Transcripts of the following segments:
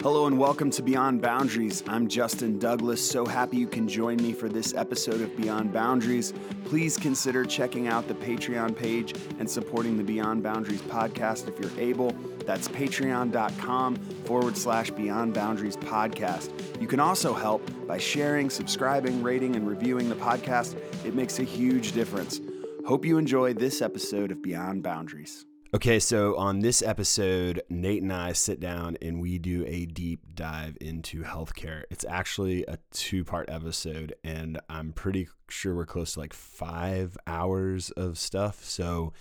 Hello and welcome to Beyond Boundaries. I'm Justin Douglas. So happy you can join me for this episode of Beyond Boundaries. Please consider checking out the Patreon page and supporting the Beyond Boundaries podcast if you're able. That's patreon.com forward slash Beyond Boundaries podcast. You can also help by sharing, subscribing, rating, and reviewing the podcast. It makes a huge difference. Hope you enjoy this episode of Beyond Boundaries. Okay, so on this episode, Nate and I sit down and we do a deep dive into healthcare. It's actually a two part episode, and I'm pretty sure we're close to like five hours of stuff. So,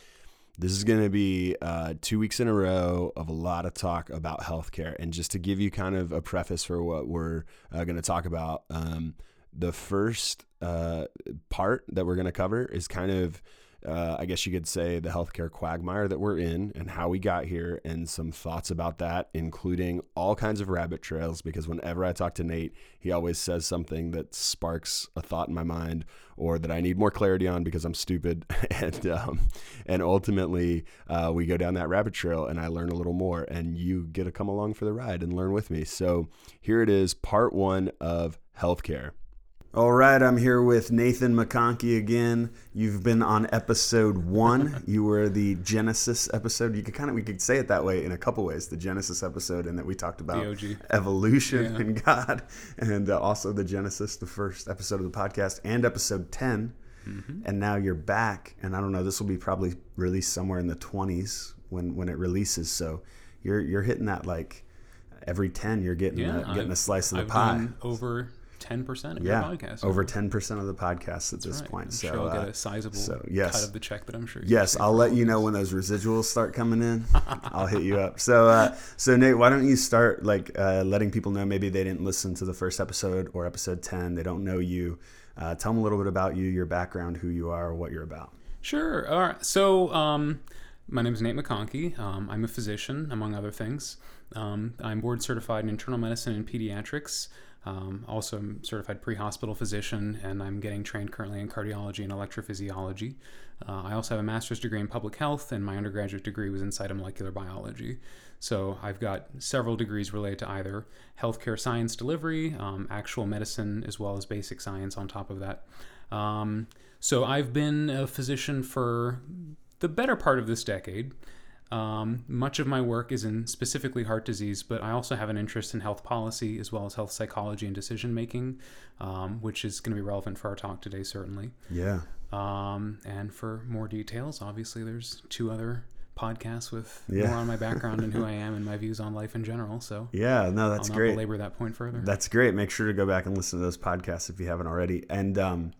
this is going to be uh, two weeks in a row of a lot of talk about healthcare. And just to give you kind of a preface for what we're uh, going to talk about, um, the first uh, part that we're going to cover is kind of uh, I guess you could say, the healthcare quagmire that we're in and how we got here, and some thoughts about that, including all kinds of rabbit trails. Because whenever I talk to Nate, he always says something that sparks a thought in my mind or that I need more clarity on because I'm stupid. and um, and ultimately, uh, we go down that rabbit trail, and I learn a little more, and you get to come along for the ride and learn with me. So here it is, part one of healthcare. All right, I'm here with Nathan McConkey again. You've been on episode one. you were the Genesis episode. You could kind of we could say it that way in a couple ways. The Genesis episode, and that we talked about evolution yeah. and God, and uh, also the Genesis, the first episode of the podcast, and episode 10 mm-hmm. And now you're back, and I don't know. This will be probably released somewhere in the 20s when when it releases. So you're you're hitting that like every 10 you're getting yeah, a, getting I've, a slice of the I've pie over ten percent of yeah, your podcast. Over ten percent of the podcast at That's this right. point. I'm so sure I'll get uh, a sizable so, yes. cut of the check that I'm sure. yes, I'll let you know when those residuals start coming in. I'll hit you up. So, uh, so Nate, why don't you start like uh, letting people know maybe they didn't listen to the first episode or episode ten, they don't know you. Uh, tell them a little bit about you, your background, who you are, what you're about. Sure. All right. So, um, my name is Nate McConkey. Um, I'm a physician, among other things. Um, I'm board certified in internal medicine and pediatrics. Um, also, I'm certified pre-hospital physician, and I'm getting trained currently in cardiology and electrophysiology. Uh, I also have a master's degree in public health, and my undergraduate degree was in cytomolecular biology. So I've got several degrees related to either healthcare science delivery, um, actual medicine, as well as basic science on top of that. Um, so I've been a physician for the better part of this decade. Um, much of my work is in specifically heart disease, but I also have an interest in health policy as well as health psychology and decision making, um, which is going to be relevant for our talk today, certainly. Yeah. Um, and for more details, obviously, there's two other podcasts with yeah. more on my background and who I am and my views on life in general. So yeah, no, that's I'll great. Belabor that point further. That's great. Make sure to go back and listen to those podcasts if you haven't already. And um,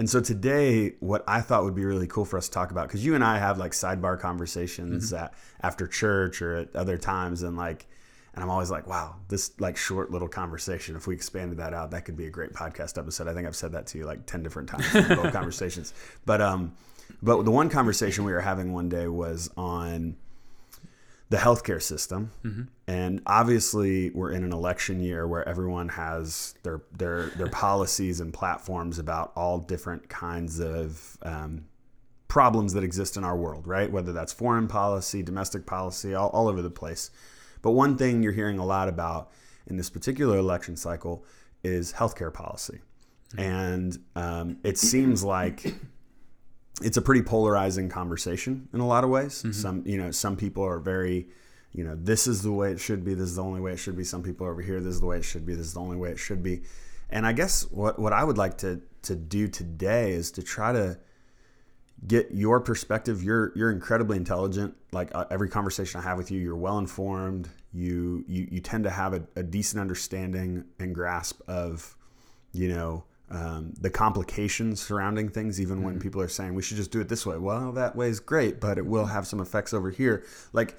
and so today, what I thought would be really cool for us to talk about, because you and I have like sidebar conversations mm-hmm. at, after church or at other times, and like, and I'm always like, wow, this like short little conversation. If we expanded that out, that could be a great podcast episode. I think I've said that to you like ten different times in both conversations. But um, but the one conversation we were having one day was on the healthcare system. Mm-hmm. And obviously, we're in an election year where everyone has their their their policies and platforms about all different kinds of um, problems that exist in our world, right? Whether that's foreign policy, domestic policy, all, all over the place. But one thing you're hearing a lot about in this particular election cycle is healthcare policy. Mm-hmm. And um, it seems like it's a pretty polarizing conversation in a lot of ways. Mm-hmm. Some, you know, some people are very, you know, this is the way it should be. This is the only way it should be. Some people over here, this is the way it should be. This is the only way it should be. And I guess what what I would like to to do today is to try to get your perspective. You're you're incredibly intelligent. Like uh, every conversation I have with you, you're well informed. You you you tend to have a, a decent understanding and grasp of, you know, um, the complications surrounding things, even mm-hmm. when people are saying we should just do it this way. Well, that way is great, but it will have some effects over here. Like,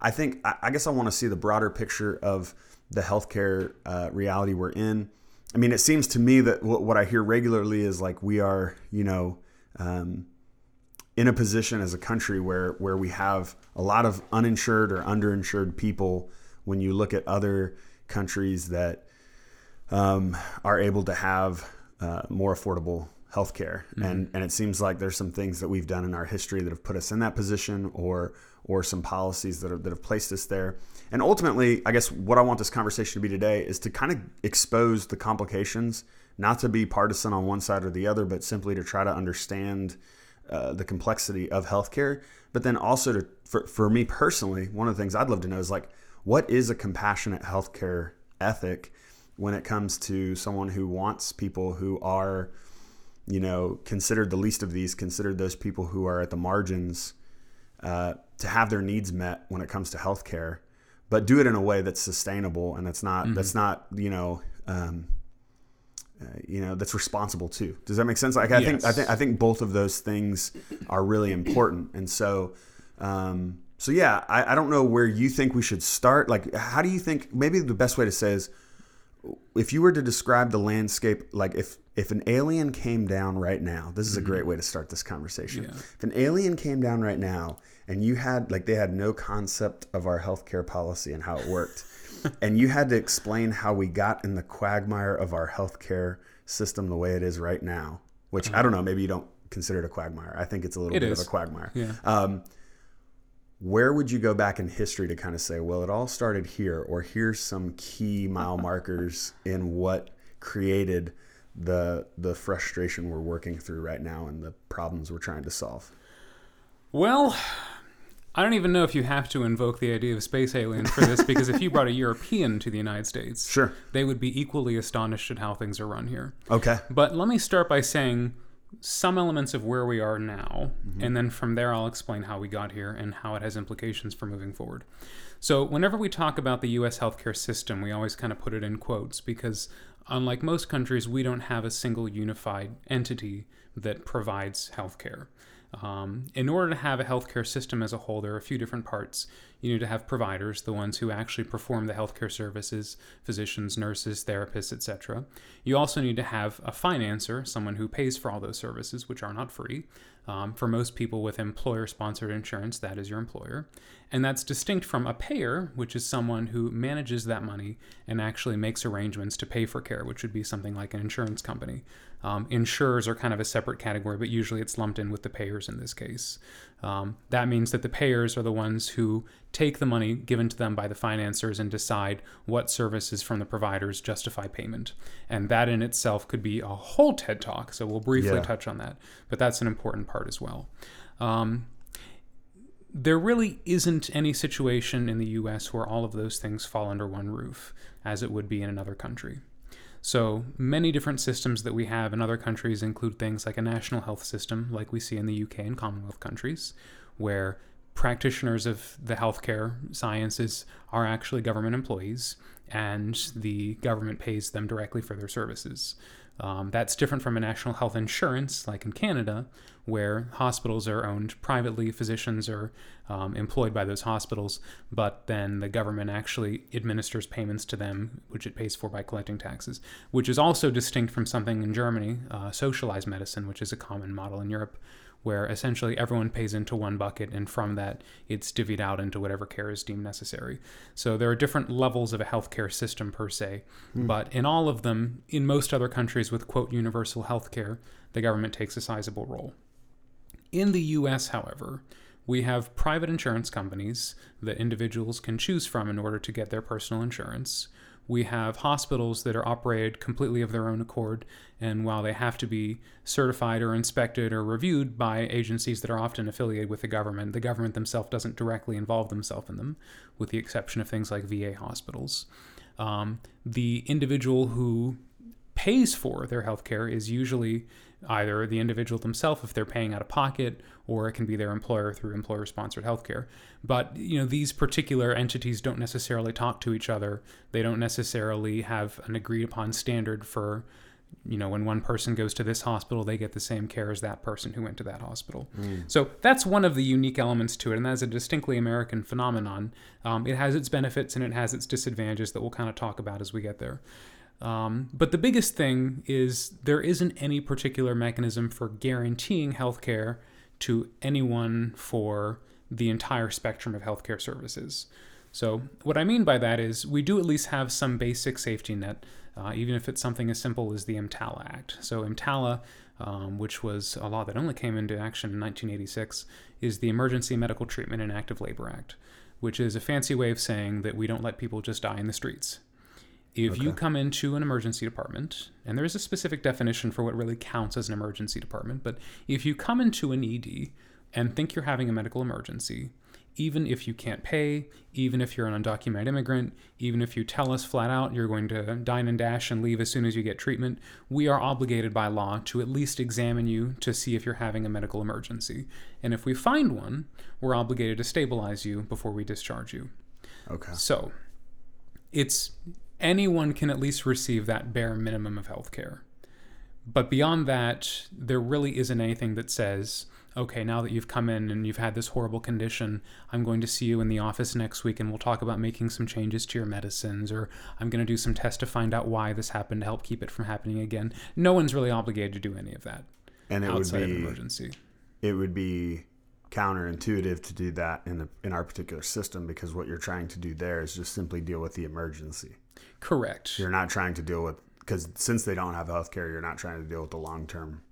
I think, I, I guess I want to see the broader picture of the healthcare uh, reality we're in. I mean, it seems to me that what, what I hear regularly is like we are, you know, um, in a position as a country where where we have a lot of uninsured or underinsured people. When you look at other countries that um, are able to have uh, more affordable healthcare, and and it seems like there's some things that we've done in our history that have put us in that position, or or some policies that are, that have placed us there. And ultimately, I guess what I want this conversation to be today is to kind of expose the complications, not to be partisan on one side or the other, but simply to try to understand uh, the complexity of healthcare. But then also to, for, for me personally, one of the things I'd love to know is like, what is a compassionate healthcare ethic when it comes to someone who wants people who are, you know, considered the least of these, considered those people who are at the margins, uh, to have their needs met when it comes to healthcare, but do it in a way that's sustainable and that's not mm-hmm. that's not you know. Um, uh, you know that's responsible too. Does that make sense? Like I yes. think I think I think both of those things are really important, and so um, so yeah, I, I don't know where you think we should start. Like, how do you think? Maybe the best way to say is, if you were to describe the landscape, like if if an alien came down right now, this is a great mm-hmm. way to start this conversation. Yeah. If an alien came down right now and you had like they had no concept of our healthcare policy and how it worked, and you had to explain how we got in the quagmire of our healthcare system the way it is right now, which uh-huh. I don't know, maybe you don't consider it a quagmire. I think it's a little it bit is. of a quagmire. Yeah. Um, where would you go back in history to kind of say, well, it all started here, or here's some key mile markers in what created the the frustration we're working through right now and the problems we're trying to solve? Well, I don't even know if you have to invoke the idea of space alien for this because if you brought a European to the United States, sure, they would be equally astonished at how things are run here. Okay. But let me start by saying some elements of where we are now, mm-hmm. and then from there I'll explain how we got here and how it has implications for moving forward. So, whenever we talk about the US healthcare system, we always kind of put it in quotes because, unlike most countries, we don't have a single unified entity that provides healthcare. Um, in order to have a healthcare system as a whole, there are a few different parts. You need to have providers, the ones who actually perform the healthcare services, physicians, nurses, therapists, etc. You also need to have a financer, someone who pays for all those services, which are not free. Um, for most people with employer sponsored insurance, that is your employer. And that's distinct from a payer, which is someone who manages that money and actually makes arrangements to pay for care, which would be something like an insurance company. Um, insurers are kind of a separate category, but usually it's lumped in with the payers in this case. Um, that means that the payers are the ones who take the money given to them by the financiers and decide what services from the providers justify payment. And that in itself could be a whole TED talk, so we'll briefly yeah. touch on that. But that's an important part as well. Um, there really isn't any situation in the US where all of those things fall under one roof, as it would be in another country. So, many different systems that we have in other countries include things like a national health system, like we see in the UK and Commonwealth countries, where practitioners of the healthcare sciences are actually government employees and the government pays them directly for their services. Um, that's different from a national health insurance, like in Canada, where hospitals are owned privately, physicians are um, employed by those hospitals, but then the government actually administers payments to them, which it pays for by collecting taxes, which is also distinct from something in Germany, uh, socialized medicine, which is a common model in Europe, where essentially everyone pays into one bucket and from that it's divvied out into whatever care is deemed necessary. So there are different levels of a healthcare system per se, mm. but in all of them, in most other countries with quote universal healthcare, the government takes a sizable role. In the US, however, we have private insurance companies that individuals can choose from in order to get their personal insurance. We have hospitals that are operated completely of their own accord, and while they have to be certified or inspected or reviewed by agencies that are often affiliated with the government, the government themselves doesn't directly involve themselves in them, with the exception of things like VA hospitals. Um, the individual who pays for their health care is usually either the individual themselves if they're paying out of pocket or it can be their employer through employer sponsored healthcare. But you know these particular entities don't necessarily talk to each other. They don't necessarily have an agreed upon standard for you know when one person goes to this hospital they get the same care as that person who went to that hospital. Mm. so that's one of the unique elements to it and that's a distinctly american phenomenon. Um, it has its benefits and it has its disadvantages that we'll kind of talk about as we get there um, but the biggest thing is there isn't any particular mechanism for guaranteeing healthcare to anyone for the entire spectrum of healthcare services. So, what I mean by that is we do at least have some basic safety net, uh, even if it's something as simple as the EMTALA Act. So, EMTALA um, which was a law that only came into action in 1986, is the Emergency Medical Treatment and Active Labor Act, which is a fancy way of saying that we don't let people just die in the streets. If you come into an emergency department, and there is a specific definition for what really counts as an emergency department, but if you come into an ED and think you're having a medical emergency, even if you can't pay, even if you're an undocumented immigrant, even if you tell us flat out you're going to dine and dash and leave as soon as you get treatment, we are obligated by law to at least examine you to see if you're having a medical emergency. And if we find one, we're obligated to stabilize you before we discharge you. Okay. So, it's anyone can at least receive that bare minimum of health care. But beyond that, there really isn't anything that says, okay, now that you've come in and you've had this horrible condition, I'm going to see you in the office next week and we'll talk about making some changes to your medicines, or I'm going to do some tests to find out why this happened to help keep it from happening again. No one's really obligated to do any of that And it would outside of be an emergency. it would be counterintuitive to do that in the in our particular system because what you're trying to do there is just simply deal with the emergency. Correct. You're not trying to deal with because since they don't have health care, you're not trying to deal with the long term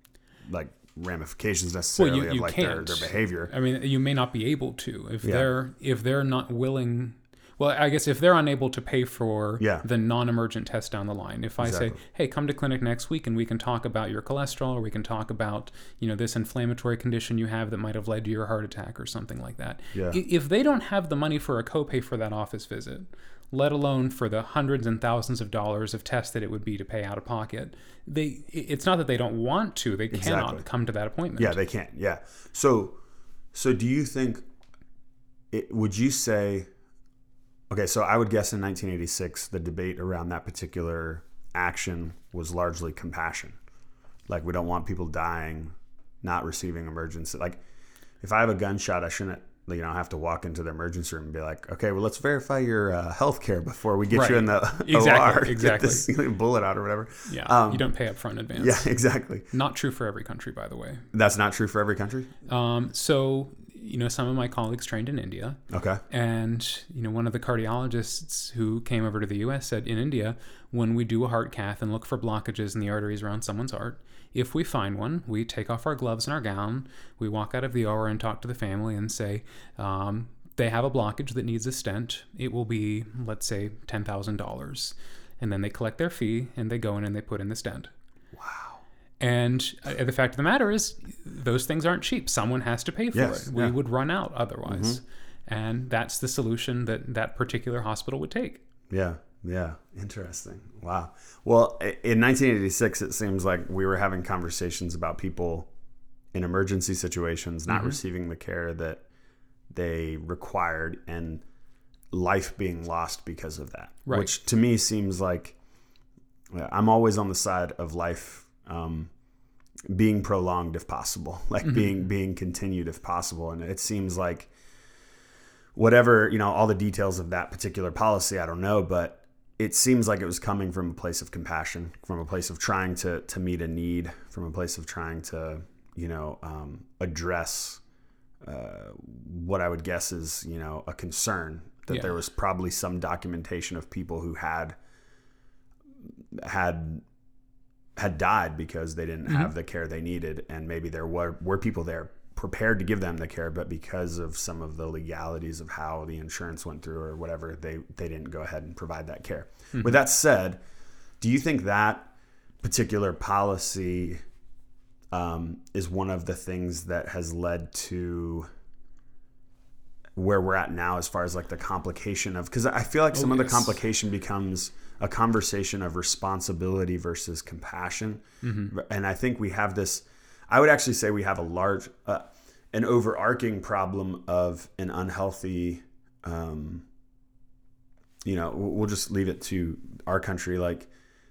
like ramifications necessarily you of like their, their behavior. I mean, you may not be able to if Yeah. they're if they're not willing. Well, I guess if they're unable to pay for Yeah. the non-emergent test down the line, if I say, "Hey, come to clinic next week and we can talk about your cholesterol, or we can talk about you know this inflammatory condition you have that might have led to your heart attack or something like that," Yeah. If they don't have the money for a copay for that office visit, let alone for the hundreds and thousands of dollars of tests that it would be to pay out of pocket, they it's not that they don't want to; they Exactly. cannot come to that appointment. Yeah, they can't. Yeah. So, so do you think? It, would you say? Okay, so I would guess in 1986, the debate around that particular action was largely compassion. Like we don't want people dying, not receiving emergency. Like if I have a gunshot, I shouldn't. You know, have to walk into the emergency room and be like, "Okay, well, let's verify your uh, health care before we get Right. you in the Exactly, OR, get exactly. this bullet out or whatever." Yeah, Um, you don't pay up front in advance. Yeah, exactly. Not true for every country, by the way. That's not true for every country. Um, so, you know, some of my colleagues trained in India, Okay. and you know, one of the cardiologists who came over to the U.S. said, in India, when we do a heart cath and look for blockages in the arteries around someone's heart, if we find one, we take off our gloves and our gown, we walk out of the OR and talk to the family and say. Um, they have a blockage that needs a stent. It will be, let's say, ten thousand dollars, and then they collect their fee and they go in and they put in the stent. Wow. And uh, the fact of the matter is, those things aren't cheap. Someone has to pay for Yes, it. We yeah. Mm-hmm. would run out otherwise. And that's the solution that that particular hospital would take. Yeah, yeah, interesting. Wow. Well, in 1986, it seems like we were having conversations about people in emergency situations not receiving the care that they required and life being lost because of that. Right. Which to me seems like I'm always on the side of life um, being prolonged if possible, like being being continued if possible, and it seems like whatever you know all the details of that particular policy i don't know but it seems like it was coming from a place of compassion from a place of trying to to meet a need from a place of trying to you know um, address uh, what i would guess is you know a concern that Yeah. there was probably some documentation of people who had had had died because they didn't have the care they needed. And maybe there were were people there prepared to give them the care but because of some of the legalities of how the insurance went through or whatever they they didn't go ahead and provide that care. With that said do you think that particular policy um, is one of the things that has led to where we're at now as far as like the complication of because I feel like some of the complication becomes a conversation of responsibility versus compassion, and I think we have this. I would actually say we have a large, uh, an overarching problem of an unhealthy. Um, you know, we'll we'll just leave it to our country. Like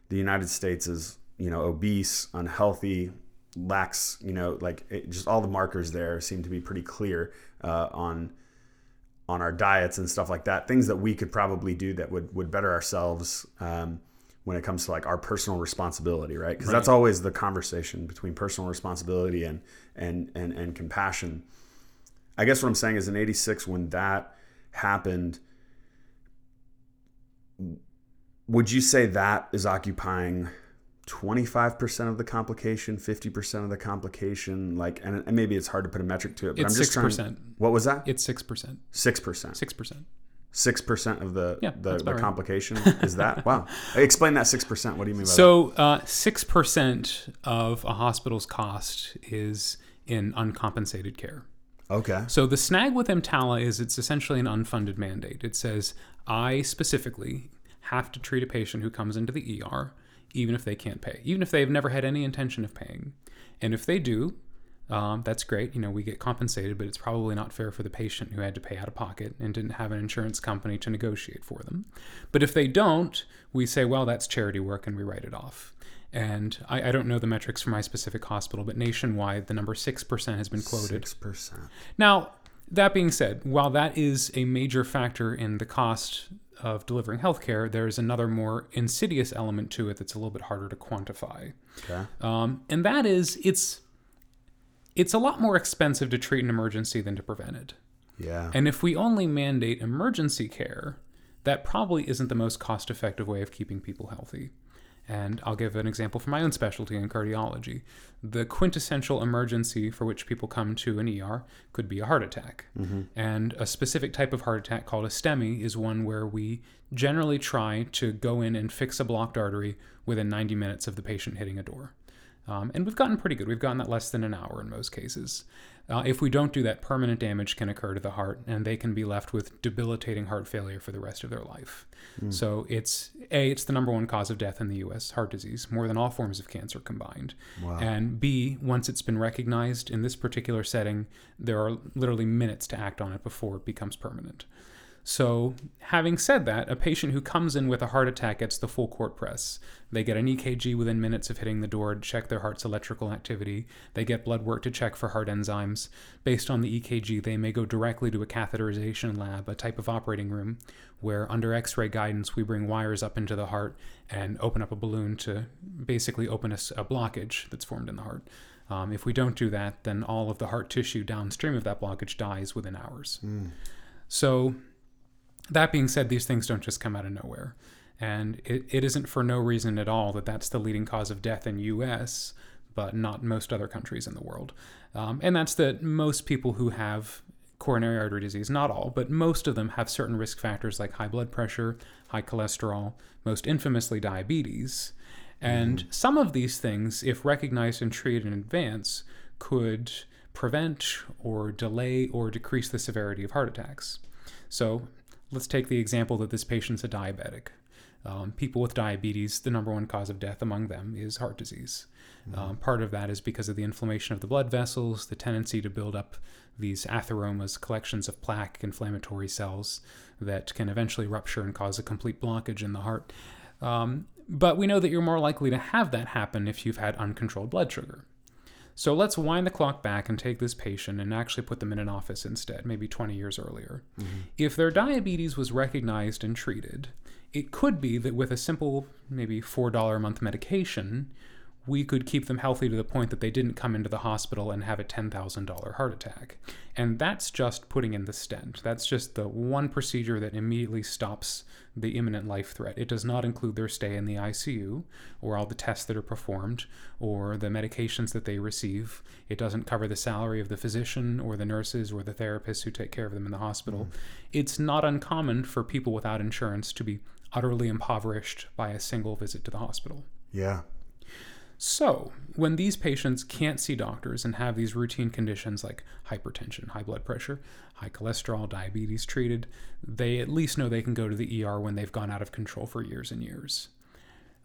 the United States is, you know, obese, unhealthy, lacks, you know, like it, just all the markers there seem to be pretty clear uh, on on our diets and stuff like that. Things that we could probably do that would would better ourselves um, when it comes to like our personal responsibility, right? Because that's always the conversation between personal responsibility and and and and compassion. I guess what I'm saying is in '86 when that happened. Would you say that is occupying 25% of the complication, 50% of the complication, like, and, and maybe it's hard to put a metric to it, but It's I'm just 6%. What was that? It's six percent. 6%. Six percent. 6% of the, Yeah, the, the about right. complication is that? Wow. Explain that 6%. What do you mean by that? So uh, six percent of a hospital's cost is in uncompensated care. Okay. So the snag with EMTALA is it's essentially an unfunded mandate. It says I specifically have to treat a patient who comes into the ER, even if they can't pay, even if they've never had any intention of paying, and if they do, um, that's great. You know, we get compensated, but it's probably not fair for the patient who had to pay out of pocket and didn't have an insurance company to negotiate for them. But if they don't, we say, well, that's charity work, and we write it off. And I, I don't know the metrics for my specific hospital, but nationwide, the number 6% has been quoted. 6%. Now, that being said, while that is a major factor in the cost of delivering healthcare, there's another more insidious element to it that's a little bit harder to quantify. Okay. Um, and that is it's it's a lot more expensive to treat an emergency than to prevent it. Yeah. And if we only mandate emergency care, that probably isn't the most cost effective way of keeping people healthy. And I'll give an example from my own specialty in cardiology. The quintessential emergency for which people come to an ER could be a heart attack. And a specific type of heart attack called a STEMI is one where we generally try to go in and fix a blocked artery within 90 minutes of the patient hitting a door. Um, and we've gotten pretty good. We've gotten that less than an hour in most cases. Uh, if we don't do that, permanent damage can occur to the heart, and they can be left with debilitating heart failure for the rest of their life. So it's a it's the number one cause of death in the U.S. heart disease, more than all forms of cancer combined. Wow. And B, once it's been recognized in this particular setting, there are literally minutes to act on it before it becomes permanent. So, having said that, a patient who comes in with a heart attack gets the full court press. They get an EKG within minutes of hitting the door to check their heart's electrical activity. They get blood work to check for heart enzymes. Based on the EKG, they may go directly to a catheterization lab, a type of operating room, where under x ray guidance, we bring wires up into the heart and open up a balloon to basically open a blockage that's formed in the heart. Um, if we don't do that, then all of the heart tissue downstream of that blockage dies within hours. So, that being said, these things don't just come out of nowhere. And it, it isn't for no reason at all that that's the leading cause of death in U.S., but not most other countries in the world. Um, and that's that most people who have coronary artery disease, not all, but most of them have certain risk factors like high blood pressure, high cholesterol, most infamously diabetes. And some of these things, if recognized and treated in advance, could prevent or delay or decrease the severity of heart attacks. So let's take the example that this patient's a diabetic. Um, people with diabetes, the number one cause of death among them is heart disease. Um, part of that is because of the inflammation of the blood vessels, the tendency to build up these atheromas, collections of plaque, inflammatory cells that can eventually rupture and cause a complete blockage in the heart. Um, but we know that you're more likely to have that happen if you've had uncontrolled blood sugar. So let's wind the clock back and take this patient and actually put them in an office instead, maybe 20 years earlier. Mm-hmm. If their diabetes was recognized and treated, it could be that with a simple, maybe $4 a month medication, we could keep them healthy to the point that they didn't come into the hospital and have a $10,000 heart attack. And that's just putting in the stent. That's just the one procedure that immediately stops the imminent life threat. It does not include their stay in the ICU or all the tests that are performed or the medications that they receive. It doesn't cover the salary of the physician or the nurses or the therapists who take care of them in the hospital. Mm-hmm. It's not uncommon for people without insurance to be utterly impoverished by a single visit to the hospital. Yeah. So, when these patients can't see doctors and have these routine conditions like hypertension, high blood pressure, high cholesterol, diabetes treated, they at least know they can go to the ER when they've gone out of control for years and years.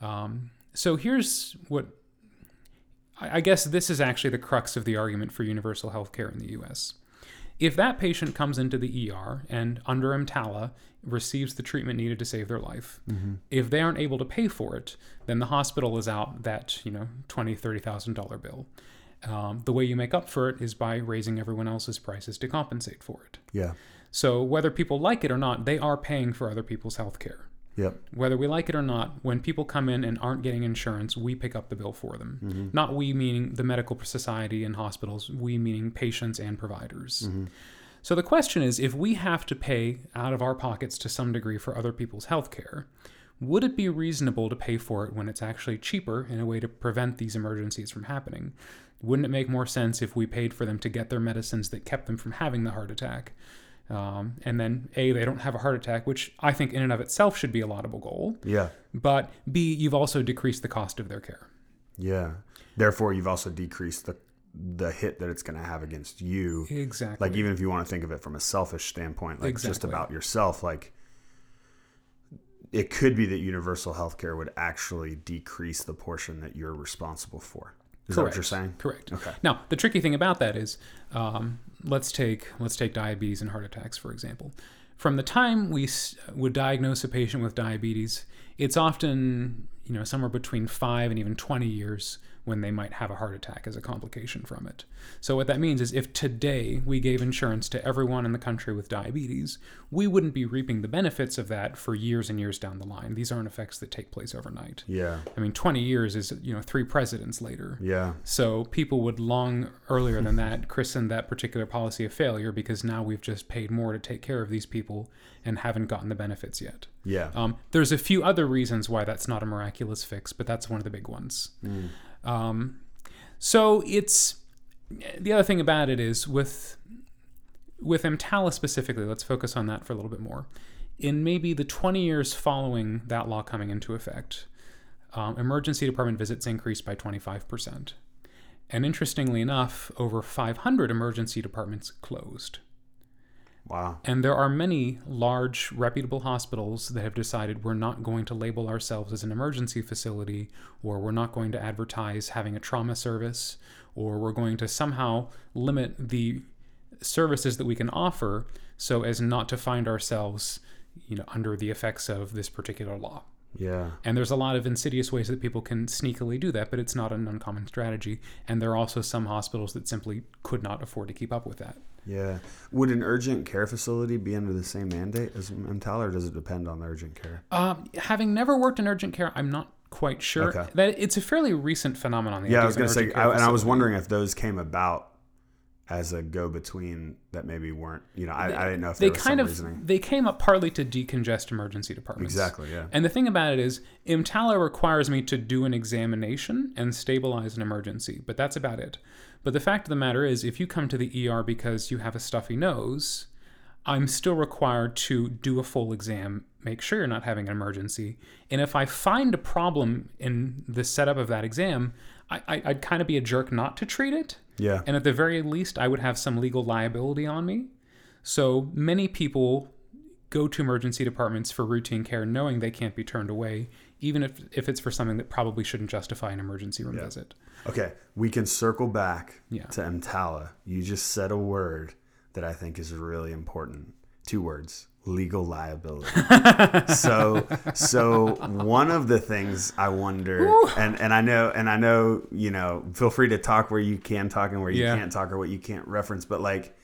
Um, so, here's what I guess this is actually the crux of the argument for universal health care in the US. If that patient comes into the ER and under EMTALA receives the treatment needed to save their life, mm-hmm. if they aren't able to pay for it, then the hospital is out that you know twenty thirty thousand dollar bill. Um, the way you make up for it is by raising everyone else's prices to compensate for it. Yeah. So whether people like it or not, they are paying for other people's health care. Yep. Whether we like it or not, when people come in and aren't getting insurance, we pick up the bill for them. Mm-hmm. Not we meaning the medical society and hospitals, we meaning patients and providers. Mm-hmm. So the question is if we have to pay out of our pockets to some degree for other people's health care, would it be reasonable to pay for it when it's actually cheaper in a way to prevent these emergencies from happening? Wouldn't it make more sense if we paid for them to get their medicines that kept them from having the heart attack? Um, and then A, they don't have a heart attack, which I think in and of itself should be a laudable goal. Yeah. But B, you've also decreased the cost of their care. Yeah. Therefore, you've also decreased the the hit that it's going to have against you. Exactly. Like even if you want to think of it from a selfish standpoint, like just about yourself, like it could be that universal health care would actually decrease the portion that you're responsible for. Is that what you're saying? Correct. Okay. Now, the tricky thing about that is, um, let's take let's take diabetes and heart attacks for example. From the time we s- would diagnose a patient with diabetes, it's often you know somewhere between five and even 20 years when they might have a heart attack as a complication from it. So what that means is if today we gave insurance to everyone in the country with diabetes, we wouldn't be reaping the benefits of that for years and years down the line. These aren't effects that take place overnight. Yeah. I mean, 20 years is you know three presidents later. Yeah. So people would long earlier than that christen that particular policy a failure because now we've just paid more to take care of these people and haven't gotten the benefits yet. Yeah. Um, there's a few other reasons why that's not a miraculous fix, but that's one of the big ones. Um, so it's the other thing about it is with with EMTALA specifically. Let's focus on that for a little bit more. In maybe the 20 years following that law coming into effect, um, emergency department visits increased by 25%. And interestingly enough, over 500 emergency departments closed. Wow. And there are many large, reputable hospitals that have decided we're not going to label ourselves as an emergency facility, or we're not going to advertise having a trauma service, or we're going to somehow limit the services that we can offer so as not to find ourselves, you know, under the effects of this particular law. Yeah. And there's a lot of insidious ways that people can sneakily do that, but it's not an uncommon strategy. And there are also some hospitals that simply could not afford to keep up with that. Yeah. Would an urgent care facility be under the same mandate as EMTALA, or does it depend on the urgent care? Um, having never worked in urgent care, I'm not quite sure Okay. that it's a fairly recent phenomenon. Yeah, I was going to say, I, and I was wondering if those came about as a go-between that maybe weren't. You know, I, I didn't know if they kind of reasoning. they came up partly to decongest emergency departments. Exactly. Yeah. And the thing about it is, EMTALA requires me to do an examination and stabilize an emergency, but that's about it. But the fact of the matter is, if you come to the ER because you have a stuffy nose, I'm still required to do a full exam, make sure you're not having an emergency. And if I find a problem in the setup of that exam, I, I, I'd kind of be a jerk not to treat it. Yeah. And at the very least, I would have some legal liability on me. So many people go to emergency departments for routine care knowing they can't be turned away, even if, if it's for something that probably shouldn't justify an emergency room visit. Okay, we can circle back Yeah. to EMTALA. You just said a word that I think is really important. Two words: legal liability. so, so one of the things I wonder, and and I know, and I know, you know, feel free to talk where you can talk and where you Yeah. can't talk or what you can't reference, but like.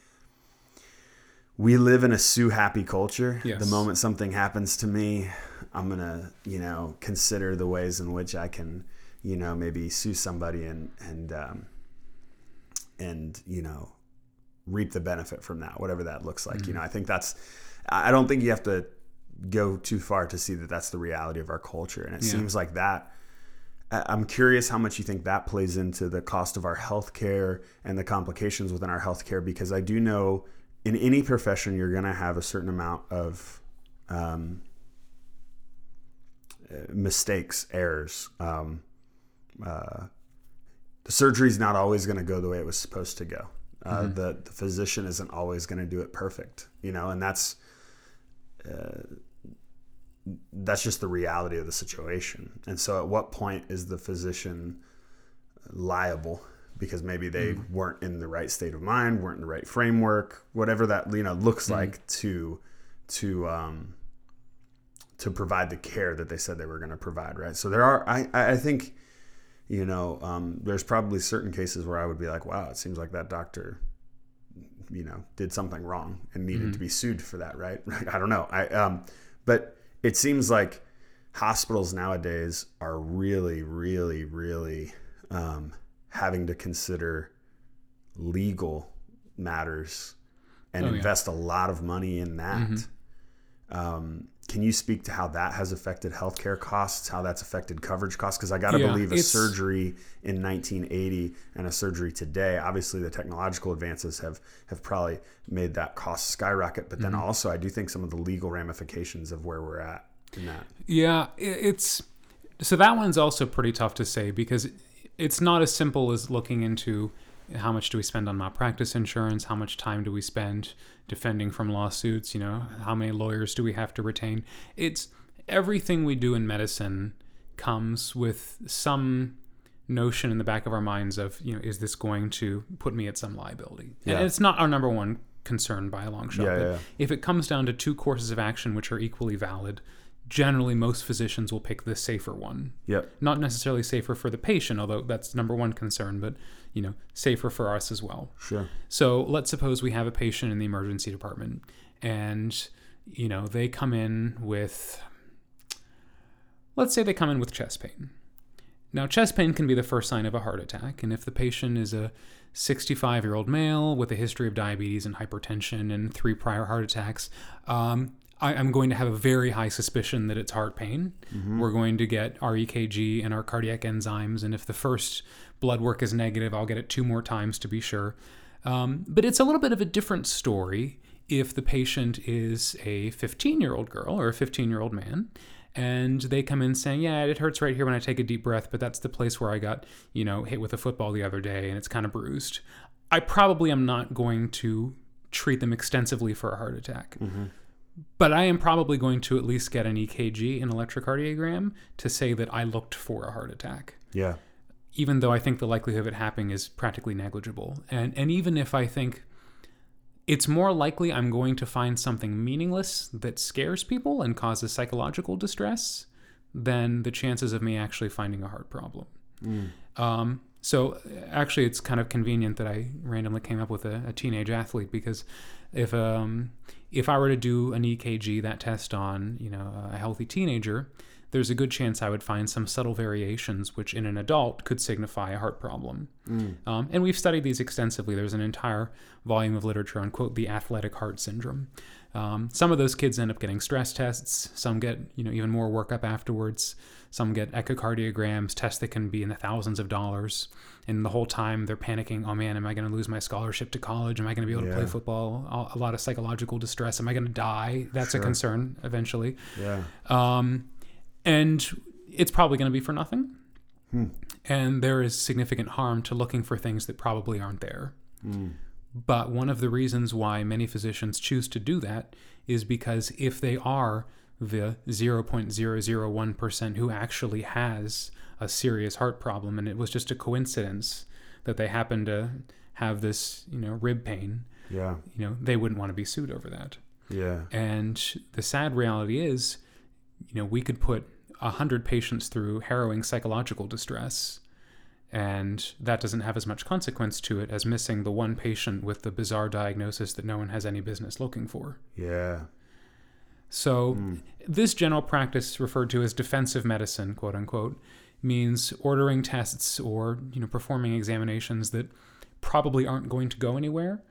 We live in a sue happy culture. Yes. The moment something happens to me, I'm gonna, you know, consider the ways in which I can, you know, maybe sue somebody and and um, and you know, reap the benefit from that, whatever that looks like. You know, I think that's. I don't think you have to go too far to see that that's the reality of our culture, and it Yeah. seems like that. I'm curious how much you think that plays into the cost of our healthcare and the complications within our healthcare, because I do know in any profession you're going to have a certain amount of um, mistakes, errors. Um, uh, the surgery is not always going to go the way it was supposed to go. Uh, the, the physician isn't always going to do it perfect, you know, and that's uh, that's just the reality of the situation. And so, at what point is the physician liable because maybe they weren't in the right state of mind, weren't in the right framework, whatever that you know looks like to to um, to provide the care that they said they were going to provide, right? So there are, I, I think, you know, um, there's probably certain cases where I would be like, wow, it seems like that doctor, you know, did something wrong and needed to be sued for that, right? I don't know. I, um, but it seems like hospitals nowadays are really, really, really um, having to consider legal matters and Oh, yeah. invest a lot of money in that. Mm-hmm. Um, can you speak to how that has affected healthcare costs, how that's affected coverage costs? Because I got to Yeah, believe a surgery in 1980 and a surgery today, obviously the technological advances have have probably made that cost skyrocket. But then Mm-hmm. also, I do think some of the legal ramifications of where we're at in that. Yeah, it's so that one's also pretty tough to say because it's not as simple as looking into how much do we spend on malpractice insurance, how much time do we spend defending from lawsuits, you know, how many lawyers do we have to retain. It's everything we do in medicine comes with some notion in the back of our minds of, you know, is this going to put me at some liability? Yeah. And it's not our number one concern by a long shot. Yeah, but yeah. if it comes down to two courses of action which are equally valid, generally most physicians will pick the safer one. Yep. Not necessarily safer for the patient, although that's number one concern, but you know, safer for us as well. Sure. So let's suppose we have a patient in the emergency department and you know, they come in with let's say they come in with chest pain. Now, chest pain can be the first sign of a heart attack, and if the patient is a 65 year old male with a history of diabetes and hypertension and three prior heart attacks, um, I, I'm going to have a very high suspicion that it's heart pain. We're going to get our EKG and our cardiac enzymes, and if the first blood work is negative, I'll get it two more times to be sure. Um, but it's a little bit of a different story if the patient is a 15 year old girl or a 15 year old man and they come in saying, "Yeah, it hurts right here when I take a deep breath, but that's the place where I got, you know, hit with a football the other day and it's kind of bruised." I probably am not going to treat them extensively for a heart attack. But I am probably going to at least get an EKG, an electrocardiogram, to say that I looked for a heart attack Yeah. even though I think the likelihood of it happening is practically negligible. And and even if I think it's more likely I'm going to find something meaningless that scares people and causes psychological distress than the chances of me actually finding a heart problem. Um, so actually, it's kind of convenient that I randomly came up with a, a teenage athlete because if um, if I were to do an EKG, that test on you know a healthy teenager, there's a good chance I would find some subtle variations which in an adult could signify a heart problem. Um, and we've studied these extensively. There's an entire volume of literature on quote the athletic heart syndrome. Um, some of those kids end up getting stress tests. Some get you know even more workup afterwards. Some get echocardiograms, tests that can be in the thousands of dollars. And the whole time they're panicking. Oh man, am I going to lose my scholarship to college? Am I going to be able to play football? A- lot of psychological distress. Am I going to die? That's a concern eventually. Yeah. Um, and it's probably going to be for nothing. Hmm. And there is significant harm to looking for things that probably aren't there. Hmm. But one of the reasons why many physicians choose to do that is because if they are the 0.001% who actually has a serious heart problem and it was just a coincidence that they happen to have this, you know, rib pain, Yeah. you know, they wouldn't want to be sued over that. Yeah. And the sad reality is, you know, we could put a hundred patients through harrowing psychological distress, and that doesn't have as much consequence to it as missing the one patient with the bizarre diagnosis that no one has any business looking for. Yeah. So, hmm. this general practice, referred to as defensive medicine, quote unquote, means ordering tests or you know performing examinations that probably aren't going to go anywhere,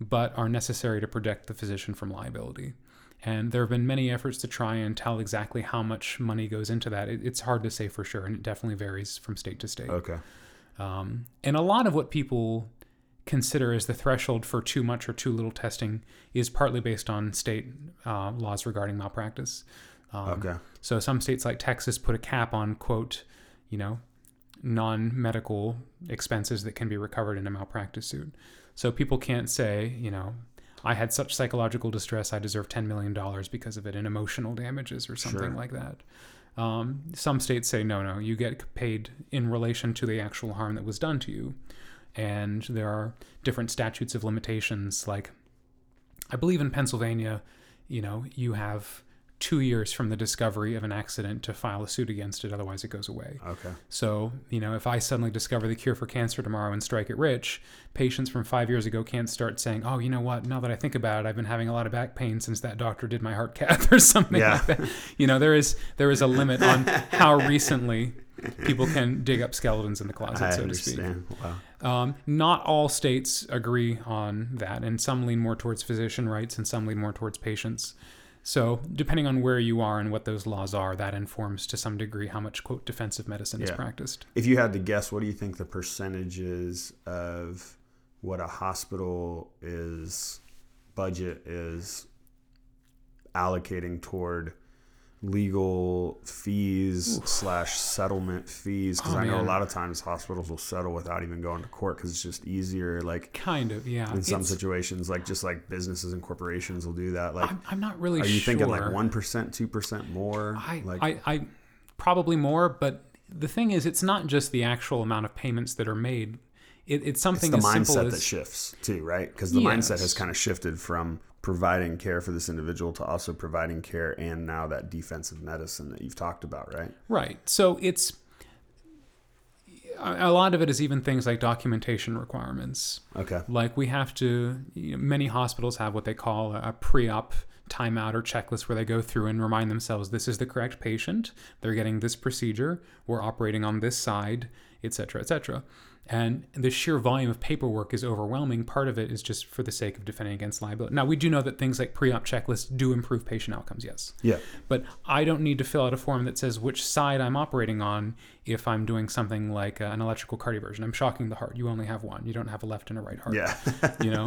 but are necessary to protect the physician from liability. And there have been many efforts to try and tell exactly how much money goes into that. It, it's hard to say for sure, and it definitely varies from state to state. Okay. Um, and a lot of what people consider as the threshold for too much or too little testing is partly based on state uh, laws regarding malpractice. Um, Okay. So some states like Texas put a cap on quote, you know, non-medical expenses that can be recovered in a malpractice suit. So people can't say, you know, I had such psychological distress, I deserve $10 million because of it in emotional damages or something Sure. like that. Um, some states say, no, no, you get paid in relation to the actual harm that was done to you. And there are different statutes of limitations. Like, I believe in Pennsylvania, you know, you have two years from the discovery of an accident to file a suit against it, otherwise, it goes away. Okay. So, you know, if I suddenly discover the cure for cancer tomorrow and strike it rich, patients from five years ago can't start saying, oh, you know what, now that I think about it, I've been having a lot of back pain since that doctor did my heart cath or something Yeah. like that. You know, there is there is a limit on how recently people can dig up skeletons in the closet, I so to speak. Wow. Um, not all states agree on that, and some lean more towards physician rights and some lean more towards patients. So, depending on where you are and what those laws are, that informs to some degree how much, quote, defensive medicine is practiced. If you had to guess, what do you think the percentage is of what a hospital is budget is allocating toward legal fees slash settlement fees? Because Oh, I know a lot of times hospitals will settle without even going to court because it's just easier. Like Kind of, yeah. in some It's- situations, like just like businesses and corporations will do that. Like, I'm, I'm not really sure. are you sure. thinking like one percent, two percent more? I, like, I, I probably more, but the thing is, it's not just the actual amount of payments that are made. It, it's it's something the as simple mindset as that shifts too, right? Because the mindset has kind of shifted from providing care for this individual to also providing care and now that defensive medicine that you've talked about, right? right. So it's a lot of it is even things like documentation requirements. Okay. Like we have to, you know, many hospitals have what they call a pre-op timeout or checklist where they go through and remind themselves this is the correct patient, they're getting this procedure, we're operating on this side, et cetera, et cetera. And the sheer volume of paperwork is overwhelming. Part of it is just for the sake of defending against liability. Now, we do know that things like pre op checklists do improve patient outcomes, yes. Yeah. But I don't need to fill out a form that says which side I'm operating on if I'm doing something like uh, an electrical cardioversion. I'm shocking the heart. You only have one. You don't have a left and a right heart. Yeah. You know,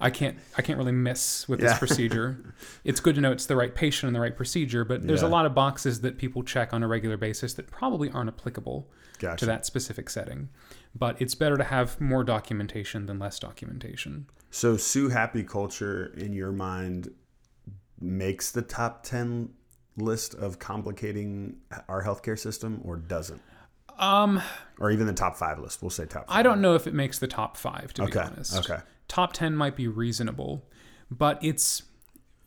I can't I can't really miss with Yeah. this procedure. It's good to know it's the right patient and the right procedure, but there's Yeah. a lot of boxes that people check on a regular basis that probably aren't applicable Gotcha. to that specific setting. But it's better to have more documentation than less documentation. So Sue Happy culture in your mind makes the top 10 list of complicating our healthcare system or doesn't? Um, Or even the top 5 list. We'll say top 5. I don't know if it makes the top five, to be honest. Okay. Top 10 might be reasonable, but it's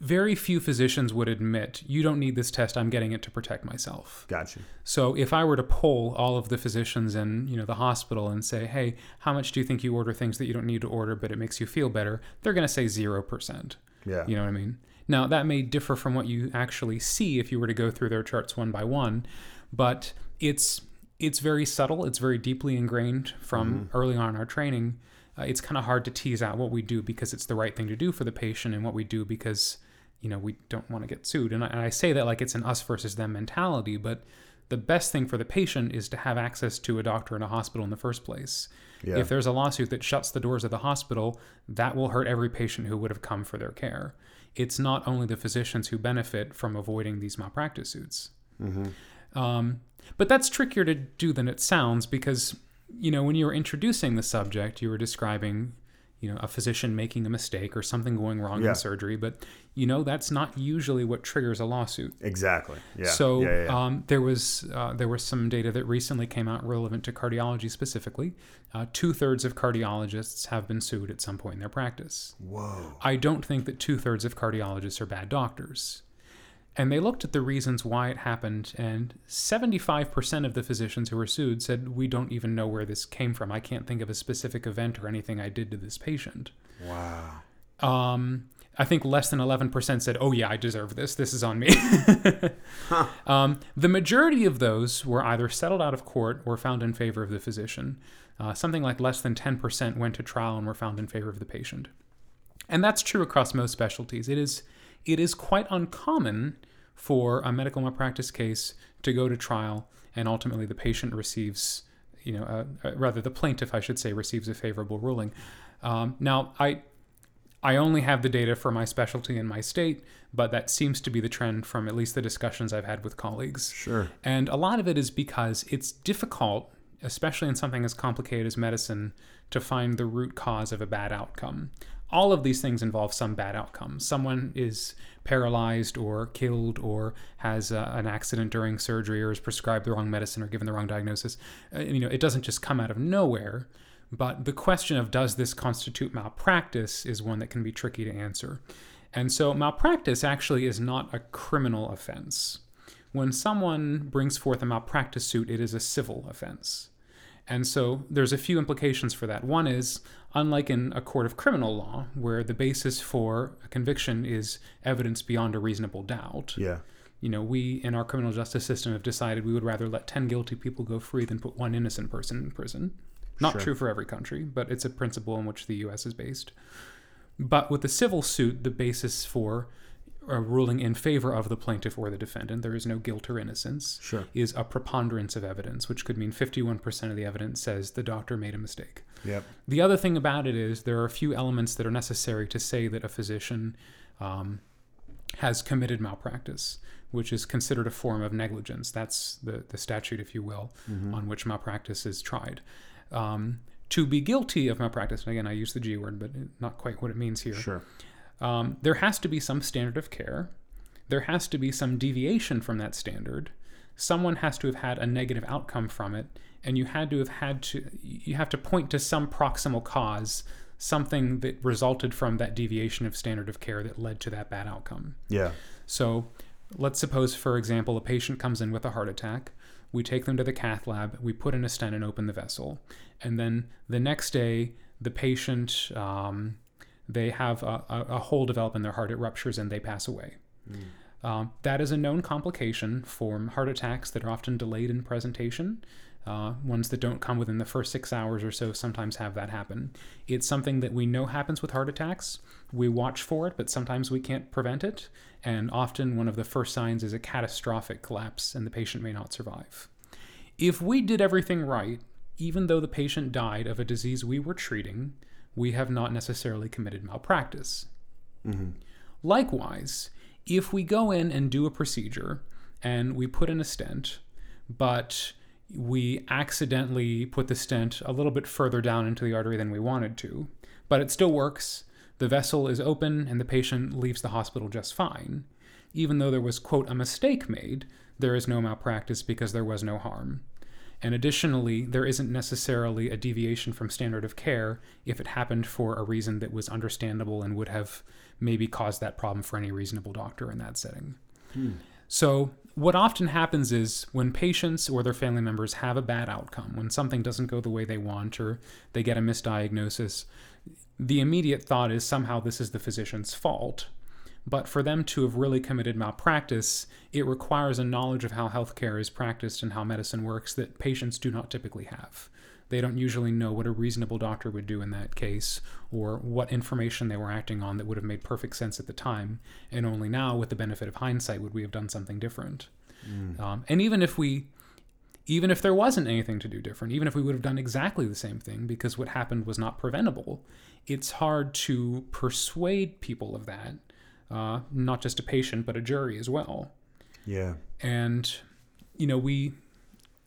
very few physicians would admit you don't need this test. I'm getting it to protect myself. Gotcha. So if I were to poll all of the physicians in you know the hospital and say, hey, how much do you think you order things that you don't need to order, but it makes you feel better? They're going to say zero percent. Yeah. You know what I mean? Now, that may differ from what you actually see if you were to go through their charts one by one, but it's it's very subtle. It's very deeply ingrained from early on in our training. Uh, it's kind of hard to tease out what we do because it's the right thing to do for the patient and what we do because you know we don't want to get sued. And I, and I say that like it's an us versus them mentality, but the best thing for the patient is to have access to a doctor in a hospital in the first place. Yeah. If there's a lawsuit that shuts the doors of the hospital, that will hurt every patient who would have come for their care. It's not only the physicians who benefit from avoiding these malpractice suits. Um, but that's trickier to do than it sounds because, you know, when you were introducing the subject, you were describing, you know, a physician making a mistake or something going wrong Yeah. in surgery. But, you know, that's not usually what triggers a lawsuit. Exactly. Yeah. So yeah, yeah. Um, there was uh, there was some data that recently came out relevant to cardiology specifically. Uh, two thirds of cardiologists have been sued at some point in their practice. Whoa. I don't think that two thirds of cardiologists are bad doctors. And they looked at the reasons why it happened, and 75% of the physicians who were sued said, We don't even know where this came from. I can't think of a specific event or anything I did to this patient. Wow. Um, I think less than 11% said, oh, yeah, I deserve this. This is on me. um, the majority of those were either settled out of court or found in favor of the physician. Uh, something like less than 10% went to trial and were found in favor of the patient. And that's true across most specialties. It is, it is quite uncommon for a medical malpractice case to go to trial and ultimately the patient receives, you know, uh, uh, rather the plaintiff, I should say, receives a favorable ruling. Um, now, I I only have the data for my specialty in my state, but that seems to be the trend from at least the discussions I've had with colleagues. Sure. And a lot of it is because it's difficult, especially in something as complicated as medicine, to find the root cause of a bad outcome. All of these things involve some bad outcome. Someone is paralyzed or killed or has uh, an accident during surgery or is prescribed the wrong medicine or given the wrong diagnosis. Uh, you know, it doesn't just come out of nowhere. But the question of does this constitute malpractice is one that can be tricky to answer. And so malpractice actually is not a criminal offense. When someone brings forth a malpractice suit, it is a civil offense. And so there's a few implications for that. One is, unlike in a court of criminal law, where the basis for a conviction is evidence beyond a reasonable doubt, Yeah. you know, we in our criminal justice system have decided we would rather let 10 guilty people go free than put one innocent person in prison. Not Sure. true for every country, but it's a principle in which the US is based. But with the civil suit, the basis for a ruling in favor of the plaintiff or the defendant, there is no guilt or innocence, Sure. is a preponderance of evidence, which could mean 51% of the evidence says the doctor made a mistake. Yep. The other thing about it is there are a few elements that are necessary to say that a physician um, has committed malpractice, which is considered a form of negligence. That's the, the statute, if you will, on which malpractice is tried. Um, to be guilty of malpractice, and again, I use the G word, but not quite what it means here. Sure. Um, there has to be some standard of care. There has to be some deviation from that standard. Someone has to have had a negative outcome from it, and you had to have had to. You have to point to some proximal cause, something that resulted from that deviation of standard of care that led to that bad outcome. Yeah. So, let's suppose, for example, a patient comes in with a heart attack. We take them to the cath lab. We put in a stent and open the vessel, and then the next day, the patient. Um, they have a, a, a hole develop in their heart, it ruptures, and they pass away. Um, that is a known complication for heart attacks that are often delayed in presentation. Uh, ones that don't come within the first six hours or so sometimes have that happen. It's something that we know happens with heart attacks. We watch for it, but sometimes we can't prevent it. And often one of the first signs is a catastrophic collapse, and the patient may not survive. If we did everything right, even though the patient died of a disease we were treating, we have not necessarily committed malpractice. Likewise, if we go in and do a procedure and we put in a stent, but we accidentally put the stent a little bit further down into the artery than we wanted to, but it still works, the vessel is open, and the patient leaves the hospital just fine. Even though there was, quote, a mistake made, there is no malpractice because there was no harm. And additionally, there isn't necessarily a deviation from standard of care if it happened for a reason that was understandable and would have maybe caused that problem for any reasonable doctor in that setting. Hmm. So, what often happens is when patients or their family members have a bad outcome, when something doesn't go the way they want or they get a misdiagnosis, the immediate thought is somehow this is the physician's fault. But for them to have really committed malpractice, it requires a knowledge of how healthcare is practiced and how medicine works that patients do not typically have. They don't usually know what a reasonable doctor would do in that case or what information they were acting on that would have made perfect sense at the time. And only now, with the benefit of hindsight, would we have done something different. Um, and even if we even if there wasn't anything to do different, even if we would have done exactly the same thing because what happened was not preventable, it's hard to persuade people of that, uh, not just a patient, but a jury as well. Yeah. And, you know, we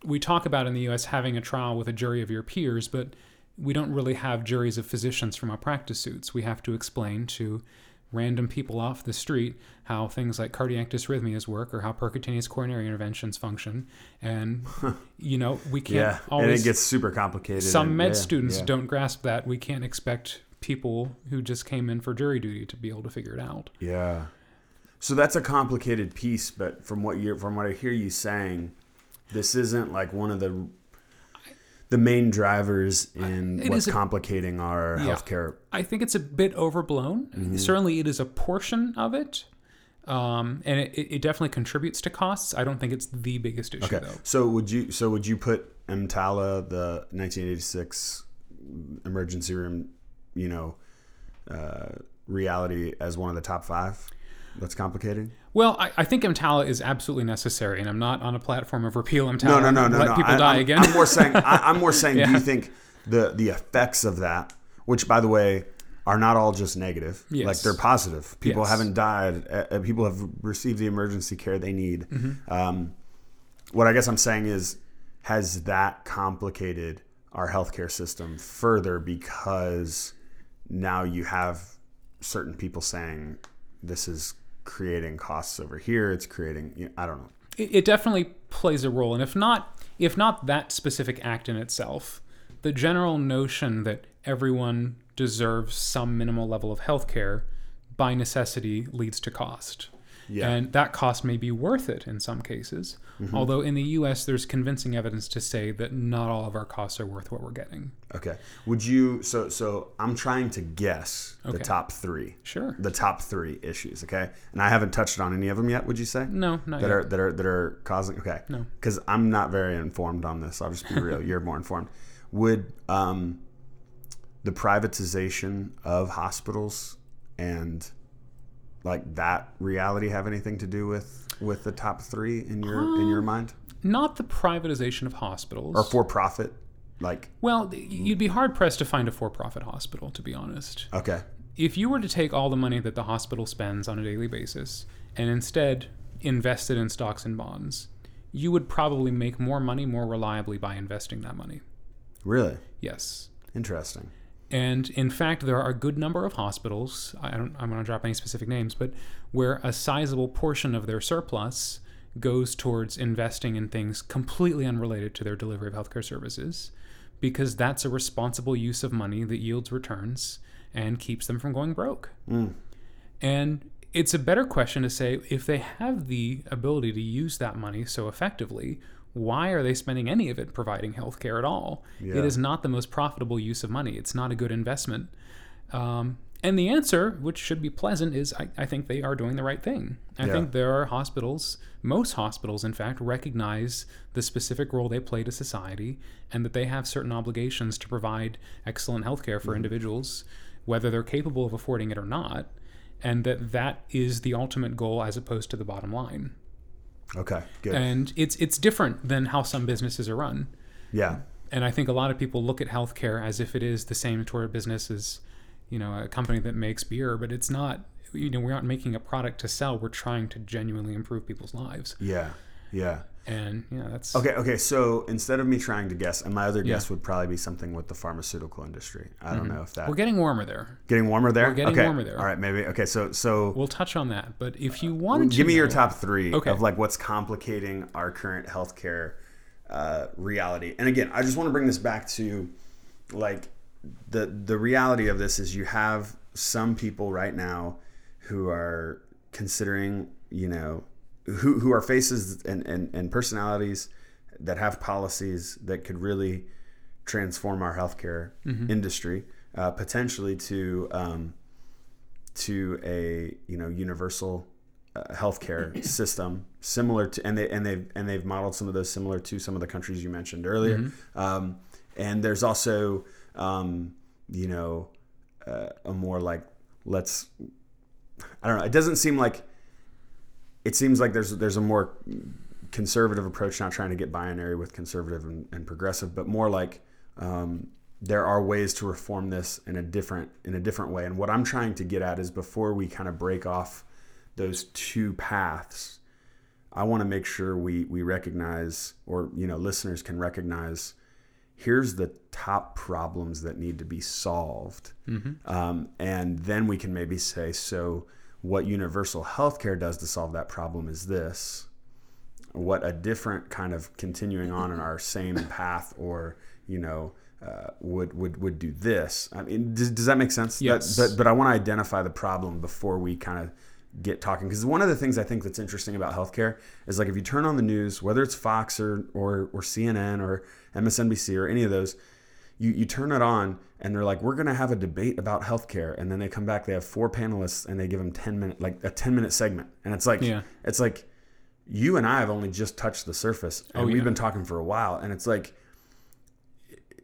we talk about in the U.S. having a trial with a jury of your peers, but we don't really have juries of physicians from our practice suits. We have to explain to random people off the street how things like cardiac dysrhythmias work or how percutaneous coronary interventions function. And, you know, we can't Yeah. always. and it gets super complicated. some and- med yeah, students yeah. don't grasp that. We can't expect people who just came in for jury duty to be able to figure it out. Yeah. So that's a complicated piece, but from what you from what I hear you saying, this isn't like one of the the main drivers in It what's a- complicating our Yeah. healthcare. I think it's a bit overblown. Mm-hmm. Certainly, it is a portion of it, um, and it, it definitely contributes to costs. I don't think it's the biggest issue, Okay. though. So would you so would you put EMTALA, the 1986 emergency room, you know, uh, reality as one of the top five? That's complicated. Well, I, I think EMTALA is absolutely necessary, and I'm not on a platform of repeal EMTALA. No, no, no, no, let no. people I, die I'm, again. I'm more saying. I, I'm more saying. Do you think the the effects of that, which by the way are not all just negative, Yes. like they're positive. People Yes. haven't died. Uh, uh, people have received the emergency care they need. Mm-hmm. Um, what I guess I'm saying is, has that complicated our healthcare system further because now you have certain people saying this is creating costs over here. It's creating. You know, I don't know. it, it definitely plays a role and if not if not that specific act in itself the general notion that everyone deserves some minimal level of health care by necessity leads to cost Yeah. and that cost may be worth it in some cases although in the us there's convincing evidence to say that not all of our costs are worth what we're getting Okay. Would you so so I'm trying to guess the top 3. sure The top 3 issues, okay? And I haven't touched on any of them yet, would you say? no not That yet. are that are that are causing okay. No. Cuz I'm not very informed on this. I'll just be real. You're more informed. Would um the privatization of hospitals and like that reality have anything to do with with the top three in your in um, your mind Not the privatization of hospitals. or for profit? Like well, you'd be hard pressed to find a for profit hospital, to be honest. okay, If you were to take all the money that the hospital spends on a daily basis and instead invest it in stocks and bonds, you would probably make more money more reliably by investing that money. really Yes. interesting. And in fact, there are a good number of hospitals, I don't I'm going to drop any specific names, but where a sizable portion of their surplus goes towards investing in things completely unrelated to their delivery of healthcare services because that's a responsible use of money that yields returns and keeps them from going broke. Mm. And it's a better question to say if they have the ability to use that money so effectively, why are they spending any of it providing healthcare at all? Yeah. It is not the most profitable use of money. It's not a good investment. Um, and the answer, which should be pleasant, is I, I think they are doing the right thing. I Yeah. think there are hospitals, most hospitals, in fact, recognize the specific role they play to society and that they have certain obligations to provide excellent healthcare for individuals, whether they're capable of affording it or not, and that that is the ultimate goal as opposed to the bottom line. Okay, good. And it's it's different than how some businesses are run. yeah, And I think a lot of people look at healthcare as if it is the same sort of business as, you know, a company that makes beer, but it's not. You know, we're not making a product to sell. We're trying to genuinely improve people's lives. yeah, yeah. And yeah, that's Okay, okay. So instead of me trying to guess, and my other Yeah. guess would probably be something with the pharmaceutical industry. I don't know if that we're getting warmer there. getting warmer there. we're getting okay. warmer there. All right, maybe. Okay, so so We'll touch on that. But if you wanted to give me your top three Okay. of like what's complicating our current healthcare uh, reality. And again, I just want to bring this back to like the the reality of this is you have some people right now who are considering, you know, who who are faces and, and, and personalities that have policies that could really transform our healthcare industry, uh, potentially to um, to a you know universal uh, healthcare system similar to and they and they've and they've modeled some of those similar to some of the countries you mentioned earlier. Um, and there's also um, you know uh, a more like let's I don't know it doesn't seem like it seems like there's there's a more conservative approach not trying to get binary with conservative and, and progressive but more like um, there are ways to reform this in a different in a different way. And what i'm trying to get at is before we kind of break off those two paths i want to make sure we we recognize or you know listeners can recognize here's the top problems that need to be solved. Um, and then we can maybe say so what universal healthcare does to solve that problem is this. What a different kind of continuing on in our same path or you know uh, would would would do this. I mean does, does that make sense? That- Yes. but but i want to identify the problem before we kind of get talking because one of the things i think that's interesting about healthcare is like if you turn on the news whether it's fox or or, or cnn or msnbc or any of those you, you turn it on and they're like we're going to have a debate about healthcare. And then they come back they have four panelists and they give them 10 minute like a 10 minute segment. And it's like Yeah. it's like you and I have only just touched the surface and Oh, we've been talking for a while. And it's like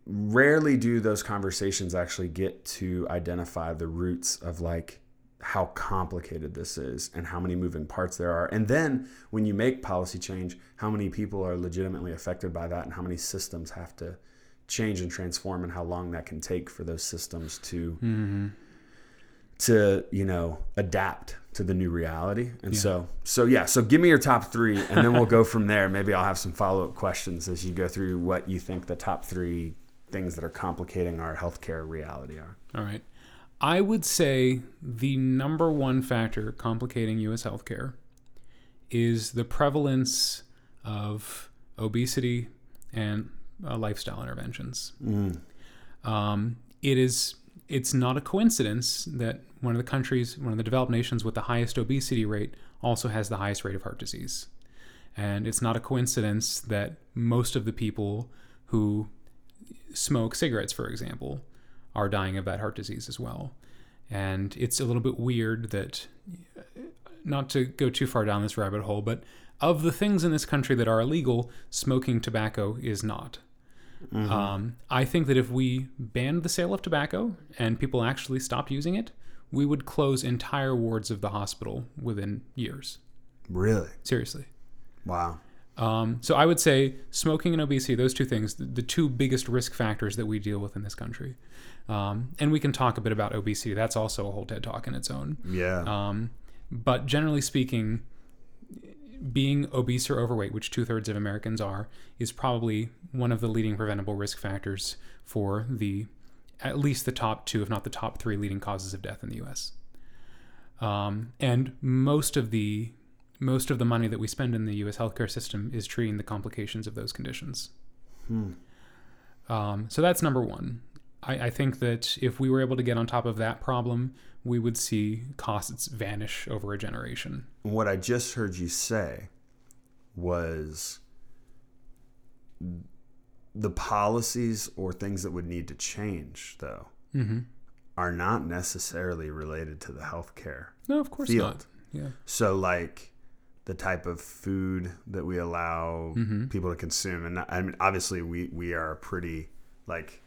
rarely do those conversations actually get to identify the roots of like how complicated this is and how many moving parts there are. And then when you make policy change how many people are legitimately affected by that and how many systems have to change and transform and how long that can take for those systems to mm-hmm. to you know adapt to the new reality and so so yeah so give me your top three and then we'll go from there maybe i'll have some follow-up questions as you go through what you think the top three things that are complicating our healthcare reality are All right. I would say the number one factor complicating U.S. healthcare is the prevalence of obesity and uh, lifestyle interventions. Um, it is. It's not a coincidence that one of the countries, one of the developed nations with the highest obesity rate, also has the highest rate of heart disease. And it's not a coincidence that most of the people who smoke cigarettes, for example, are dying of that heart disease as well. And it's a little bit weird that, not to go too far down this rabbit hole, but of the things in this country that are illegal, smoking tobacco is not. Um, I think that if we banned the sale of tobacco and people actually stopped using it, we would close entire wards of the hospital within years. Really? Seriously. Wow. Um, so I would say smoking and obesity, those two things, the, the two biggest risk factors that we deal with in this country. Um, and we can talk a bit about obesity. That's also a whole TED talk in its own. Yeah. Um, but generally speaking, being obese or overweight, which two thirds of Americans are, is probably one of the leading preventable risk factors for the at least the top two, if not the top three, leading causes of death in the U.S. Um, and most of the most of the money that we spend in the U.S. healthcare system is treating the complications of those conditions. Um, so that's number one. I, I think that if we were able to get on top of that problem, we would see costs vanish over a generation. what I just heard you say was the policies or things that would need to change, though, Mm-hmm. are not necessarily related to the healthcare. No, of course Field. not. Yeah. So, like the type of food that we allow Mm-hmm. people to consume, and I mean, obviously, we we are pretty like.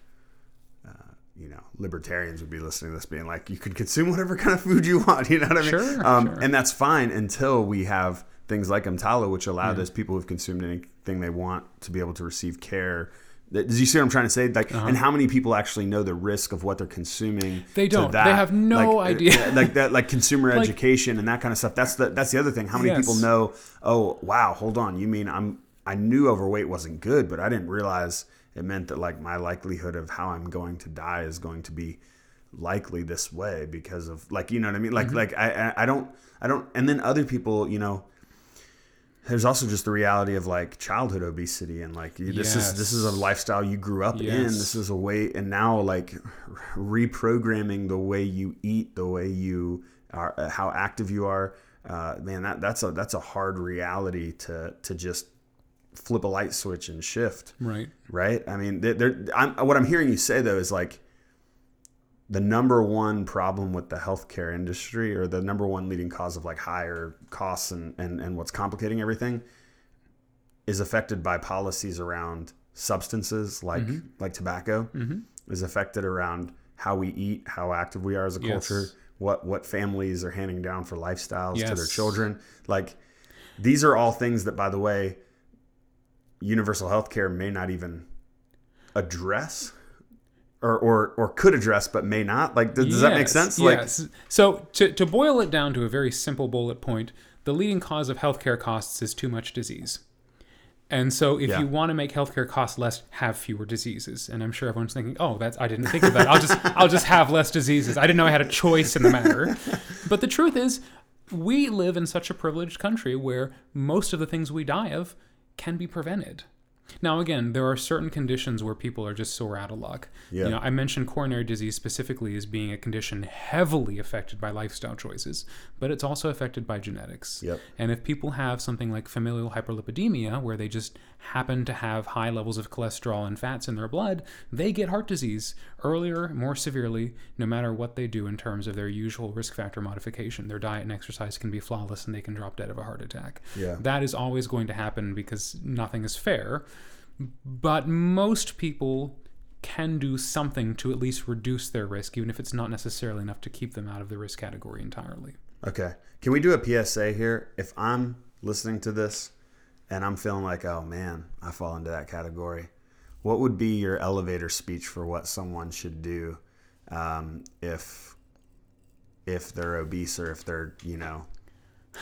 Uh, you know, libertarians would be listening to this, being like, "You could consume whatever kind of food you want." You know what I mean? Sure, um, sure. And that's fine until we have things like EMTALA, which allow those people who've consumed anything they want to be able to receive care. Th- Do you see what I'm trying to say? Like, and how many people actually know the risk of what they're consuming? Uh-huh. They don't. They that? have no Like, uh, idea. Like that, like consumer Like- education and that kind of stuff. That's the that's the other thing. How many Yes. people know? Oh, wow, hold on. You mean I'm I knew overweight wasn't good, but I didn't realize it meant that like my likelihood of how I'm going to die is going to be likely this way because of like you know what I mean. Like Mm-hmm. like I I- don't I don't. And then other people, you know. There's also just the reality of like childhood obesity and like you- this is this is a lifestyle you grew up in. This is a way, and now like reprogramming the way you eat, the way you are, uh, how active you are. Uh, man, that that's a that's a hard reality to to just flip a light switch and shift Right. right? I mean, there, I'm, what I'm hearing you say though is like the number one problem with the healthcare industry, or the number one leading cause of like higher costs and and, and what's complicating everything, is affected by policies around substances like mm-hmm. like tobacco, mm-hmm. is affected around how we eat, how active we are as a Yes. culture, what what families are handing down for lifestyles to their children, like. These are all things that, by the way, universal health care may not even address or, or, or could address but may not like does, does that make Yes, sense like yes. So to, to boil it down to a very simple bullet point, the leading cause of healthcare costs is too much disease. And so if Yeah. you want to make healthcare costs less, have fewer diseases. And I'm sure everyone's thinking, "Oh, that's I didn't think of that. I'll just I'll just have less diseases. I didn't know I had a choice in the matter." But the truth is, we live in such a privileged country where most of the things we die of can be prevented. Now, again, there are certain conditions where people are just sore out of luck. Yeah. You know, I mentioned coronary disease specifically as being a condition heavily affected by lifestyle choices, but it's also affected by genetics. Yep. And if people have something like familial hyperlipidemia, where they just happen to have high levels of cholesterol and fats in their blood, they get heart disease earlier, more severely, no matter what they do in terms of their usual risk factor modification. Their diet and exercise can be flawless and they can drop dead of a heart attack. Yeah. That is always going to happen because nothing is fair. But most people can do something to at least reduce their risk, even if it's not necessarily enough to keep them out of the risk category entirely. okay can we do a psa here if i'm listening to this and i'm feeling like oh man i fall into that category. What would be your elevator speech for what someone should do um, if if they're obese or if they're you know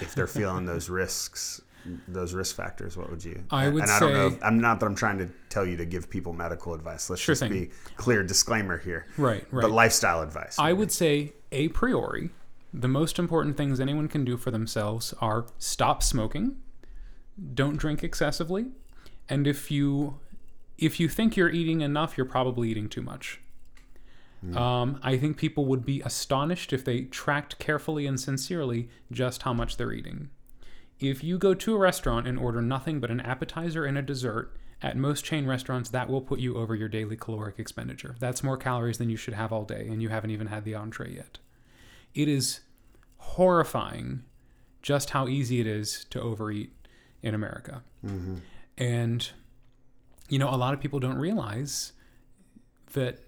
if they're feeling those risks those risk factors what would you? I would and i don't know if, i'm not that i'm trying to tell you to give people medical advice. Let's Sure just thing. be clear disclaimer here. Right, right. but lifestyle advice. I would say, a priori, the most important things anyone can do for themselves are stop smoking, don't drink excessively, and if you if you think you're eating enough, you're probably eating too much. Um, I think people would be astonished if they tracked carefully and sincerely just how much they're eating. If you go to a restaurant and order nothing but an appetizer and a dessert, at most chain restaurants, that will put you over your daily caloric expenditure. That's more calories than you should have all day, and you haven't even had the entree yet. It is horrifying just how easy it is to overeat in America. Mm-hmm. And, you know, a lot of people don't realize that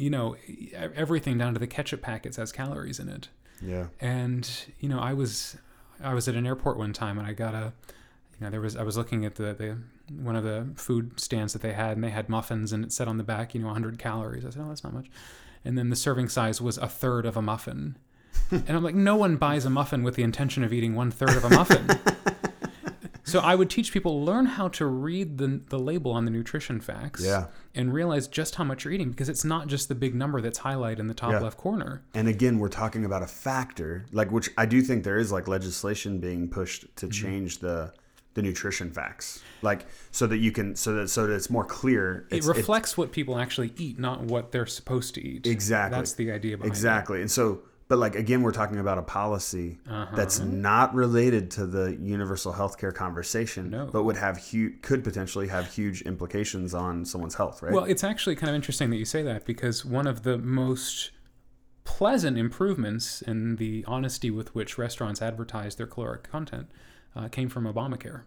you know, everything down to the ketchup packets has calories in it. Yeah. And you know, I was I was at an airport one time and I got a you know, there was I was looking at the, the one of the food stands that they had and they had muffins and it said on the back, you know, 100 calories. I said, "Oh, that's not much." And then the serving size was a third of a muffin. and I'm like, "No one buys a muffin with the intention of eating one third of a muffin." so I would teach people learn how to read the the label on the nutrition facts Yeah. and realize just how much you're eating because it's not just the big number that's highlighted in the top Yeah. left corner. And again, we're talking about a factor, like which I do think there is like legislation being pushed to Mm-hmm. change the the nutrition facts, like so that you can so that so that it's more clear. it It's, reflects what people actually eat, not what they're supposed to eat. Exactly. That's the idea behind exactly, and so. But like again, we're talking about a policy Uh-huh. that's not related to the universal healthcare conversation, No. but would have huge, could potentially have huge implications on someone's health, right? Well, it's actually kind of interesting that you say that because one of the most pleasant improvements in the honesty with which restaurants advertise their caloric content uh, came from Obamacare.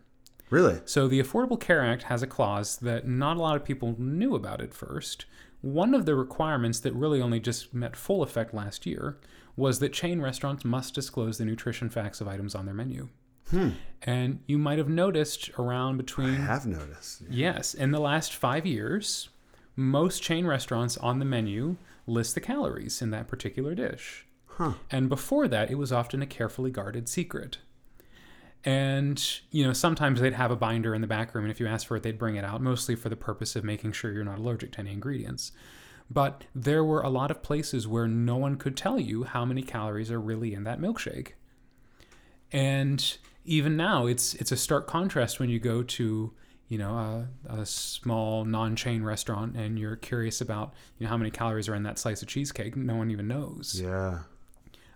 really, So the Affordable Care Act has a clause that not a lot of people knew about at first. One of the requirements that really only just met full effect last year was that chain restaurants must disclose the nutrition facts of items on their menu. Hmm. And you might have noticed around between I have noticed. Yes, in the last five years, most chain restaurants on the menu list the calories in that particular dish. Huh. And before that, it was often a carefully guarded secret. And, you know, sometimes they'd have a binder in the back room, and if you asked for it, they'd bring it out, mostly for the purpose of making sure you're not allergic to any ingredients. But there were a lot of places where no one could tell you how many calories are really in that milkshake. And even now, it's it's a stark contrast when you go to you know a, a small non-chain restaurant and you're curious about you know how many calories are in that slice of cheesecake. No one even knows. Yeah,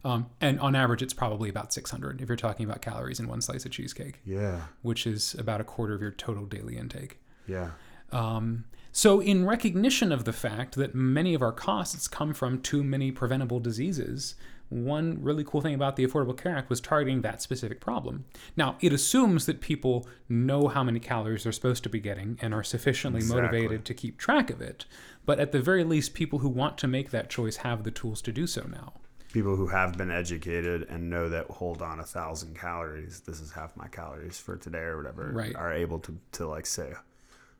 Um, and on average, it's probably about 600 if you're talking about calories in one slice of cheesecake, yeah, which is about a quarter of your total daily intake. yeah. Um, so, in recognition of the fact that many of our costs come from too many preventable diseases, one really cool thing about the Affordable Care Act was targeting that specific problem. Now, it assumes that people know how many calories they're supposed to be getting and are sufficiently Exactly. motivated to keep track of it. But at the very least, people who want to make that choice have the tools to do so now. People who have been educated and know that hold on a thousand calories, this is half my calories for today or whatever, Right. are able to to like say,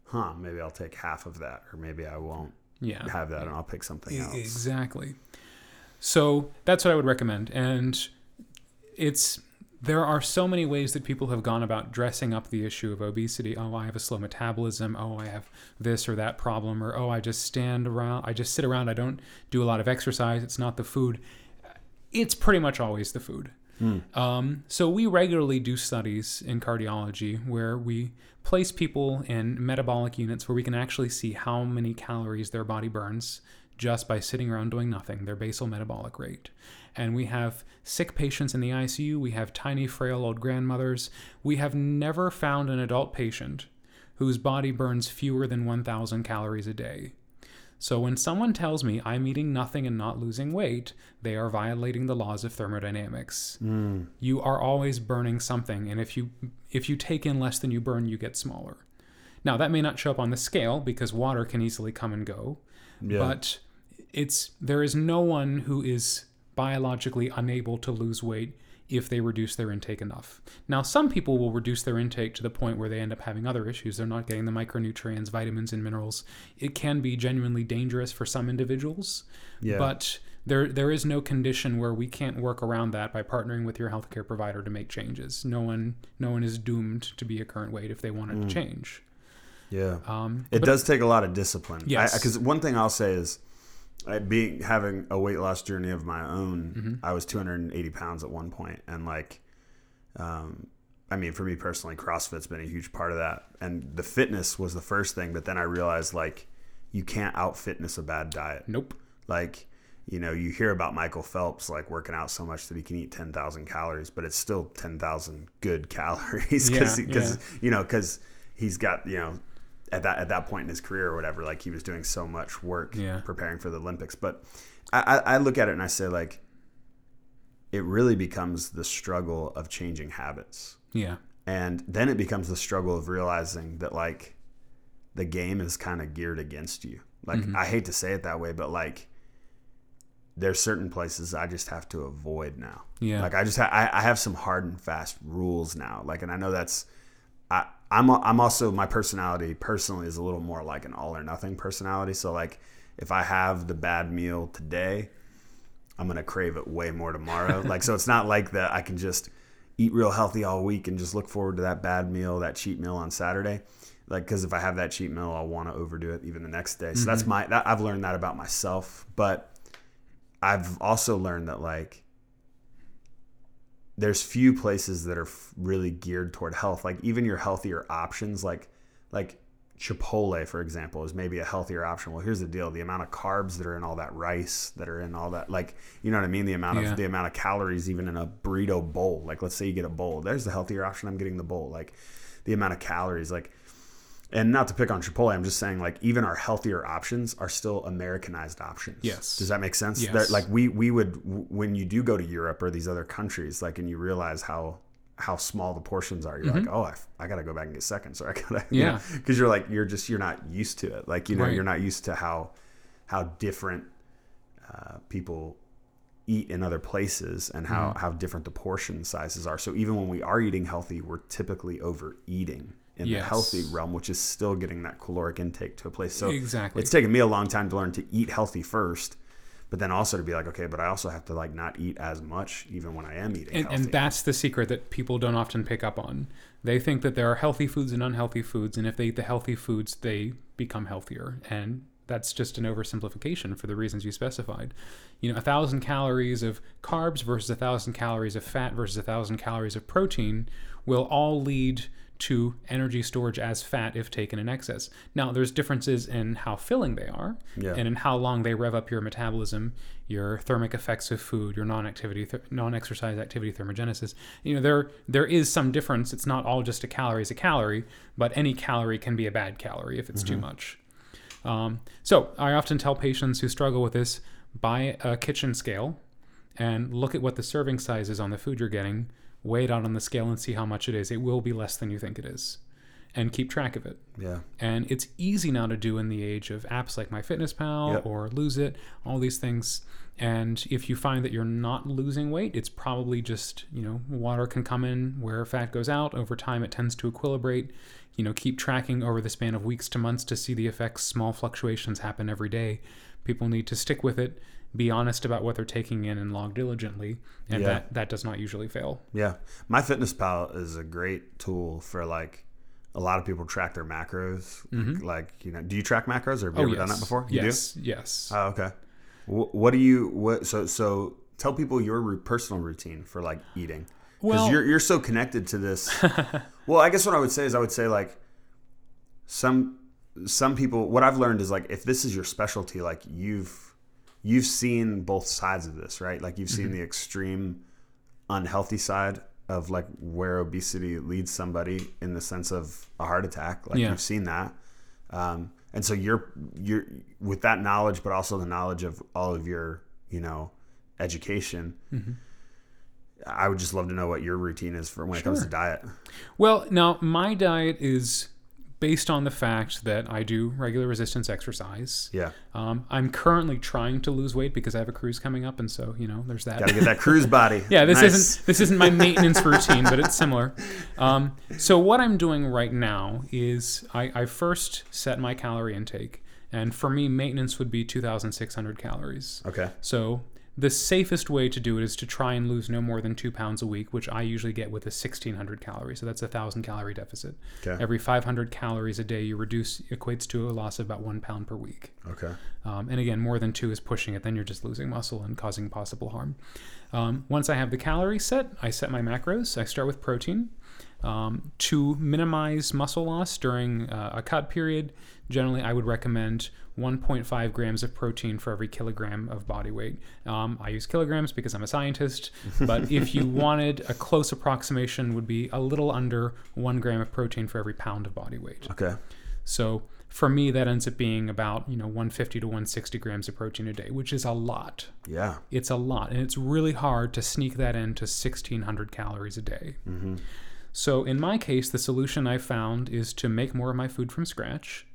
huh, maybe I'll take half of that, or maybe I won't Yeah. have that and I'll pick something E- else. Exactly. So that's what I would recommend. And it's there are so many ways that people have gone about dressing up the issue of obesity. Oh, I have a slow metabolism. Oh, I have this or that problem. Or oh, I just stand around. I just sit around. I don't do a lot of exercise. It's not the food. It's pretty much always the food. Um, so we regularly do studies in cardiology where we place people in metabolic units where we can actually see how many calories their body burns just by sitting around doing nothing, their basal metabolic rate. And we have sick patients in the ICU, we have tiny, frail old grandmothers. We have never found an adult patient whose body burns fewer than 1,000 calories a day. So when someone tells me I'm eating nothing and not losing weight, they are violating the laws of thermodynamics. Hmm. You are always burning something, and if you if you take in less than you burn, you get smaller. Now that may not show up on the scale because water can easily come and go, Yeah. but it's there is no one who is biologically unable to lose weight if they reduce their intake enough. Now, some people will reduce their intake to the point where they end up having other issues. They're not getting the micronutrients, vitamins, and minerals. It can be genuinely dangerous for some individuals, Yeah. but there there is no condition where we can't work around that by partnering with your healthcare provider to make changes. No one no one is doomed to be a current weight if they wanted to change. yeah. Um, It does take a lot of discipline. Yes. Because one thing I'll say is, I, being having a weight loss journey of my own, Mm-hmm. I was 280 pounds at one point, and like, um, I mean, for me personally, CrossFit's been a huge part of that, and the fitness was the first thing. But then I realized like, you can't out fitness a bad diet. Nope. Like, you know, you hear about Michael Phelps like working out so much that he can eat 10,000 calories, but it's still 10,000 good calories because, Yeah, you know, because he's got, you know, at that, at that point in his career or whatever, like he was doing so much work Yeah. preparing for the Olympics. But I, I, look at it and I say, like, it really becomes the struggle of changing habits. Yeah. And then it becomes the struggle of realizing that, like, the game is kind of geared against you. Like Mm-hmm. I hate to say it that way, but like there's certain places I just have to avoid now. Yeah. Like I just ha- I, I have some hard and fast rules now. Like, and I know that's I I'm I'm also my personality personally is a little more like an all or nothing personality. So like if I have the bad meal today, I'm gonna crave it way more tomorrow. like so, it's not like that I can just eat real healthy all week and just look forward to that bad meal, that cheat meal on Saturday. Like because if I have that cheat meal, I'll want to overdo it even the next day. So that's mm-hmm. my that, I've learned that about myself. But I've also learned that like there's few places that are f- really geared toward health. Like even your healthier options, like like Chipotle, for example, is maybe a healthier option. Well, here's the deal: the amount of carbs that are in all that rice, that are in all that, like you know what I mean. The amount Yeah. of the amount of calories even in a burrito bowl. Like let's say you get a bowl, there's the healthier option. I'm getting the bowl. Like the amount of calories, like. And not to pick on Chipotle, I'm just saying like even our healthier options are still Americanized options. Yes. Does that make sense? Yes. That, like we we would when you do go to Europe or these other countries, like and you realize how how small the portions are, you're like, oh, I, f- I gotta go back and get seconds, or I gotta, Mm-hmm. Yeah. because you're like you're just you're not used to it, like you know Right. you're not used to how how different uh, people eat in other places and how Mm-hmm. how different the portion sizes are. So even when we are eating healthy, we're typically overeating in the healthy realm, which is still getting that caloric intake to a place. So Exactly. it's taken me a long time to learn to eat healthy first, but then also to be like, okay, but I also have to like not eat as much even when I am eating and, and that's the secret that people don't often pick up on. They think that there are healthy foods and unhealthy foods, and if they eat the healthy foods, they become healthier. And that's just an oversimplification for the reasons you specified. You know, a thousand calories of carbs versus a thousand calories of fat versus a thousand calories of protein will all lead to energy storage as fat if taken in excess. Now, there's differences in how filling they are Yeah. and in how long they rev up your metabolism, your thermic effects of food, your non-activity, th- non-exercise activity thermogenesis. You know, there there is some difference. It's not all just a calorie is a calorie, but any calorie can be a bad calorie if it's too much. Um, so I often tell patients who struggle with this, buy a kitchen scale and look at what the serving size is on the food you're getting, weigh it out on the scale and see how much it is. It will be less than you think it is. And keep track of it. yeah. And it's easy now to do in the age of apps like MyFitnessPal Yep. or Lose It, all these things. And if you find that you're not losing weight, it's probably just, you know, water can come in where fat goes out. Over time, it tends to equilibrate. You know, keep tracking over the span of weeks to months to see the effects. Small fluctuations happen every day. People need to stick with it, be honest about what they're taking in, and log diligently. And Yeah. that, that does not usually fail. Yeah. MyFitnessPal is a great tool for like a lot of people track their macros. Like, you know, do you track macros or have you ever done that before? You Mm-hmm. yes. Yes. Oh, okay. Wh- What do you, what, so, so tell people your personal routine for like eating. Because Well- you're, you're so connected to this. well, I guess what I would say is I would say like some, some people, what I've learned is like, if this is your specialty, like you've, you've seen both sides of this, right? Like you've seen the extreme unhealthy side of like where obesity leads somebody in the sense of a heart attack. Like Yeah. you've seen that. Um, and so you're you're with that knowledge, but also the knowledge of all of your you know education. I would just love to know what your routine is for when it comes to diet. Well, now my diet is based on the fact that I do regular resistance exercise. Yeah, Um, I'm currently trying to lose weight because I have a cruise coming up, and so you know, there's that. got to get that cruise body. yeah, this Nice. isn't this isn't my maintenance routine, but it's similar. Um, so what I'm doing right now is I, I first set my calorie intake, and for me, maintenance would be 2,600 calories. okay. So the safest way to do it is to try and lose no more than two pounds a week, which I usually get with a 1600 calories. So that's a thousand calorie deficit. Okay. Every 500 calories a day you reduce equates to a loss of about one pound per week. Okay. Um, and again, more than two is pushing it. Then you're just losing muscle and causing possible harm. Um, once I have the calorie set, I set my macros. I start with protein. Um, to minimize muscle loss during uh, a cut period, generally I would recommend 1.5 grams of protein for every kilogram of body weight. Um, I use kilograms because I'm a scientist, but if you wanted a close approximation, would be a little under one gram of protein for every pound of body weight. Okay. So for me, that ends up being about you know 150 to 160 grams of protein a day, which is a lot. Yeah. It's a lot, and it's really hard to sneak that into 1600 calories a day. So in my case, the solution I found is to make more of my food from scratch.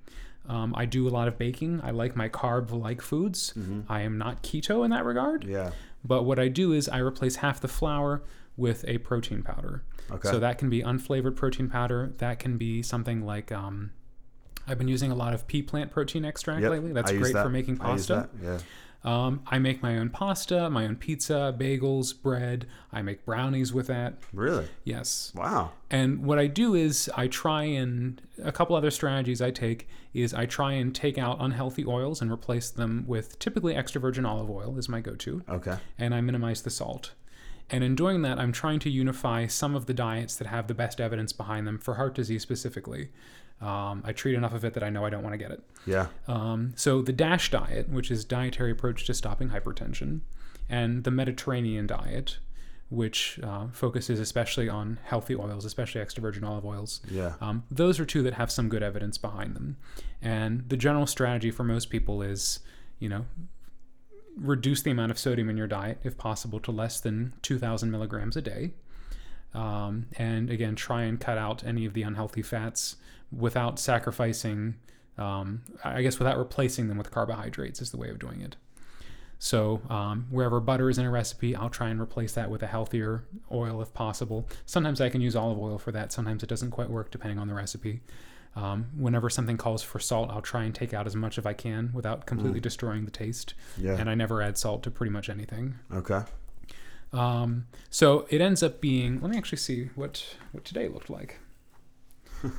Um, I do a lot of baking. I like my carb like foods. I am not keto in that regard. Yeah. But what I do is I replace half the flour with a protein powder. Okay. So that can be unflavored protein powder. That can be something like um, I've been using a lot of pea plant protein extract Yep, lately. That's I great that. for making pasta. Yeah. Um, I make my own pasta, my own pizza, bagels, bread. I make brownies with that. Really? Yes. Wow. And what I do is I try and a couple other strategies I take is I try and take out unhealthy oils and replace them with typically extra virgin olive oil is my go-to Okay. and I minimize the salt. And in doing that, I'm trying to unify some of the diets that have the best evidence behind them for heart disease specifically. Um, I treat enough of it that I know I don't want to get it. Yeah. Um, so the DASH diet, which is dietary approach to stopping hypertension, and the Mediterranean diet, which uh, focuses especially on healthy oils, especially extra virgin olive oils. Yeah. Um, those are two that have some good evidence behind them. And the general strategy for most people is, you know, reduce the amount of sodium in your diet, if possible, to less than 2,000 milligrams a day. Um, and again, try and cut out any of the unhealthy fats without sacrificing, um, I guess, without replacing them with carbohydrates, is the way of doing it. So, um, wherever butter is in a recipe, I'll try and replace that with a healthier oil if possible. Sometimes I can use olive oil for that. Sometimes it doesn't quite work depending on the recipe. Um, whenever something calls for salt, I'll try and take out as much as I can without completely destroying the taste. Yeah. And I never add salt to pretty much anything. Okay. Um, so it ends up being. Let me actually see what what today looked like.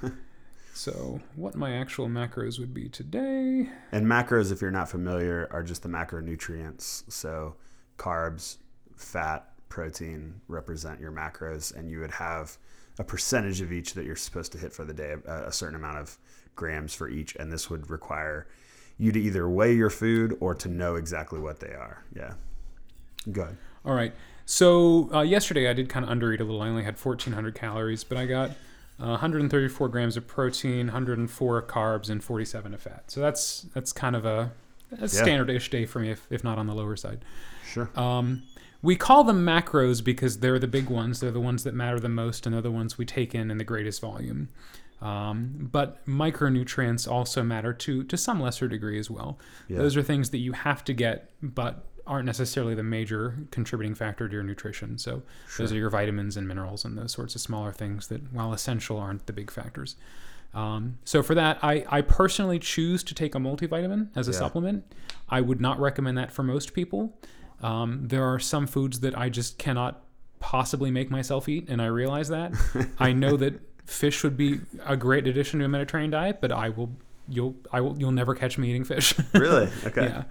so what my actual macros would be today. And macros, if you're not familiar, are just the macronutrients. So carbs, fat, protein represent your macros, and you would have a percentage of each that you're supposed to hit for the day, a, certain amount of grams for each. And this would require you to either weigh your food or to know exactly what they are. Yeah. Good. All right. So uh, yesterday I did kind of undereat a little. I only had 1,400 calories, but I got uh, 134 grams of protein, 104 carbs, and 47 of fat. So that's that's kind of a, a standard-ish day for me, if, if not on the lower side. Sure. Um, we call them macros because they're the big ones. They're the ones that matter the most, and they're the ones we take in in the greatest volume. Um, but micronutrients also matter to to some lesser degree as well. Yeah. Those are things that you have to get, but aren't necessarily the major contributing factor to your nutrition. So those are your vitamins and minerals and those sorts of smaller things that, while essential, aren't the big factors. Um, so for that, I, I personally choose to take a multivitamin as a Yeah. supplement. I would not recommend that for most people. Um, there are some foods that I just cannot possibly make myself eat, and I realize that. I know that fish would be a great addition to a Mediterranean diet, but I will you'll I will you'll never catch me eating fish. Really? Okay. yeah.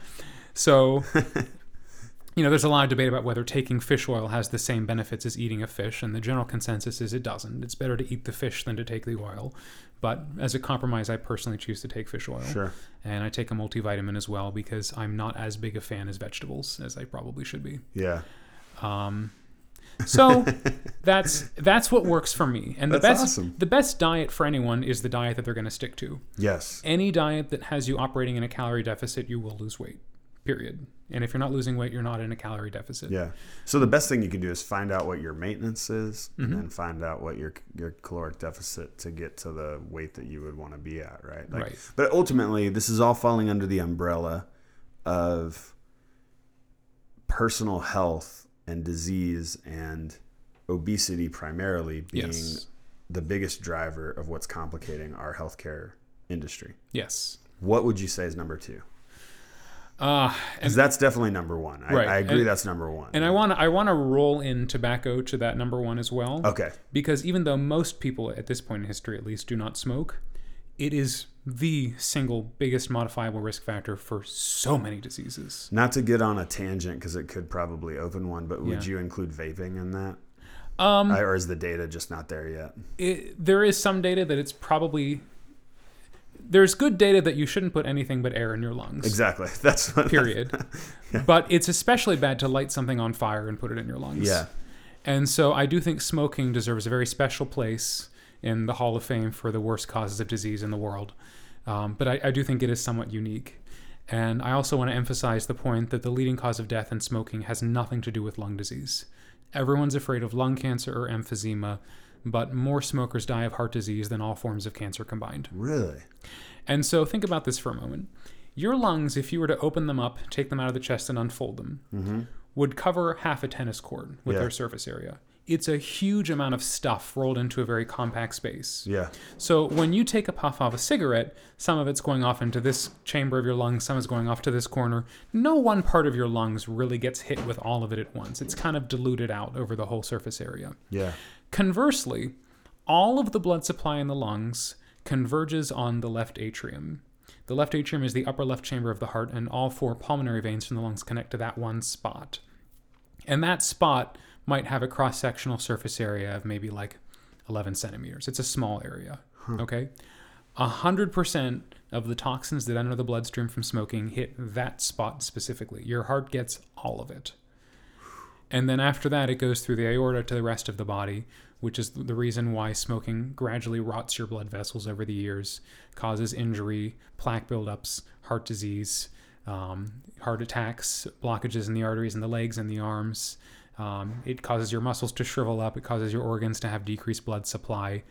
So you know, there's a lot of debate about whether taking fish oil has the same benefits as eating a fish, and the general consensus is it doesn't. It's better to eat the fish than to take the oil. But as a compromise, I personally choose to take fish oil. Sure. And I take a multivitamin as well because I'm not as big a fan as vegetables as I probably should be. Yeah. Um, so that's that's what works for me. And the That's best awesome. the best diet for anyone is the diet that they're going to stick to. Yes. Any diet that has you operating in a calorie deficit, you will lose weight. Period. And if you're not losing weight, you're not in a calorie deficit. Yeah. So the best thing you can do is find out what your maintenance is, Mm-hmm. and then find out what your your caloric deficit to get to the weight that you would want to be at, right? Like, Right. But ultimately, this is all falling under the umbrella of personal health and disease and obesity primarily being Yes. the biggest driver of what's complicating our healthcare industry. Yes. What would you say is number Uh, Because that's definitely number one. I, Right. I agree And- that's number one. and I want to I want to roll in tobacco to that number one as well. okay. Because even though most people at this point in history, at least, do not smoke, it is the single biggest modifiable risk factor for so many diseases. Not to get on a tangent because it could probably open one, but would Yeah. you include vaping in that? Um, or is the data just not there yet? it, there is some data that it's probably there's good data that you shouldn't put anything but air in your lungs. Exactly. That's what, Period. But it's especially bad to light something on fire and put it in your lungs. Yeah. And so I do think smoking deserves a very special place in the Hall of Fame for the worst causes of disease in the world. Um, but I, I do think it is somewhat unique. And I also want to emphasize the point that the leading cause of death in smoking has nothing to do with lung disease. Everyone's afraid of lung cancer or emphysema, but more smokers die of heart disease than all forms of cancer combined. Really? And so think about this for a moment. Your lungs, if you were to open them up, take them out of the chest, and unfold them, would cover half a tennis court with Mm-hmm. Yeah. their surface area. It's a huge amount of stuff rolled into a very compact space. Yeah. So when you take a puff off a cigarette, some of it's going off into this chamber of your lungs, some is going off to this corner. No one part of your lungs really gets hit with all of it at once. It's kind of diluted out over the whole surface area. Yeah. Conversely, all of the blood supply in the lungs converges on the left atrium. The left atrium is the upper left chamber of the heart, and all four pulmonary veins from the lungs connect to that one spot. And that spot might have a cross sectional surface area of maybe like 11 centimeters. It's a small area. Hmm. Okay? 100% of the toxins that enter the bloodstream from smoking hit that spot specifically. Your heart gets all of it. And then after that, it goes through the aorta to the rest of the body, which is the reason why smoking gradually rots your blood vessels over the years, causes injury, plaque buildups, heart disease, um, heart attacks, blockages in the arteries in the legs and the arms. Um, it causes your muscles to shrivel up. It causes your organs to have decreased blood supply.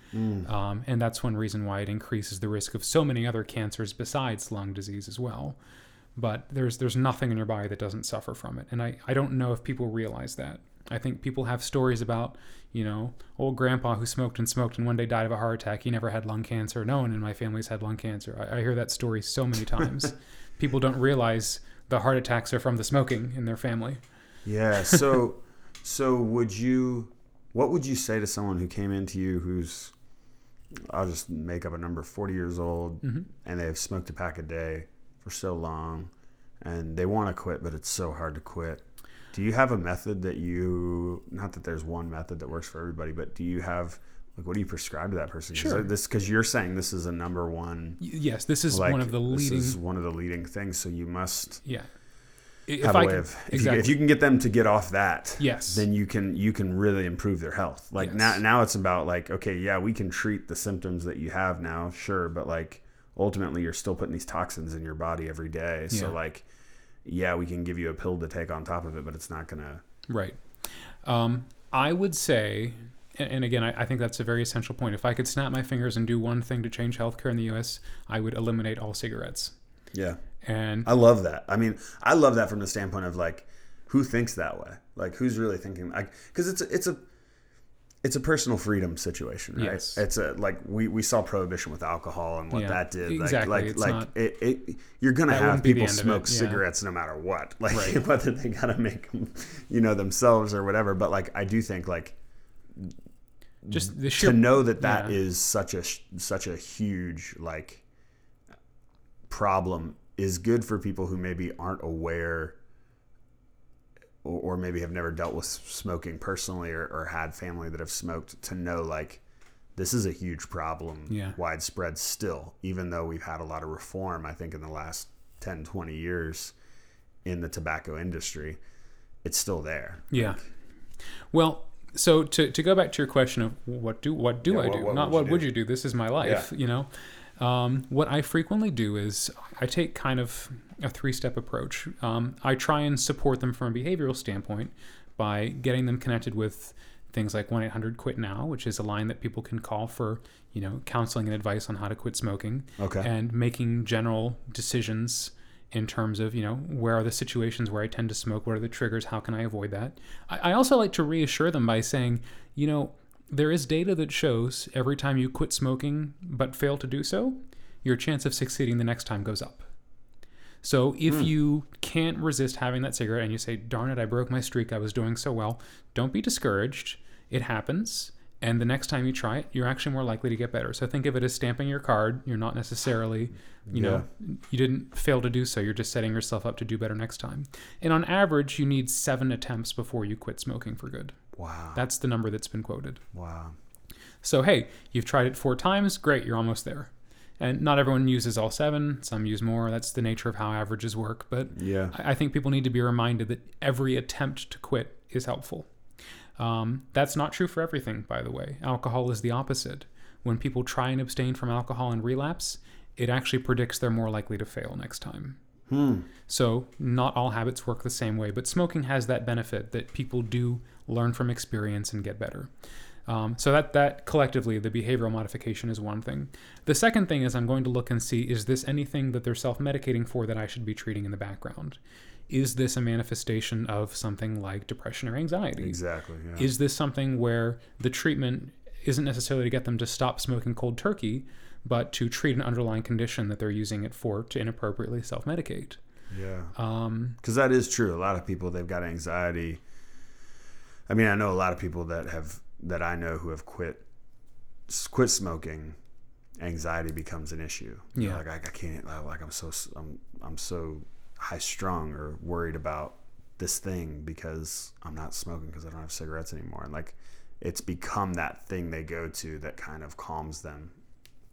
Um, and that's one reason why it increases the risk of so many other cancers besides lung disease as well but there's there's nothing in your body that doesn't suffer from it and I, I don't know if people realize that i think people have stories about you know old grandpa who smoked and smoked and one day died of a heart attack he never had lung cancer no one in my family's had lung cancer i, I hear that story so many times people don't realize the heart attacks are from the smoking in their family Yeah. So, so would you? What would you say to someone who came into you who's, I'll just make up a number, forty years old, Mm-hmm. and they've smoked a pack a day for so long, and they want to quit, but it's so hard to quit. Do you have a method that you? Not that there's one method that works for everybody, but do you have? Like, what do you prescribe to that person? Sure. This because you're saying this is a number one. Yes this is Like, one of the leading This is one of the leading things. So you must yeah if have a I way can- of if, exactly you, if you can get them to get off that Yes. then you can you can really improve their health like Yes. now now it's about like okay yeah we can treat the symptoms that you have now sure but like ultimately you're still putting these toxins in your body every day so Yeah. like yeah we can give you a pill to take on top of it but it's not gonna Right. Um, I would say, and, and again, I, I think that's a very essential point. If I could snap my fingers and do one thing to change healthcare in the U.S., I would eliminate all cigarettes. yeah And i love that i mean i love that from the standpoint of like who thinks that way like who's really thinking like because it's a, it's a it's a personal freedom situation, right? Yes. It's a like we, we saw prohibition with alcohol and what Yeah, that did. Like exactly. like It's like not- it, it you're gonna have wouldn't be the people smoke yeah. cigarettes no matter what, like Right. whether they gotta make them, you know, themselves or whatever. But like I do think like just the sheer to know that that is yeah. such a such a huge like problem is good for people who maybe aren't aware or, or maybe have never dealt with smoking personally or, or had family that have smoked to know like this is a huge problem Yeah. widespread still even though we've had a lot of reform i think in the last 10 20 years in the tobacco industry it's still there Yeah. Well, so to, to go back to your question of what do what do Yeah, I what- do? what Not would what do? would you do? This is my life, you know. Um, what I frequently do is I take kind of a three step approach. Um, I try and support them from a behavioral standpoint by getting them connected with things like 1 800 Quit Now, which is a line that people can call for, you know, counseling and advice on how to quit smoking Okay. and making general decisions in terms of you know where are the situations where I tend to smoke, what are the triggers, how can I avoid that. I, I also like to reassure them by saying, you know, there is data that shows every time you quit smoking but fail to do so, your chance of succeeding the next time goes up. So if hmm. you can't resist having that cigarette and you say, darn it, I broke my streak, I was doing so well, don't be discouraged. It happens. And the next time you try it, you're actually more likely to get better. So think of it as stamping your card. You're not necessarily, you know, you didn't fail to do so. You're just setting yourself up to do better next time. And on average, you need seven attempts before you quit smoking for good. Wow That's the number that's been quoted. wow So, hey, you've tried it four times. Great, you're almost there. And not everyone uses all seven, some use more. That's the nature of how averages work. But yeah I I think people need to be reminded that every attempt to quit is helpful. Um, that's not true for everything, by the way. Alcohol is the opposite. When people try and abstain from alcohol and relapse, it actually predicts they're more likely to fail next time. Hmm. So, not all habits work the same way, but smoking has that benefit that people do learn from experience and get better. Um, so that that collectively, the behavioral modification is one thing. The second thing is I'm going to look and see is this anything that they're self-medicating for that I should be treating in the background? Is this a manifestation of something like depression or anxiety? Exactly. Yeah. Is this something where the treatment isn't necessarily to get them to stop smoking cold turkey, but to treat an underlying condition that they're using it for to inappropriately self-medicate? yeah. Um, Because that is true. A lot of people they've got anxiety. I mean, I know a lot of people that have that I know who have quit quit smoking. Anxiety becomes an issue. Yeah. like I, I can't. Like I'm so I'm I'm so high strung or worried about this thing because I'm not smoking because I don't have cigarettes anymore. And like it's become that thing they go to that kind of calms them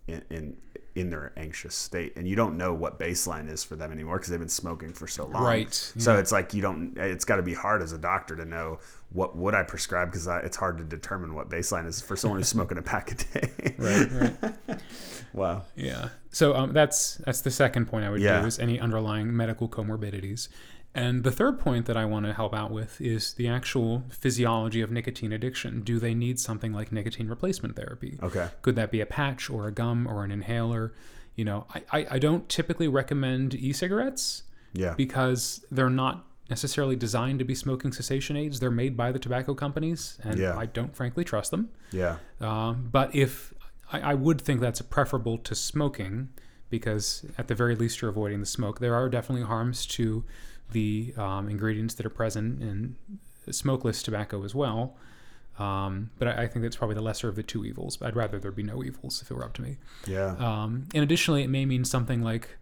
in in, in their anxious state. And you don't know what baseline is for them anymore because they've been smoking for so long. Right, So yeah. it's like you don't. It's got to be hard as a doctor to know what would I prescribe because it's hard to determine what baseline is for someone who's smoking a pack a day. right, right. wow. Yeah. So um, that's that's the second point I would Yeah. do is any underlying medical comorbidities. And the third point that I want to help out with is the actual physiology of nicotine addiction. Do they need something like nicotine replacement therapy? Okay. Could that be a patch or a gum or an inhaler? You know, I, I, I don't typically recommend e-cigarettes Yeah. because they're not necessarily designed to be smoking cessation aids. They're made by the tobacco companies, and Yeah. I don't frankly trust them. yeah. Um, but if I, I would think that's preferable to smoking, because at the very least you're avoiding the smoke. There are definitely harms to the um, ingredients that are present in smokeless tobacco as well. Um, but I, I think that's probably the lesser of the two evils. But I'd rather there be no evils if it were up to me. Yeah. Um, and additionally, it may mean something like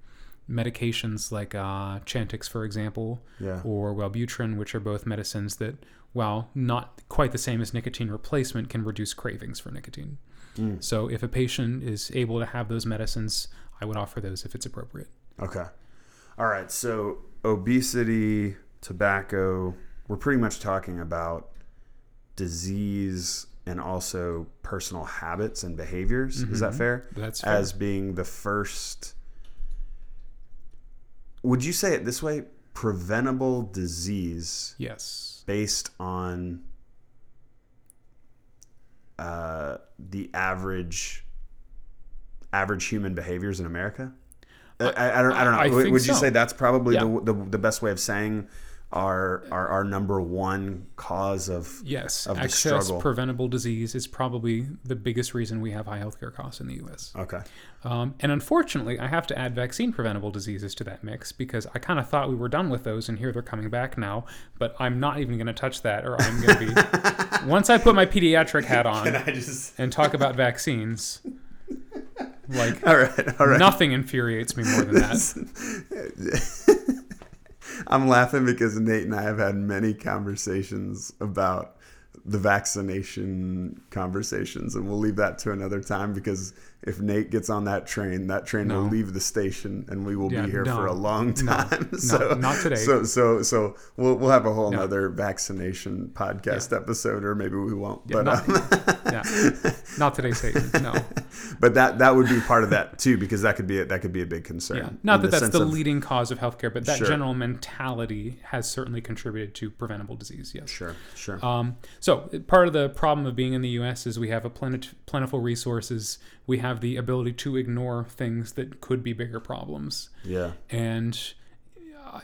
medications like uh, Chantix, for example, Yeah. or Wellbutrin, which are both medicines that, while not quite the same as nicotine replacement, can reduce cravings for nicotine. Mm. So if a patient is able to have those medicines, I would offer those if it's appropriate. Okay. All right. So obesity, tobacco. We're pretty much talking about disease and also personal habits and behaviors. Is that fair? That's fair. As being the first. Would you say it this way? Preventable disease Yes. based on uh, the average average human behaviors in America? I, I, I don't, I don't know. I would would you say that's probably Yeah. the, the the best way of saying our our, our number one cause of Yes. Of Excess preventable disease is probably the biggest reason we have high healthcare costs in the U.S. okay Um, and unfortunately, I have to add vaccine preventable diseases to that mix because I kind of thought we were done with those, and here they're coming back now. But I'm not even going to touch that, or I'm going to be. once I put my pediatric hat on I just and talk about vaccines, like all right all right. nothing infuriates me more than that. I'm laughing because Nate and I have had many conversations about the vaccination conversations, and we'll leave that to another time because if Nate gets on that train, that train will leave the station, and we will Yeah, be here no. for a long time. so not today. So so so we'll we'll have a whole No. nother vaccination podcast episode, or maybe we won't. Yeah, but not, um, yeah, not today, Satan. No, but that that would be part of that too, because that could be a, that could be a big concern. yeah. Not that that's the of- leading cause of healthcare, but that Sure. general mentality has certainly contributed to preventable disease. Yes. Sure, sure. Um, so part of the problem of being in the U.S. is we have a plenif- plentiful resources. We have the ability to ignore things that could be bigger problems, yeah. and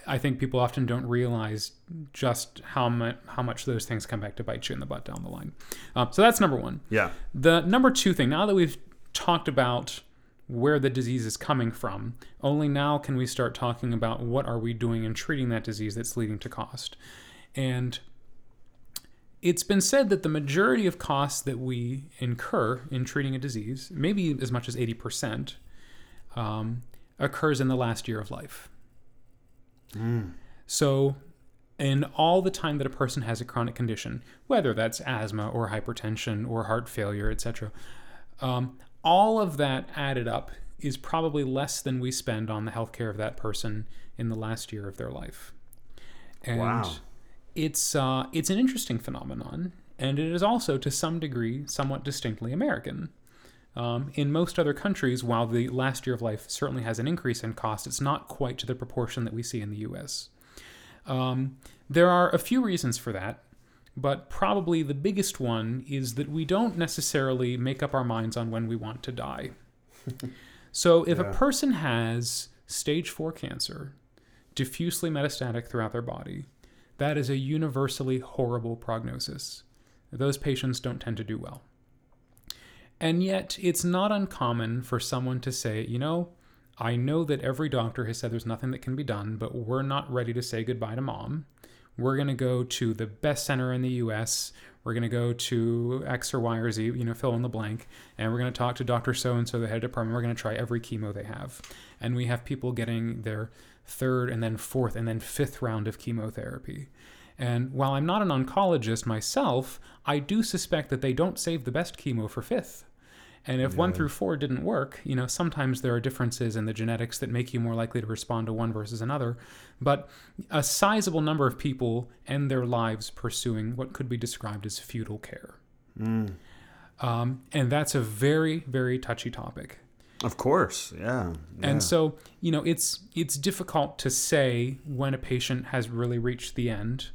I- think people often don't realize just how much how much those things come back to bite you in the butt down the line. Um, so that's number one. Yeah. The number two thing, now that we've talked about where the disease is coming from, only now can we start talking about what are we doing in treating that disease that's leading to cost. And it's been said that the majority of costs that we incur in treating a disease, maybe as much as 80%, um, occurs in the last year of life. So, in all the time that a person has a chronic condition, whether that's asthma or hypertension or heart failure, etc., um, all of that added up is probably less than we spend on the healthcare of that person in the last year of their life. And Wow. It's uh, it's an interesting phenomenon, and it is also to some degree somewhat distinctly American. Um, in most other countries, while the last year of life certainly has an increase in cost, it's not quite to the proportion that we see in the U.S. Um, there are a few reasons for that. but probably the biggest one is that we don't necessarily make up our minds on when we want to die. so if Yeah. a person has stage 4 cancer, diffusely metastatic throughout their body, that is a universally horrible prognosis. Those patients don't tend to do well. And yet, it's not uncommon for someone to say, you know, I know that every doctor has said there's nothing that can be done, but we're not ready to say goodbye to mom. We're going to go to the best center in the US. We're going to go to X or Y or Z, you know, fill in the blank. And we're going to talk to Dr. So and so, the head of department. We're going to try every chemo they have. And we have people getting their third and then fourth and then fifth round of chemotherapy. And while I'm not an oncologist myself, I do suspect that they don't save the best chemo for fifth. And if one through four didn't work, you know, sometimes there are differences in the genetics that make you more likely to respond to one versus another. But a sizable number of people end their lives pursuing what could be described as futile care. Um, and that's a very, very touchy topic. Of course, yeah. yeah. And so, you know, it's it's difficult to say when a patient has really reached the end,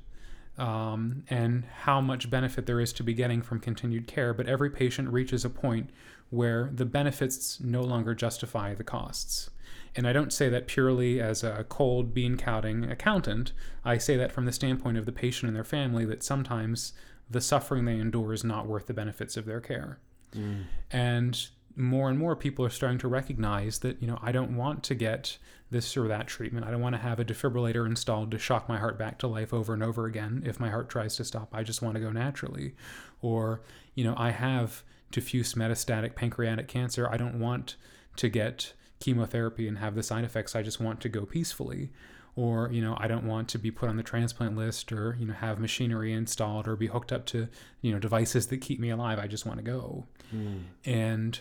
um, and how much benefit there is to be getting from continued care. But every patient reaches a point where the benefits no longer justify the costs. And I don't say that purely as a cold bean counting accountant. I say that from the standpoint of the patient and their family that sometimes the suffering they endure is not worth the benefits of their care. And more and more people are starting to recognize that, you know, I don't want to get this or that treatment. I don't want to have a defibrillator installed to shock my heart back to life over and over again. If my heart tries to stop, I just want to go naturally. Or, you know, I have diffuse metastatic pancreatic cancer. I don't want to get chemotherapy and have the side effects. I just want to go peacefully. Or, you know, I don't want to be put on the transplant list or, you know, have machinery installed or be hooked up to, you know, devices that keep me alive. I just want to go. Hmm. And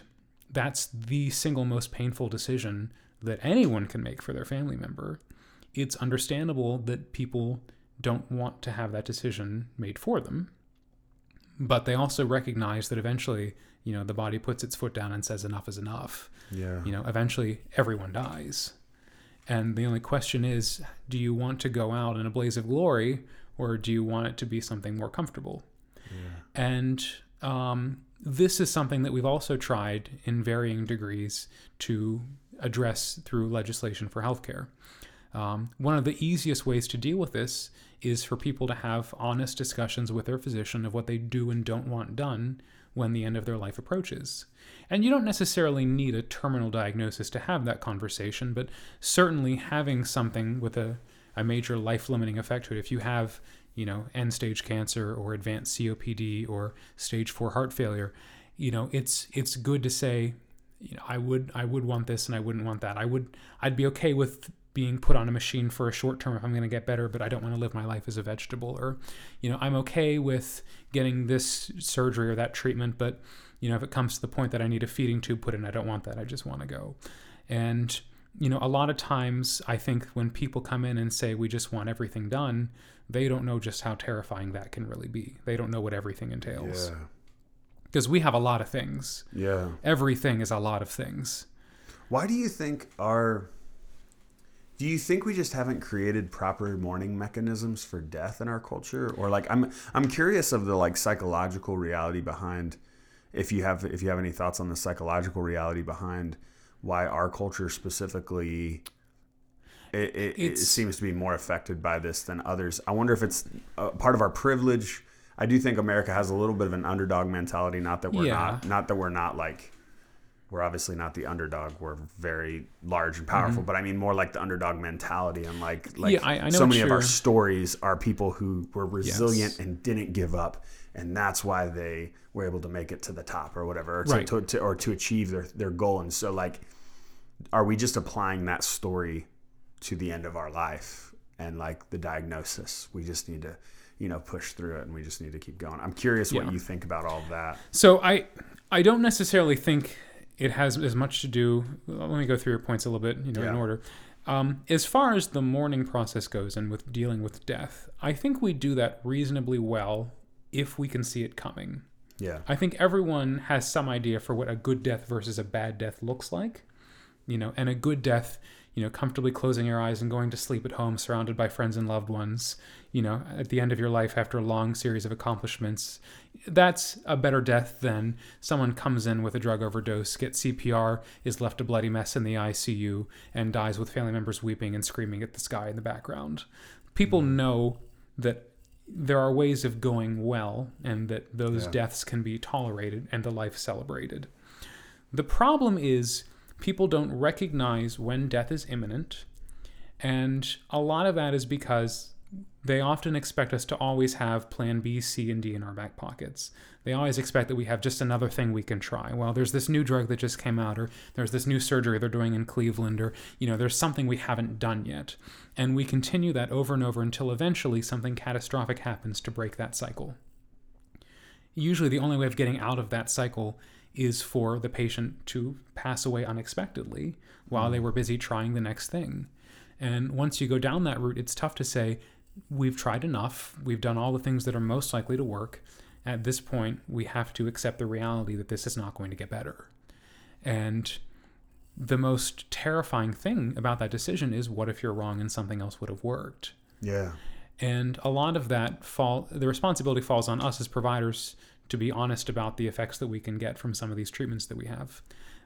that's the single most painful decision that anyone can make for their family member. It's understandable that people don't want to have that decision made for them, but they also recognize that eventually, you know, the body puts its foot down and says enough is enough. yeah. You know, eventually everyone dies. And the only question is do you want to go out in a blaze of glory or do you want it to be something more comfortable? Yeah. And um, this is something that we've also tried in varying degrees to address through legislation for healthcare. Um, one of the easiest ways to deal with this is for people to have honest discussions with their physician of what they do and don't want done when the end of their life approaches. And you don't necessarily need a terminal diagnosis to have that conversation, but certainly having something with a, a major life limiting effect to it, if you have, you know, end stage cancer or advanced COPD or stage four heart failure, you know, it's it's good to say, you know, I would I would want this and I wouldn't want that. I would I'd be okay with being put on a machine for a short term if I'm going to get better, but I don't want to live my life as a vegetable. Or, you know, I'm okay with getting this surgery or that treatment, but, you know, if it comes to the point that I need a feeding tube put in, I don't want that. I just want to go. And, you know, a lot of times I think when people come in and say, we just want everything done, they don't know just how terrifying that can really be. They don't know what everything entails. Yeah. Because we have a lot of things. Yeah. Everything is a lot of things. Why do you think our do you think we just haven't created proper mourning mechanisms for death in our culture or like I'm I'm curious of the like psychological reality behind if you have if you have any thoughts on the psychological reality behind why our culture specifically it, it, it seems to be more affected by this than others. I wonder if it's part of our privilege. I do think America has a little bit of an underdog mentality. Not that we're Yeah. not, not that we're not like, we're obviously not the underdog. We're very large and powerful, but I mean more like the underdog mentality and like like Mm-hmm. Yeah, I- I so many of our stories are people who were resilient Yes. and didn't give up, and that's why they were able to make it to the top or whatever, or to, Right. to, to or to achieve their their goal. And so like, are we just applying that story to the end of our life and like the diagnosis? We just need to, you know, push through it, and we just need to keep going. I'm curious what Yeah. you think about all of that. So I I don't necessarily think it has as much to do. Let me go through your points a little bit, you know, in order. Um, as far as the mourning process goes and with dealing with death, I think we do that reasonably well if we can see it coming. Yeah. I think everyone has some idea for what a good death versus a bad death looks like. you know, and a good death, you know, comfortably closing your eyes and going to sleep at home surrounded by friends and loved ones, you know, at the end of your life after a long series of accomplishments, that's a better death than someone comes in with a drug overdose, gets CPR, is left a bloody mess in the ICU, and dies with family members weeping and screaming at the sky in the background. People mm. know that there are ways of going well and that those Yeah. deaths can be tolerated and the life celebrated. The problem is people don't recognize when death is imminent, and a lot of that is because they often expect us to always have plan B, C, and D in our back pockets. They always expect that we have just another thing we can try. Well, there's this new drug that just came out, or there's this new surgery they're doing in Cleveland, or, you know, there's something we haven't done yet. And we continue that over and over until eventually something catastrophic happens to break that cycle. Usually, the only way of getting out of that cycle is for the patient to pass away unexpectedly while they mm. were busy trying the next thing. And once you go down that route, it's tough to say, we've tried enough, we've done all the things that are most likely to work. At this point, we have to accept the reality that this is not going to get better. And the most terrifying thing about that decision is what if you're wrong and something else would have worked? Yeah. And a lot of that fall the responsibility falls on us as providers to be honest about the effects that we can get from some of these treatments that we have.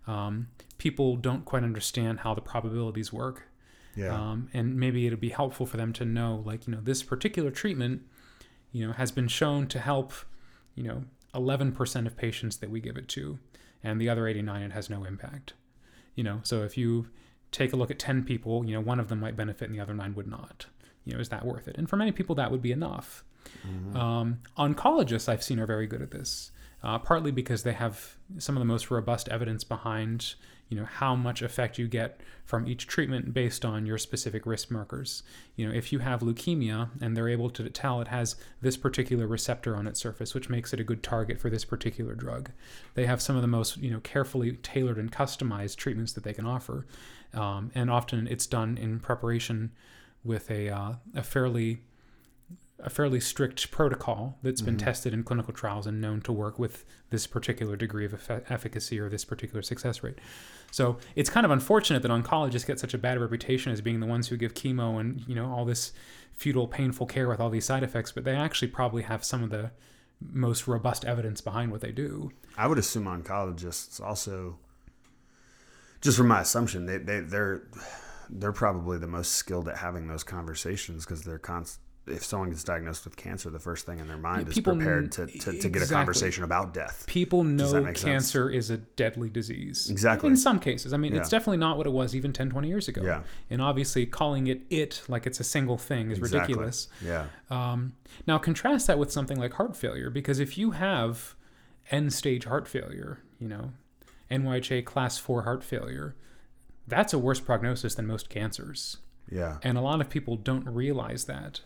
Um, people don't quite understand how the probabilities work. Yeah. Um, and maybe it'll be helpful for them to know, like, you know, this particular treatment, you know, has been shown to help, you know, 11% of patients that we give it to, and the other 89, it has no impact. You know, so if you take a look at 10 people, you know, one of them might benefit and the other nine would not. You know, is that worth it? And for many people, that would be enough. Um, oncologists I've seen are very good at this, uh, partly because they have some of the most robust evidence behind, you know, how much effect you get from each treatment based on your specific risk markers. You know, if you have leukemia and they're able to tell it has this particular receptor on its surface, which makes it a good target for this particular drug, they have some of the most, you know, carefully tailored and customized treatments that they can offer, um, and often it's done in preparation with a uh, a fairly a fairly strict protocol that's been mm-hmm. tested in clinical trials and known to work with this particular degree of efficacy or this particular success rate. So it's kind of unfortunate that oncologists get such a bad reputation as being the ones who give chemo and you know all this futile, painful care with all these side effects, but they actually probably have some of the most robust evidence behind what they do. I would assume oncologists also, just from my assumption, they, they they're they're probably the most skilled at having those conversations because they're const- if someone gets diagnosed with cancer, the first thing in their mind is people prepared to, to, to get a conversation about death. People know make sense? cancer is a deadly disease. Exactly. In some cases. I mean, it's definitely not what it was even 10, 20 years ago. Yeah. And obviously, calling it it like it's a single thing is Exactly. ridiculous. Yeah. Um, now, contrast that with something like heart failure, because if you have end stage heart failure, you know, NYHA class 4 heart failure, that's a worse prognosis than most cancers. Yeah. And a lot of people don't realize that.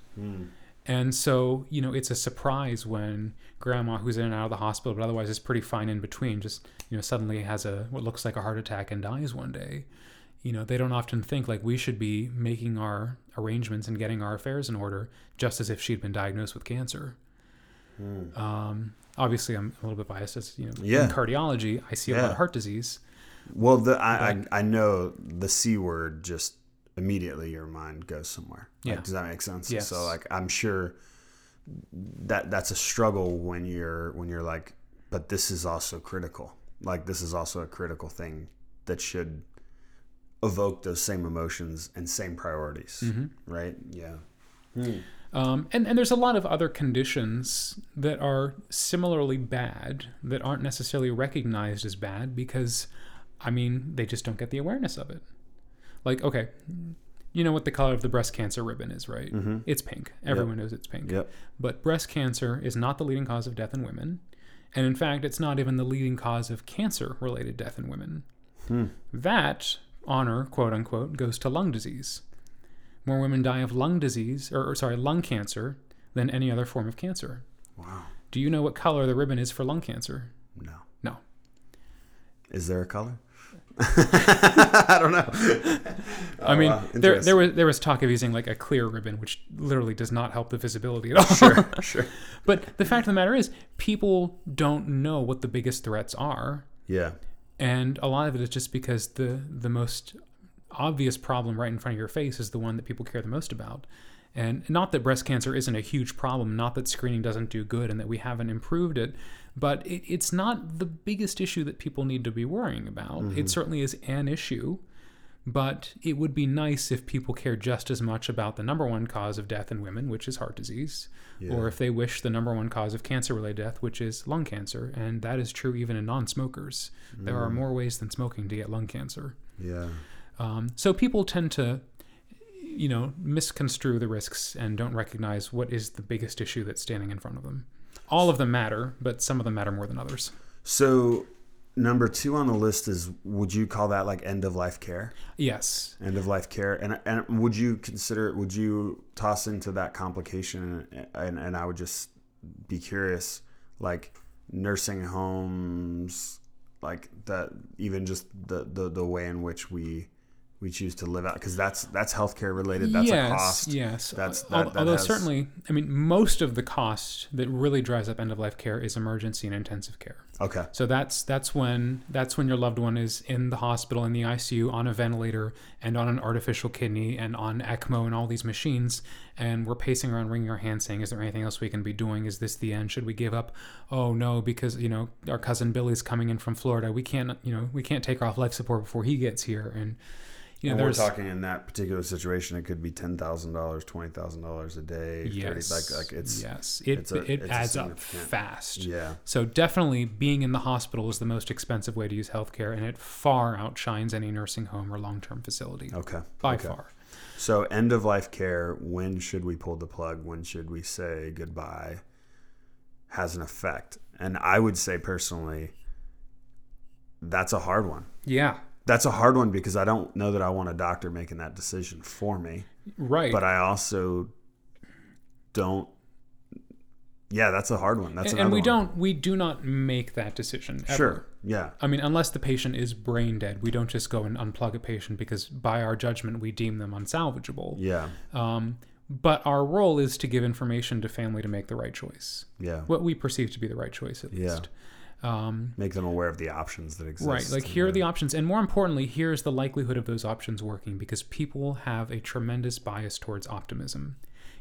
And so, you know, it's a surprise when grandma who's in and out of the hospital, but otherwise is pretty fine in between, just, you know, suddenly has a what looks like a heart attack and dies one day. You know, they don't often think like we should be making our arrangements and getting our affairs in order just as if she'd been diagnosed with cancer. Um, obviously, I'm a little bit biased as, you know, Yeah. in cardiology, I see a lot of heart disease. Well, the I, I I know the c word just immediately your mind goes somewhere. Like, Yeah. does that make sense? Yes. So like I'm sure that that's a struggle when you're when you're like, but this is also critical. Like this is also a critical thing that should evoke those same emotions and same priorities, Mm-hmm. right? Yeah. Um, and, and there's a lot of other conditions that are similarly bad that aren't necessarily recognized as bad because, I mean, they just don't get the awareness of it. Like, okay, you know what the color of the breast cancer ribbon is, right? Mm-hmm. It's pink. Everyone knows it's pink. Yep. But breast cancer is not the leading cause of death in women. And in fact, it's not even the leading cause of cancer related death in women. Hmm. That honor, quote unquote, goes to lung disease. More women die of lung disease, or, or sorry, lung cancer, than any other form of cancer. Wow. Do you know what color the ribbon is for lung cancer? No. No. Is there a color? I don't know. I oh, mean, wow. there there was there was talk of using like a clear ribbon, which literally does not help the visibility at all. Sure, sure. but the fact of the matter is, people don't know what the biggest threats are. Yeah. and a lot of it is just because the the most obvious problem right in front of your face is the one that people care the most about. And not that breast cancer isn't a huge problem, not that screening doesn't do good and that we haven't improved it, but it, it's not the biggest issue that people need to be worrying about. Mm-hmm. It certainly is an issue, but it would be nice if people cared just as much about the number one cause of death in women, which is heart disease, or if they wish the number one cause of cancer related death, which is lung cancer. And that is true even in non smokers. There are more ways than smoking to get lung cancer. Yeah. Um, so people tend to, you know, misconstrue the risks and don't recognize what is the biggest issue that's standing in front of them. All of them matter, but some of them matter more than others. So number two on the list is would you call that like end of life care? Yes. End of life care, and and would you consider? Would you toss into that complication? And and I would just be curious, like nursing homes, like that, even just the the the way in which we we choose to live out because that's that's healthcare related. That's yes, a cost. Yes. That's that, that Although has- certainly, I mean, most of the cost that really drives up end of life care is emergency and intensive care. Okay. So that's that's when that's when your loved one is in the hospital in the ICU on a ventilator and on an artificial kidney and on ECMO and all these machines and we're pacing around wringing our hands saying is there anything else we can be doing is this the end should we give up oh no because you know our cousin Billy's coming in from Florida we can't you know we can't take off life support before he gets here and you know And we're talking in that particular situation, it could be ten thousand dollars, twenty thousand dollars a day. 30, yes like like it's yes it it's a- it it's adds up fast yeah. So definitely being in the hospital is the most expensive way to use healthcare, and it far outshines any nursing home or long-term facility Okay. by okay. far. So end of life care. When should we pull the plug? When should we say goodbye? Has an effect, and I would say personally, that's a hard one. Yeah, That's a hard one because I don't know that I want a doctor making that decision for me, right. but I also don't. Yeah, that's a hard one. That's and, and we one. don't we do not make that decision. Ever. Sure. Yeah. I mean, unless the patient is brain dead, we don't just go and unplug a patient because by our judgment we deem them unsalvageable. Yeah. Um, but our role is to give information to family to make the right choice, Yeah. what we perceive to be the right choice, at least. Yeah. Um, Make them aware of the options that exist. Right. Like here are the options. And more importantly, here's the likelihood of those options working because people have a tremendous bias towards optimism.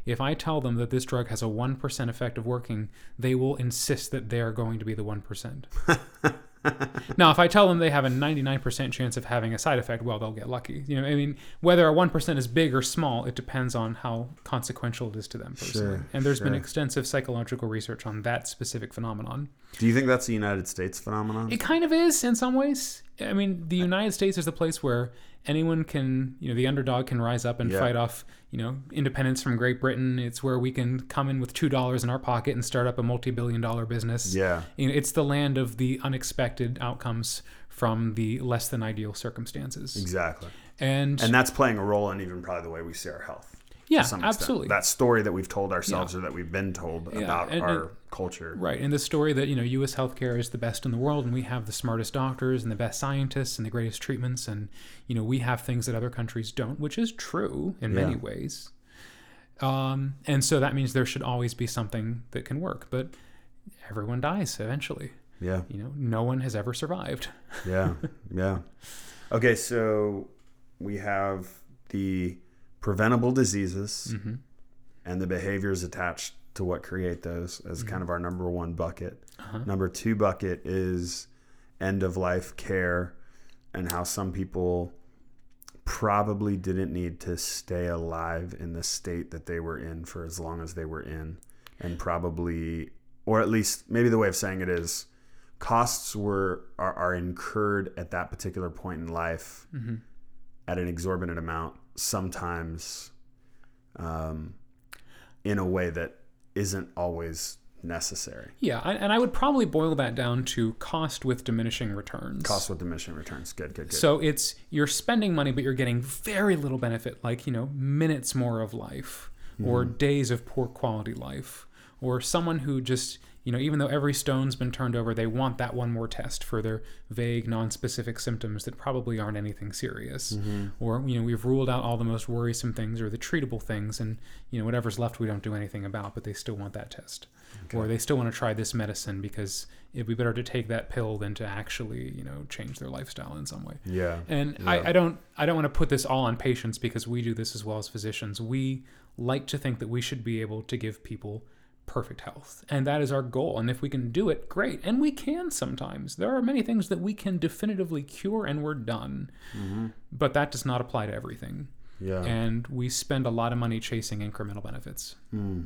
If I tell them that this drug has a 1% effect of working, they will insist that they are going to be the 1%. now, if I tell them they have a 99% chance of having a side effect, well, they'll get lucky. You know, I mean, whether a 1% is big or small, it depends on how consequential it is to them personally. Sure, and there's been extensive psychological research on that specific phenomenon. Do you think that's a United States phenomenon? It kind of is in some ways. I mean, the United States is the place where anyone can, you know, the underdog can rise up and Yeah. fight off, you know, independence from Great Britain. It's where we can come in with two dollars in our pocket and start up a multi-billion-dollar business. yeah. You know, it's the land of the unexpected outcomes from the less than ideal circumstances. Exactly. And, And that's playing a role in even probably the way we see our health. yeah, to some extent. absolutely. That story that we've told ourselves or that we've been told about and- our and- culture. Right, and the story that you know U.S. healthcare is the best in the world, and we have the smartest doctors and the best scientists and the greatest treatments, and you know we have things that other countries don't, which is true in many ways. Um, and so that means there should always be something that can work, but everyone dies eventually. Yeah. You know, no one has ever survived. Yeah. yeah. Okay, so we have the preventable diseases Mm-hmm. and the behaviors attached to what create those as kind of our number one bucket. Uh-huh. Number two bucket is end of life care and how some people probably didn't need to stay alive in the state that they were in for as long as they were in and probably or at least maybe the way of saying it is costs were are, are incurred at that particular point in life Mm-hmm. at an exorbitant amount sometimes um, in a way that isn't always necessary. Yeah, and I would probably boil that down to cost with diminishing returns. cost with diminishing returns. Good good good. So it's you're spending money, but you're getting very little benefit, like you know minutes more of life, or mm-hmm. days of poor quality life, or someone who just you know, even though every stone's been turned over, they want that one more test for their vague, non-specific symptoms that probably aren't anything serious. Mm-hmm. Or, you know, we've ruled out all the most worrisome things or the treatable things, and you know, whatever's left, we don't do anything about. But they still want that test, or they still want to try this medicine because it'd be better to take that pill than to actually, you know, change their lifestyle in some way. Yeah. And Yeah. I, I don't I don't want to put this all on patients because we do this as well as physicians. We like to think that we should be able to give people perfect health. And that is our goal. And if we can do it, great. And we can sometimes. There are many things that we can definitively cure and we're done. But that does not apply to everything. Yeah. And we spend a lot of money chasing incremental benefits. Hmm.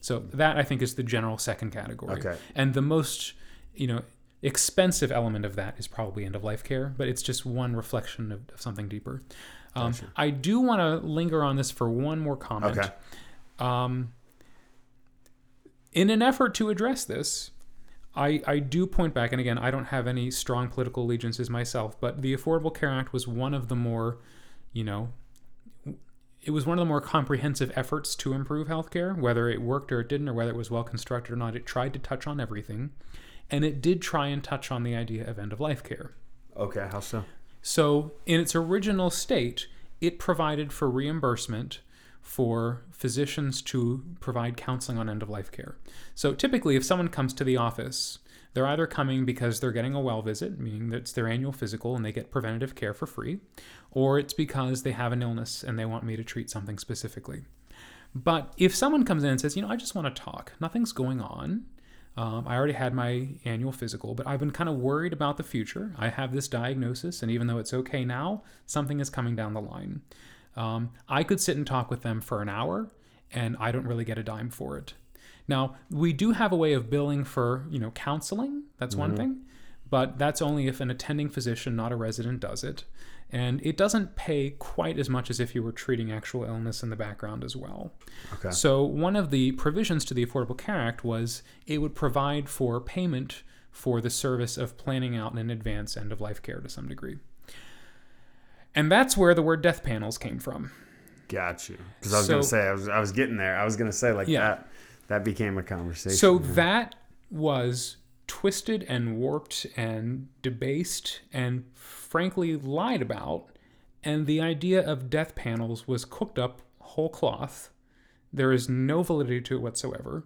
So that I think is the general second category. Okay. And the most, you know, expensive element of that is probably end of life care, but it's just one reflection of, of something deeper. Um, I do want to linger on this for one more comment. Okay. Um, in an effort to address this, I, I do point back, and again, I don't have any strong political allegiances myself, but the Affordable Care Act was one of the more, you know, it was one of the more comprehensive efforts to improve healthcare, whether it worked or it didn't, or whether it was well constructed or not. It tried to touch on everything, and it did try and touch on the idea of end of life care. Okay. How so? So, in its original state, it provided for reimbursement for physicians to provide counseling on end of life care. So, typically, if someone comes to the office, they're either coming because they're getting a well visit, meaning that it's their annual physical and they get preventative care for free, or it's because they have an illness and they want me to treat something specifically. But if someone comes in and says, you know, I just want to talk, nothing's going on. Um, I already had my annual physical, but I've been kind of worried about the future. I have this diagnosis, and even though it's okay now, something is coming down the line. Um, I could sit and talk with them for an hour, and I don't really get a dime for it. Now, we do have a way of billing for, you know, counseling. That's one thing, but that's only if an attending physician, not a resident, does it. And it doesn't pay quite as much as if you were treating actual illness in the background as well. Okay. So, one of the provisions to the Affordable Care Act was it would provide for payment for the service of planning out in advance end of life care to some degree. And that's where the word death panels came from. Got you. Because I was gonna say I was I was getting there. I was gonna say like Yeah. that that became a conversation. So yeah. that was twisted and warped and debased and frankly lied about. And the idea of death panels was cooked up whole cloth. There is no validity to it whatsoever.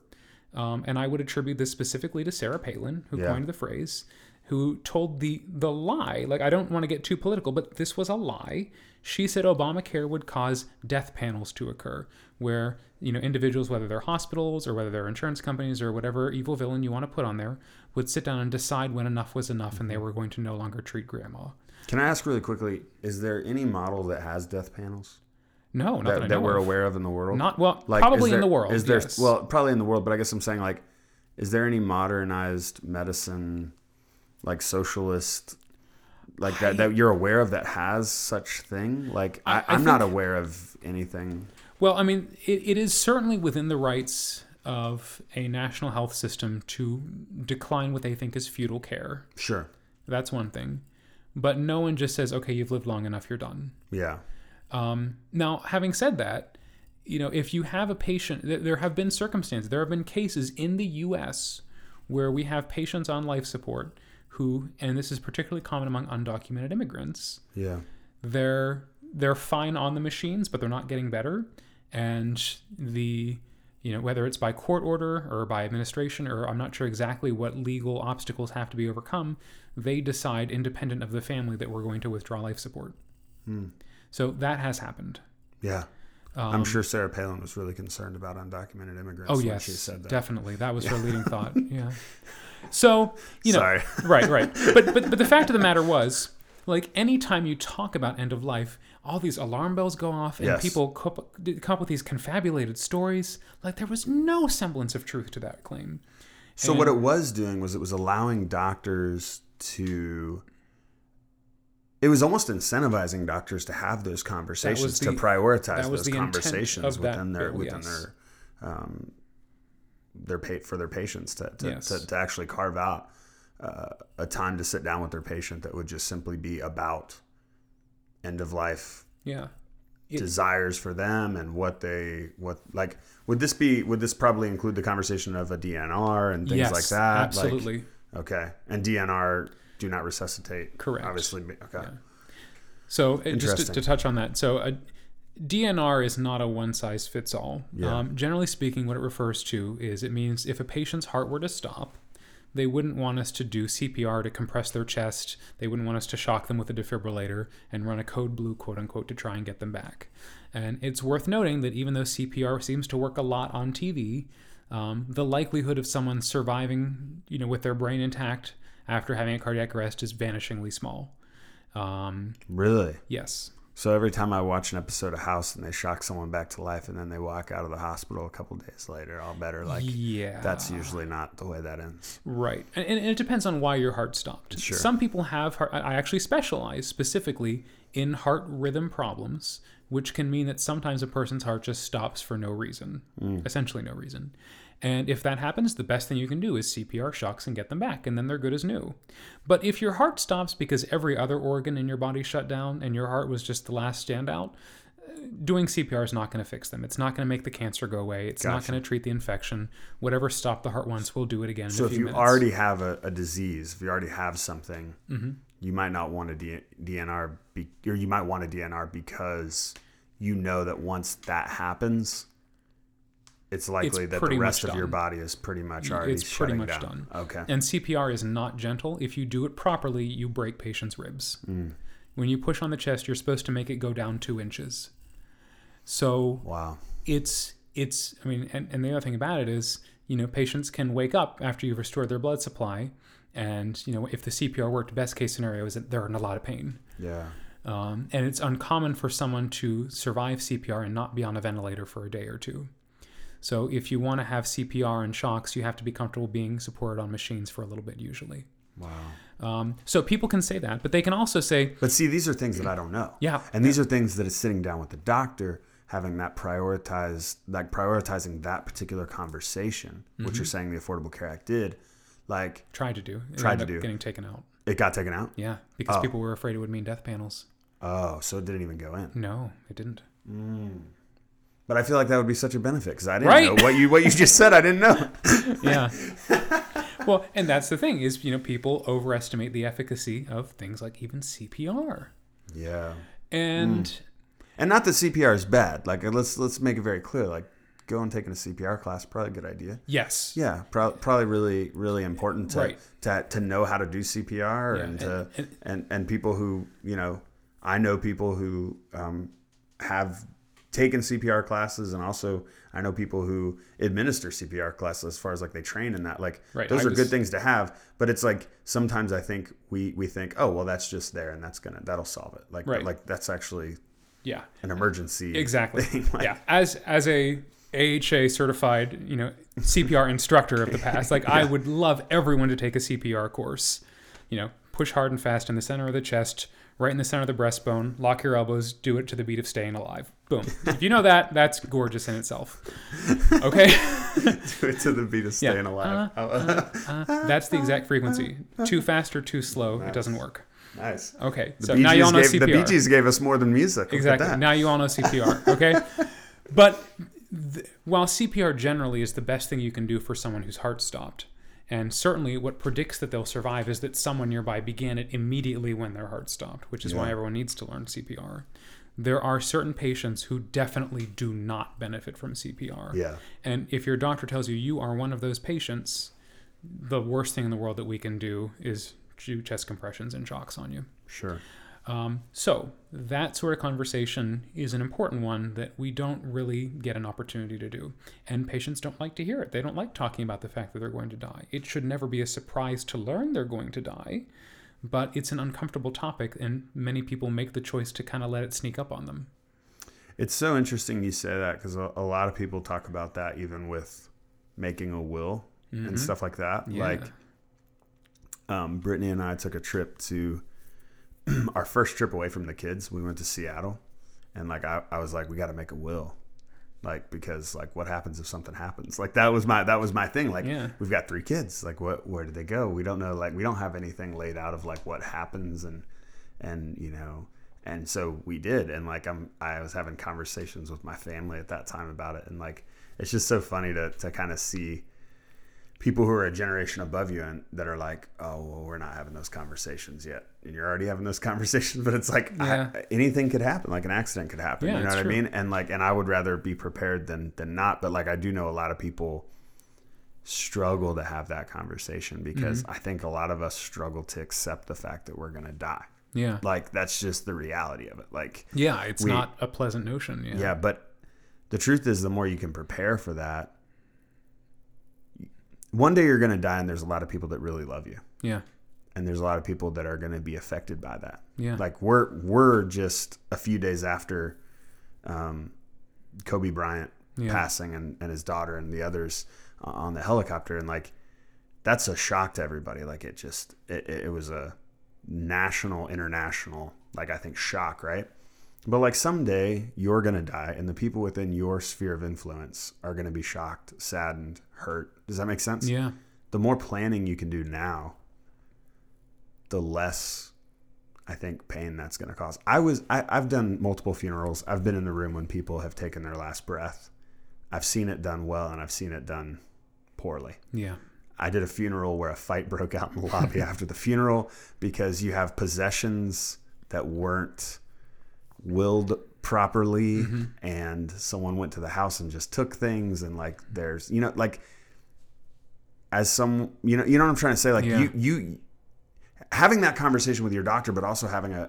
Um, and I would attribute this specifically to Sarah Palin, who Yeah. coined the phrase, who told the the lie. Like I don't want to get too political, but this was a lie. She said Obamacare would cause death panels to occur, where you know individuals, whether they're hospitals or whether they're insurance companies or whatever evil villain you want to put on there, would sit down and decide when enough was enough and they mm-hmm. were going to no longer treat grandma. Can I ask really quickly? Is there any model that has death panels No, not that, that, that we're of. aware of in the world? Not well, Like, probably is in the world. Is there yes. well, probably in the world, but I guess I'm saying like, is there any modernized medicine, like socialist, like that that you're aware of that has such thing? Like I, I- I I'm not aware of anything. Well, I mean, it, it is certainly within the rights of a national health system to decline what they think is futile care. Sure. That's one thing. But no one just says, okay, you've lived long enough, you're done. Yeah. Um, now, having said that, you know, if you have a patient, th- there have been circumstances, there have been cases in the U.S. where we have patients on life support who, and this is particularly common among undocumented immigrants, Yeah. they're they're fine on the machines, but they're not getting better, and the you know whether it's by court order or by administration or I'm not sure exactly what legal obstacles have to be overcome, they decide independent of the family that we're going to withdraw life support. So that has happened. Yeah. I'm sure Sarah Palin was really concerned about undocumented immigrants Um, Oh when yes, she said that. definitely. That was her leading thought. Yeah. So you know, Sorry. right, right. But but but the fact of the matter was, like anytime you talk about end of life, all these alarm bells go off, and Yes. people come up, come up with these confabulated stories. Like there was no semblance of truth to that claim. So what it was doing was it was allowing doctors to it was almost incentivizing doctors to have those conversations the- to prioritize that was those the intent conversations of that within their bill, within yes. their um their pay for their patients to to, Yes. to, to actually carve out uh, a time to sit down with their patient that would just simply be about end of life Yeah. desires for them and what they what like would this be would this probably include the conversation of a DNR and things yes, like that? Like- absolutely. okay. And DNR do not resuscitate. Correct. Obviously. Okay. So just to, to touch on that, so a DNR is not a one size fits all. Yeah. Um, generally speaking, what it refers to is it means if a patient's heart were to stop, they wouldn't want us to do CPR to compress their chest. They wouldn't want us to shock them with a defibrillator and run a code blue, quote unquote, to try and get them back. And it's worth noting that even though CPR seems to work a lot on TV, um, the likelihood of someone surviving, you know, with their brain intact after having a cardiac arrest is vanishingly small. Um, Really? yes. So every time I watch an episode of House and they shock someone back to life and then they walk out of the hospital a couple days later, all better. Like yeah. that's usually not the way that ends. Right. And, and it depends on why your heart stopped. Sure. Some people have heart, I I actually specialize specifically in heart rhythm problems, which can mean that sometimes a person's heart just stops for no reason, mm. essentially no reason. And if that happens, the best thing you can do is CPR shocks and get them back, and then they're good as new. But if your heart stops because every other organ in your body shut down and your heart was just the last standout, doing CPR is not going to fix them. It's not going to make the cancer go away. It's not going to treat the infection. Whatever stopped the heart once will do it again. So in a if you minutes. already have a, a disease, if you already have something, Mm-hmm. you might not want a DNR, be, or you might want a DNR because you know that once that happens, it's likely that the rest of your body is pretty much already it's pretty much down. done. Okay. And CPR is not gentle. If you do it properly, you break patients' ribs. Mm. When you push on the chest, you're supposed to make it go down two inches. So Wow. it's it's I mean, and, and the other thing about it is, you know, patients can wake up after you've restored their blood supply, and you know, if the CPR worked, best case scenario is that they're in a lot of pain. Yeah. Um, and it's uncommon for someone to survive CPR and not be on a ventilator for a day or two. So if you want to have CPR and shocks, you have to be comfortable being supported on machines for a little bit usually. Wow. Um, so people can say that, but they can also say, But see, these are things that I don't know. Yeah. And these are things that it's sitting down with the doctor, having that prioritized, like prioritizing that particular conversation, which Mm-hmm. you're saying the Affordable Care Act did. Like tried to do, it Tried ended to up do. getting taken out. it got taken out. Yeah, because Oh. people were afraid it would mean death panels. Oh, so it didn't even go in. No, it didn't. But I feel like that would be such a benefit because I didn't Right. know what you what you just said. I didn't know. Yeah. well, and that's the thing is, you know, people overestimate the efficacy of things like even CPR. yeah. And And not that CPR is bad. Like let's let's make it very clear. Like going and taking a CPR class probably a good idea. yes, Yeah, pro- probably really really important to, Right. to to know how to do CPR Yeah, and to and- and, and people who you know I know people who um, have taken CPR classes and also I know people who administer CPR classes as far as like they train in that like Right, those I are was- good things to have but it's like sometimes I think we we think oh well that's just there and that's gonna that'll solve it like Right. like that's actually yeah, an emergency exactly. thing. Like, yeah, as as a AHA certified, you know, CPR instructor of the past, like I would love everyone to take a CPR course. You know, push hard and fast in the center of the chest, right in the center of the breastbone. Lock your elbows. Do it to the beat of "Staying Alive." Boom. if you know that, that's gorgeous in itself. Okay. do it to the beat of staying alive uh, oh. uh, uh, uh, that's the exact frequency. Too fast or too slow, it doesn't work. nice Okay. the so now you all know gave, CPR. the Bee Gees gave us more than music Exactly. that. Now you all know CPR. Okay. but th- while CPR generally is the best thing you can do for someone whose heart stopped, and certainly what predicts that they'll survive is that someone nearby began it immediately when their heart stopped, which is why everyone needs to learn CPR. There are certain patients who definitely do not benefit from CPR. yeah And if your doctor tells you you are one of those patients, the worst thing in the world that we can do is do chest compressions and shocks on you. sure Um, so that sort of conversation is an important one that we don't really get an opportunity to do, and patients don't like to hear it. They don't like talking about the fact that they're going to die. It should never be a surprise to learn they're going to die, but it's an uncomfortable topic, and many people make the choice to kind of let it sneak up on them. It's so interesting you say that because a, a lot of people talk about that even with making a will and stuff like that. Mm-hmm. Yeah. Like, um, Brittany and I took a trip to our first trip away from the kids. We went to Seattle, and like I, I was like, we got to make a will, like because like what happens if something happens? Like that was my that was my thing. Like Yeah. we've got three kids. Like what where did they go? We don't know. Like we don't have anything laid out of like what happens and and you know And so we did. And like, I'm, I was having conversations with my family at that time about it. And like, it's just so funny to, to kind of see people who are a generation above you and that are like, oh, well, we're not having those conversations yet. And you're already having those conversations, but it's like Yeah. I, anything could happen. Like an accident could happen. Yeah, you know what true. I mean? And like, and I would rather be prepared than, than not. But like, I do know a lot of people struggle to have that conversation because Mm-hmm. I think a lot of us struggle to accept the fact that we're going to die. Yeah. Like that's just the reality of it. Like Yeah, it's we- not a pleasant notion. Yeah. yeah, but the truth is the more you can prepare for that one day you're going to die and there's a lot of people that really love you Yeah. and there's a lot of people that are going to be affected by that. Yeah. Like we're we're just a few days after um, Kobe Bryant Yeah. passing and, and his daughter and the others uh, on the helicopter and like that's a shock to everybody. Like it just it, it it was a national, international like I think shock, right? But like someday you're gonna die, and the people within your sphere of influence are gonna be shocked, saddened, hurt. Does that make sense? Yeah. the more planning you can do now, the less I think pain that's going to cause. I was I, I've done multiple funerals. I've been in the room when people have taken their last breath. I've seen it done well, and I've seen it done poorly. Yeah. I did a funeral where a fight broke out in the lobby after the funeral because you have possessions that weren't willed properly mm-hmm. and someone went to the house and just took things and like there's you know like as some you know you know what I'm trying to say like Yeah. you you having that conversation with your doctor but also having a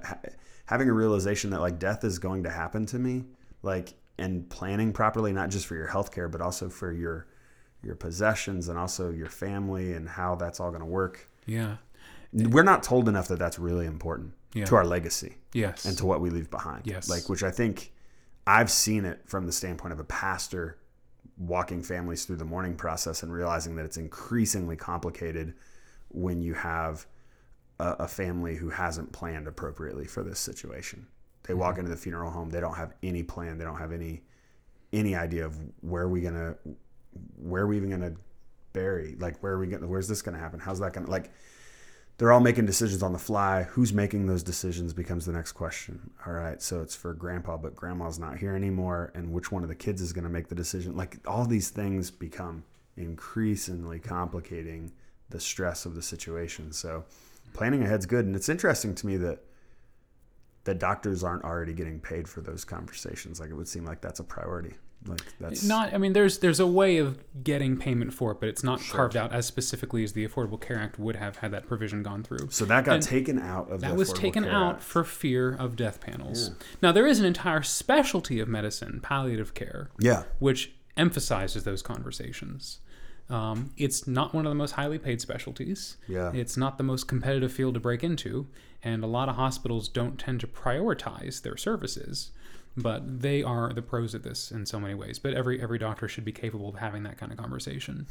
having a realization that like death is going to happen to me like and planning properly not just for your health care but also for your your possessions and also your family and how that's all going to work Yeah. we're not told enough that that's really important Yeah. to our legacy Yes. and to what we leave behind. Yes. Like, which I think I've seen it from the standpoint of a pastor walking families through the mourning process and realizing that it's increasingly complicated when you have a, a family who hasn't planned appropriately for this situation. They walk mm-hmm. into the funeral home, they don't have any plan, they don't have any any idea of where are we gonna where are we even gonna bury? Like where are we gonna where's this gonna happen? How's that gonna like they're all making decisions on the fly. Who's making those decisions becomes the next question. All right, so it's for grandpa, but grandma's not here anymore. And which one of the kids is going to make the decision? Like all these things become increasingly complicating the stress of the situation. So planning ahead's good. And it's interesting to me that that doctors aren't already getting paid for those conversations. Like it would seem like that's a priority. Like that's not i mean there's there's a way of getting payment for it but it's not carved out as specifically as the affordable care act would have had that provision gone through. So that got And taken out of that was Affordable taken Care out Act. for fear of death panels. Now there is an entire specialty of medicine palliative care Yeah. which emphasizes those conversations. Um, it's not one of the most highly paid specialties. Yeah. it's not the most competitive field to break into and a lot of hospitals don't tend to prioritize their services but they are the pros at this in so many ways. But every every doctor should be capable of having that kind of conversation.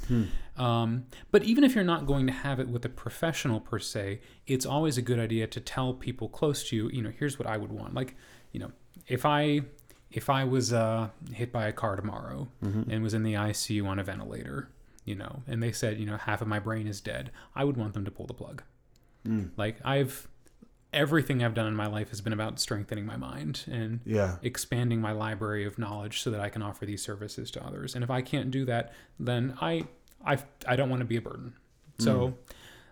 Um, but even if you're not going to have it with a professional per se it's always a good idea to tell people close to you you know here's what i would want. Like you know if i if i was uh, hit by a car tomorrow and was in the icu on a ventilator you know and they said you know half of my brain is dead i would want them to pull the plug. Like i've everything i've done in my life has been about strengthening my mind and Yeah. expanding my library of knowledge so that I can offer these services to others. And if I can't do that, then I I, I don't want to be a burden. So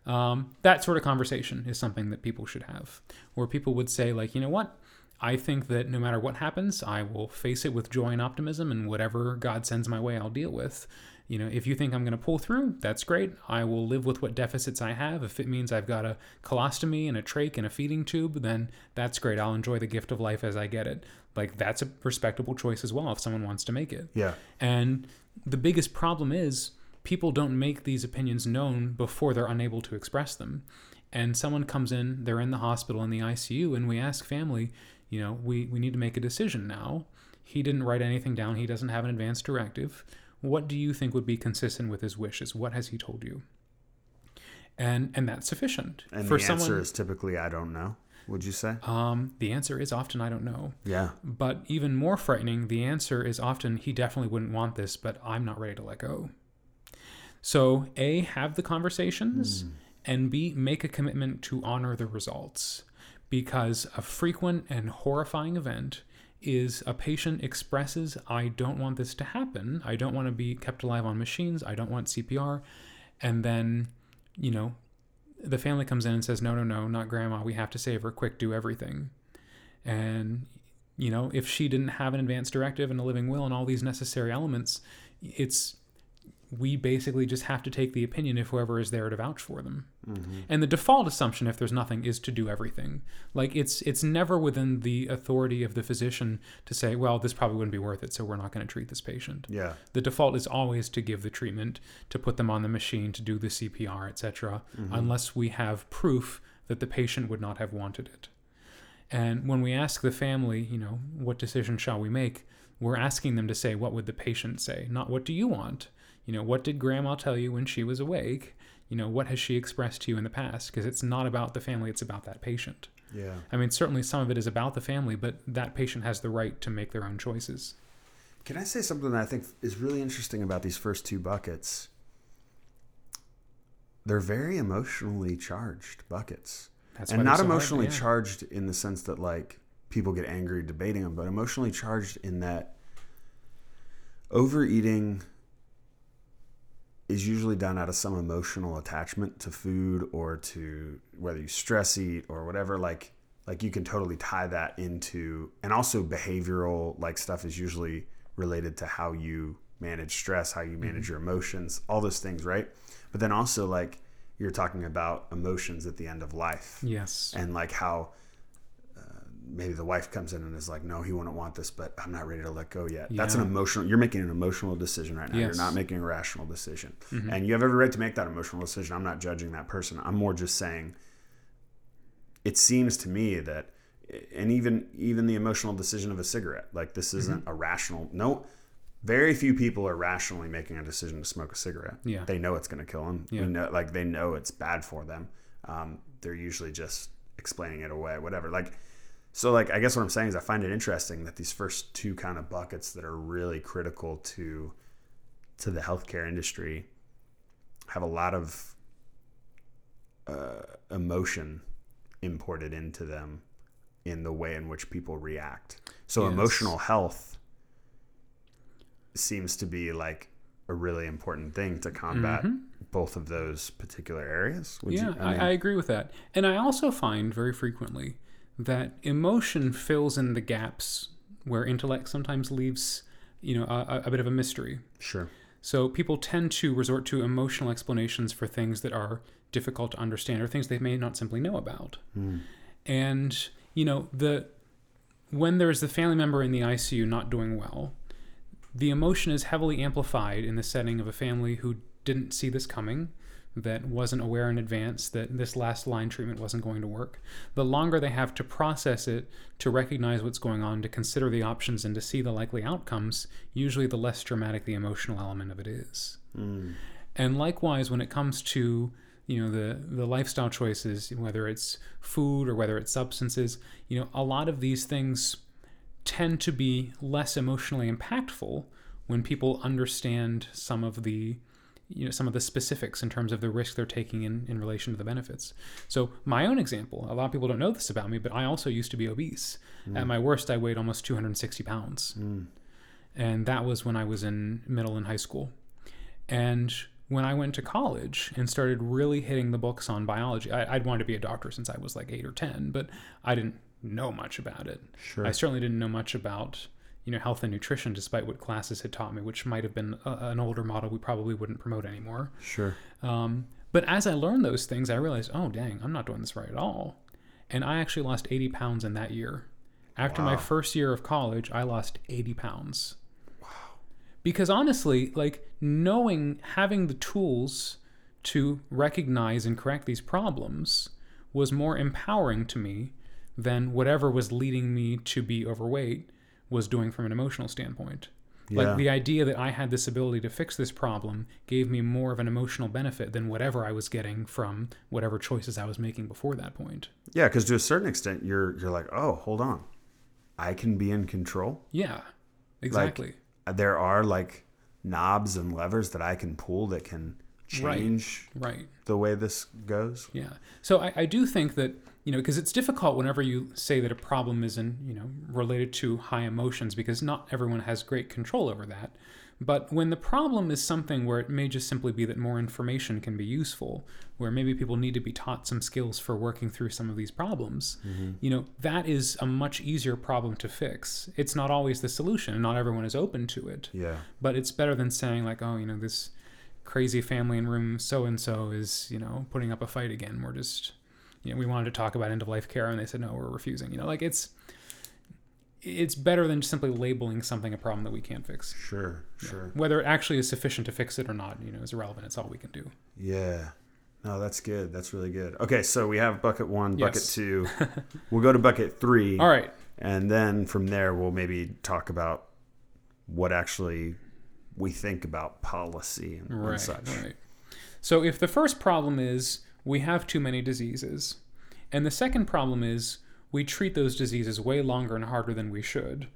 um, that sort of conversation is something that people should have, where people would say like, you know what? I think that no matter what happens, I will face it with joy and optimism, and whatever God sends my way, I'll deal with. You know, if you think I'm going to pull through, that's great. I will live with what deficits I have. If it means I've got a colostomy and a trach and a feeding tube, then that's great. I'll enjoy the gift of life as I get it. Like, that's a respectable choice as well if someone wants to make it. Yeah. And the biggest problem is people don't make these opinions known before they're unable to express them. And someone comes in, they're in the hospital in the ICU, and we ask family, you know, we, we need to make a decision now. He didn't write anything down, he doesn't have an advance directive. What do you think would be consistent with his wishes? What has he told you? And and that's sufficient. And For the someone answer is typically I don't know. Would you say? um, the answer is often I don't know. Yeah. But even more frightening, the answer is often he definitely wouldn't want this, but I'm not ready to let go. So, A, have the conversations, and B, make a commitment to honor the results. because a frequent and horrifying event is a patient expresses, I don't want this to happen. I don't want to be kept alive on machines. I don't want CPR. And then, you know, the family comes in and says, no, no, no, not grandma. We have to save her. Quick, do everything. And, you know, if she didn't have an advance directive and a living will and all these necessary elements, it's we basically just have to take the opinion of whoever is there to vouch for them. Mm-hmm. And the default assumption, if there's nothing, is to do everything. Like it's it's never within the authority of the physician to say, well, this probably wouldn't be worth it, so we're not going to treat this patient. Yeah. The default is always to give the treatment, to put them on the machine, to do the CPR, etc., mm-hmm. unless we have proof that the patient would not have wanted it. And when we ask the family, you know, what decision shall we make? We're asking them to say, what would the patient say? Not what do you want? You know, what did grandma tell you when she was awake? You know, what has she expressed to you in the past? Because it's not about the family, it's about that patient. Yeah. I mean, certainly some of it is about the family, but that patient has the right to make their own choices. Can I say something that I think is really interesting about these first two buckets? They're very emotionally charged buckets. That's and not emotionally hard, yeah. charged in the sense that like people get angry debating them, but emotionally charged in that overeating is usually done out of some emotional attachment to food or to whether you stress eat or whatever like like you can totally tie that into and also behavioral like stuff is usually related to how you manage stress how you manage mm-hmm. your emotions all those things right? But then also like you're talking about emotions at the end of life. Yes. And like how maybe the wife comes in and is like, no, he wouldn't want this, but I'm not ready to let go yet. Yeah. That's an emotional, you're making an emotional decision right now. Yes. You're not making a rational decision. Mm-hmm. And you have every right to make that emotional decision. I'm not judging that person. I'm more just saying it seems to me that, and even, even the emotional decision of a cigarette, like this isn't mm-hmm. a rational, no, very few people are rationally making a decision to smoke a cigarette. Yeah. They know it's going to kill them. Yeah. Know, like they know it's bad for them. Um, they're usually just explaining it away, whatever. Like, so like I guess what I'm saying is I find it interesting that these first two kind of buckets that are really critical to to the healthcare industry have a lot of uh, emotion imported into them in the way in which people react. So yes. emotional health seems to be like a really important thing to combat mm-hmm. both of those particular areas. Would yeah, you, I, mean, I, I agree with that. And I also find very frequently that emotion fills in the gaps where intellect sometimes leaves, you know, a, a bit of a mystery. Sure. So people tend to resort to emotional explanations for things that are difficult to understand or things they may not simply know about. Mm. And you know, the when there's the family member in the ICU not doing well, the emotion is heavily amplified in the setting of a family who didn't see this coming that wasn't aware in advance that this last line treatment wasn't going to work. The longer they have to process it, to recognize what's going on, to consider the options, and to see the likely outcomes, usually the less dramatic the emotional element of it is. Mm. And likewise, when it comes to you know the the lifestyle choices, whether it's food or whether it's substances, you know a lot of these things tend to be less emotionally impactful when people understand some of the you know some of the specifics in terms of the risk they're taking in, in relation to the benefits. So my own example, a lot of people don't know this about me, but I also used to be obese. Mm. At my worst, I weighed almost 260 pounds, mm. and that was when I was in middle and high school. And when I went to college and started really hitting the books on biology, I, would wanted to be a doctor since I was like eight or ten, but I didn't know much about it. Sure. I certainly didn't know much about you know health and nutrition despite what classes had taught me which might have been a, an older model we probably wouldn't promote anymore. Sure. Um, but as i learned those things i realized oh dang i'm not doing this right at all. And i actually lost 80 pounds in that year. After wow. my first year of college i lost 80 pounds. Wow. Because honestly like knowing having the tools to recognize and correct these problems was more empowering to me than whatever was leading me to be overweight was doing from an emotional standpoint. Yeah. Like the idea that I had this ability to fix this problem gave me more of an emotional benefit than whatever I was getting from whatever choices I was making before that point. Yeah, because to a certain extent, you're you're like, oh, hold on, I can be in control. Yeah, exactly. Like, there are like knobs and levers that I can pull that can change right, right. the way this goes. Yeah. So I, I do think that you know, because it's difficult whenever you say that a problem isn't, you know, related to high emotions because not everyone has great control over that. But when the problem is something where it may just simply be that more information can be useful, where maybe people need to be taught some skills for working through some of these problems, Mm-hmm. you know, that is a much easier problem to fix. It's not always the solution, and not everyone is open to it. Yeah. But it's better than saying, like, oh, you know, this crazy family in room so and so is, you know, putting up a fight again. We're just, you know, we wanted to talk about end of life care, and they said, no, we're refusing. You know, like, it's, it's better than simply labeling something a problem that we can't fix. Sure. Sure. Whether it actually is sufficient to fix it or not, you know, is irrelevant. It's all we can do. Yeah. No, that's good. That's really good. Okay, so we have bucket one, bucket Yes. two. we'll go to bucket three. All right. And then from there, we'll maybe talk about what actually we think about policy and, and Right. such. Right. So if the first problem is we have too many diseases, and the second problem is we treat those diseases way longer and harder than we should,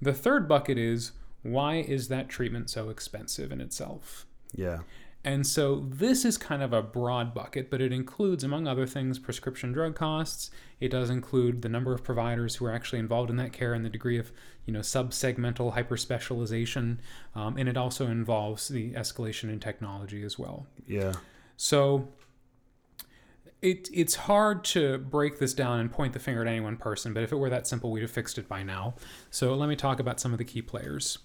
the third bucket is why is that treatment so expensive in itself? Yeah. And so this is kind of a broad bucket, but it includes, among other things, prescription drug costs. It does include the number of providers who are actually involved in that care and the degree of, you know, subsegmental hyperspecialization. Um, and it also involves the escalation in technology as well. Yeah. So it it's hard to break this down and point the finger at any one person, but if it were that simple, we'd have fixed it by now. So let me talk about some of the key players.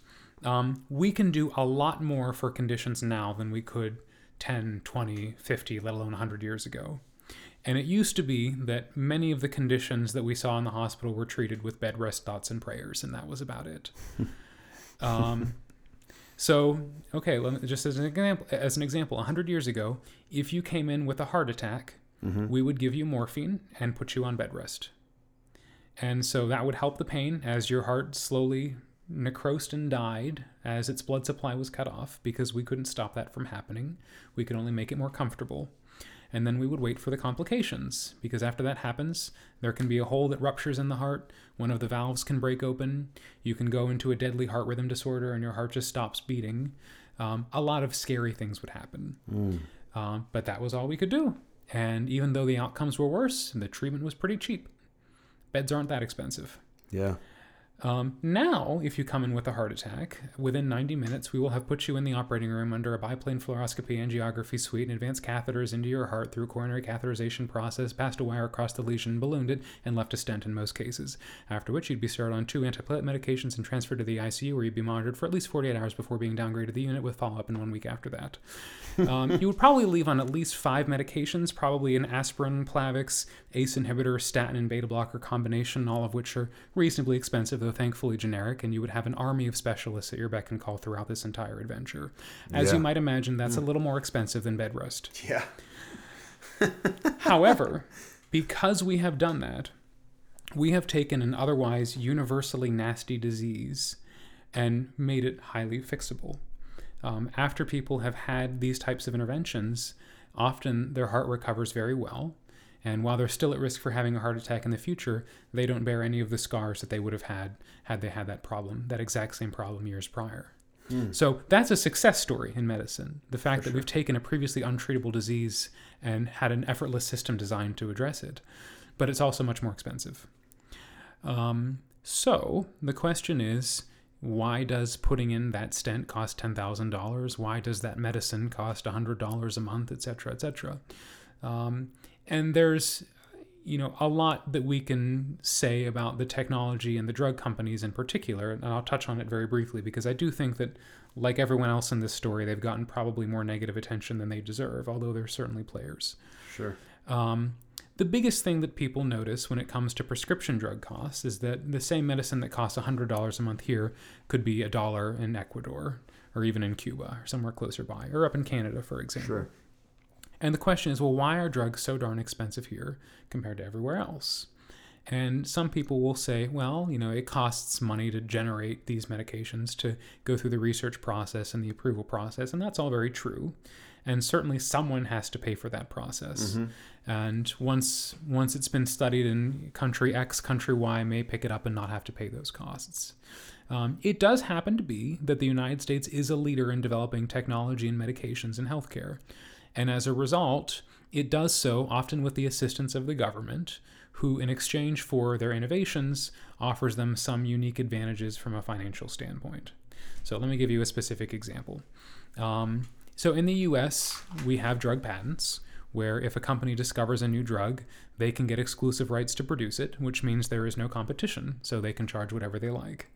Um, we can do a lot more for conditions now than we could 10, 20, 50, let alone 100 years ago. And it used to be that many of the conditions that we saw in the hospital were treated with bed rest thoughts and prayers, and that was about it. um, so, okay, let me, just as an example, as an example, 100 years ago, if you came in with a heart attack, we would give you morphine and put you on bed rest. And so that would help the pain as your heart slowly necrosed and died as its blood supply was cut off because we couldn't stop that from happening. We could only make it more comfortable. And then we would wait for the complications because after that happens, there can be a hole that ruptures in the heart. One of the valves can break open. You can go into a deadly heart rhythm disorder and your heart just stops beating. Um, a lot of scary things would happen. Um, but that was all we could do. And even though the outcomes were worse, the treatment was pretty cheap. Beds aren't that expensive. Yeah. Um, now, if you come in with a heart attack, within 90 minutes, we will have put you in the operating room under a biplane fluoroscopy angiography suite and advanced catheters into your heart through coronary catheterization process, passed a wire across the lesion, ballooned it, and left a stent in most cases. After which, you'd be started on two antiplatelet medications and transferred to the ICU, where you'd be monitored for at least 48 hours before being downgraded to the unit with follow up in one week after that. Um, you would probably leave on at least five medications, probably an aspirin, Plavix, ACE inhibitor, statin, and beta blocker combination, all of which are reasonably expensive, though thankfully generic, and you would have an army of specialists at your beck and call throughout this entire adventure. As you might imagine, that's a little more expensive than bed rest. Yeah. However, because we have done that, we have taken an otherwise universally nasty disease and made it highly fixable. Um, after people have had these types of interventions, often their heart recovers very well. And while they're still at risk for having a heart attack in the future, they don't bear any of the scars that they would have had had they had that problem, that exact same problem years prior. So that's a success story in medicine. The fact that we've taken a previously untreatable disease and had an effortless system designed to address it. But it's also much more expensive. Um, so the question is why does putting in that stent cost $10,000? Why does that medicine cost $100 a month, et cetera, et cetera? Um, and there's you know a lot that we can say about the technology and the drug companies in particular and i'll touch on it very briefly because i do think that like everyone else in this story they've gotten probably more negative attention than they deserve although they're certainly players Sure. um, the biggest thing that people notice when it comes to prescription drug costs is that the same medicine that costs $100 a month here could be a dollar in Ecuador or even in Cuba or somewhere closer by or up in Canada, for example. Sure. And the question is, well, why are drugs so darn expensive here compared to everywhere else? And some people will say, well, you know, it costs money to generate these medications, to go through the research process and the approval process, and that's all very true. And certainly someone has to pay for that process. And once once it's been studied in country X, country Y may pick it up and not have to pay those costs. Um, it does happen to be that the United States is a leader in developing technology and medications in healthcare. And as a result, it does so often with the assistance of the government, who, in exchange for their innovations, offers them some unique advantages from a financial standpoint. So, let me give you a specific example. Um, so, in the US, we have drug patents where if a company discovers a new drug, they can get exclusive rights to produce it, which means there is no competition, so they can charge whatever they like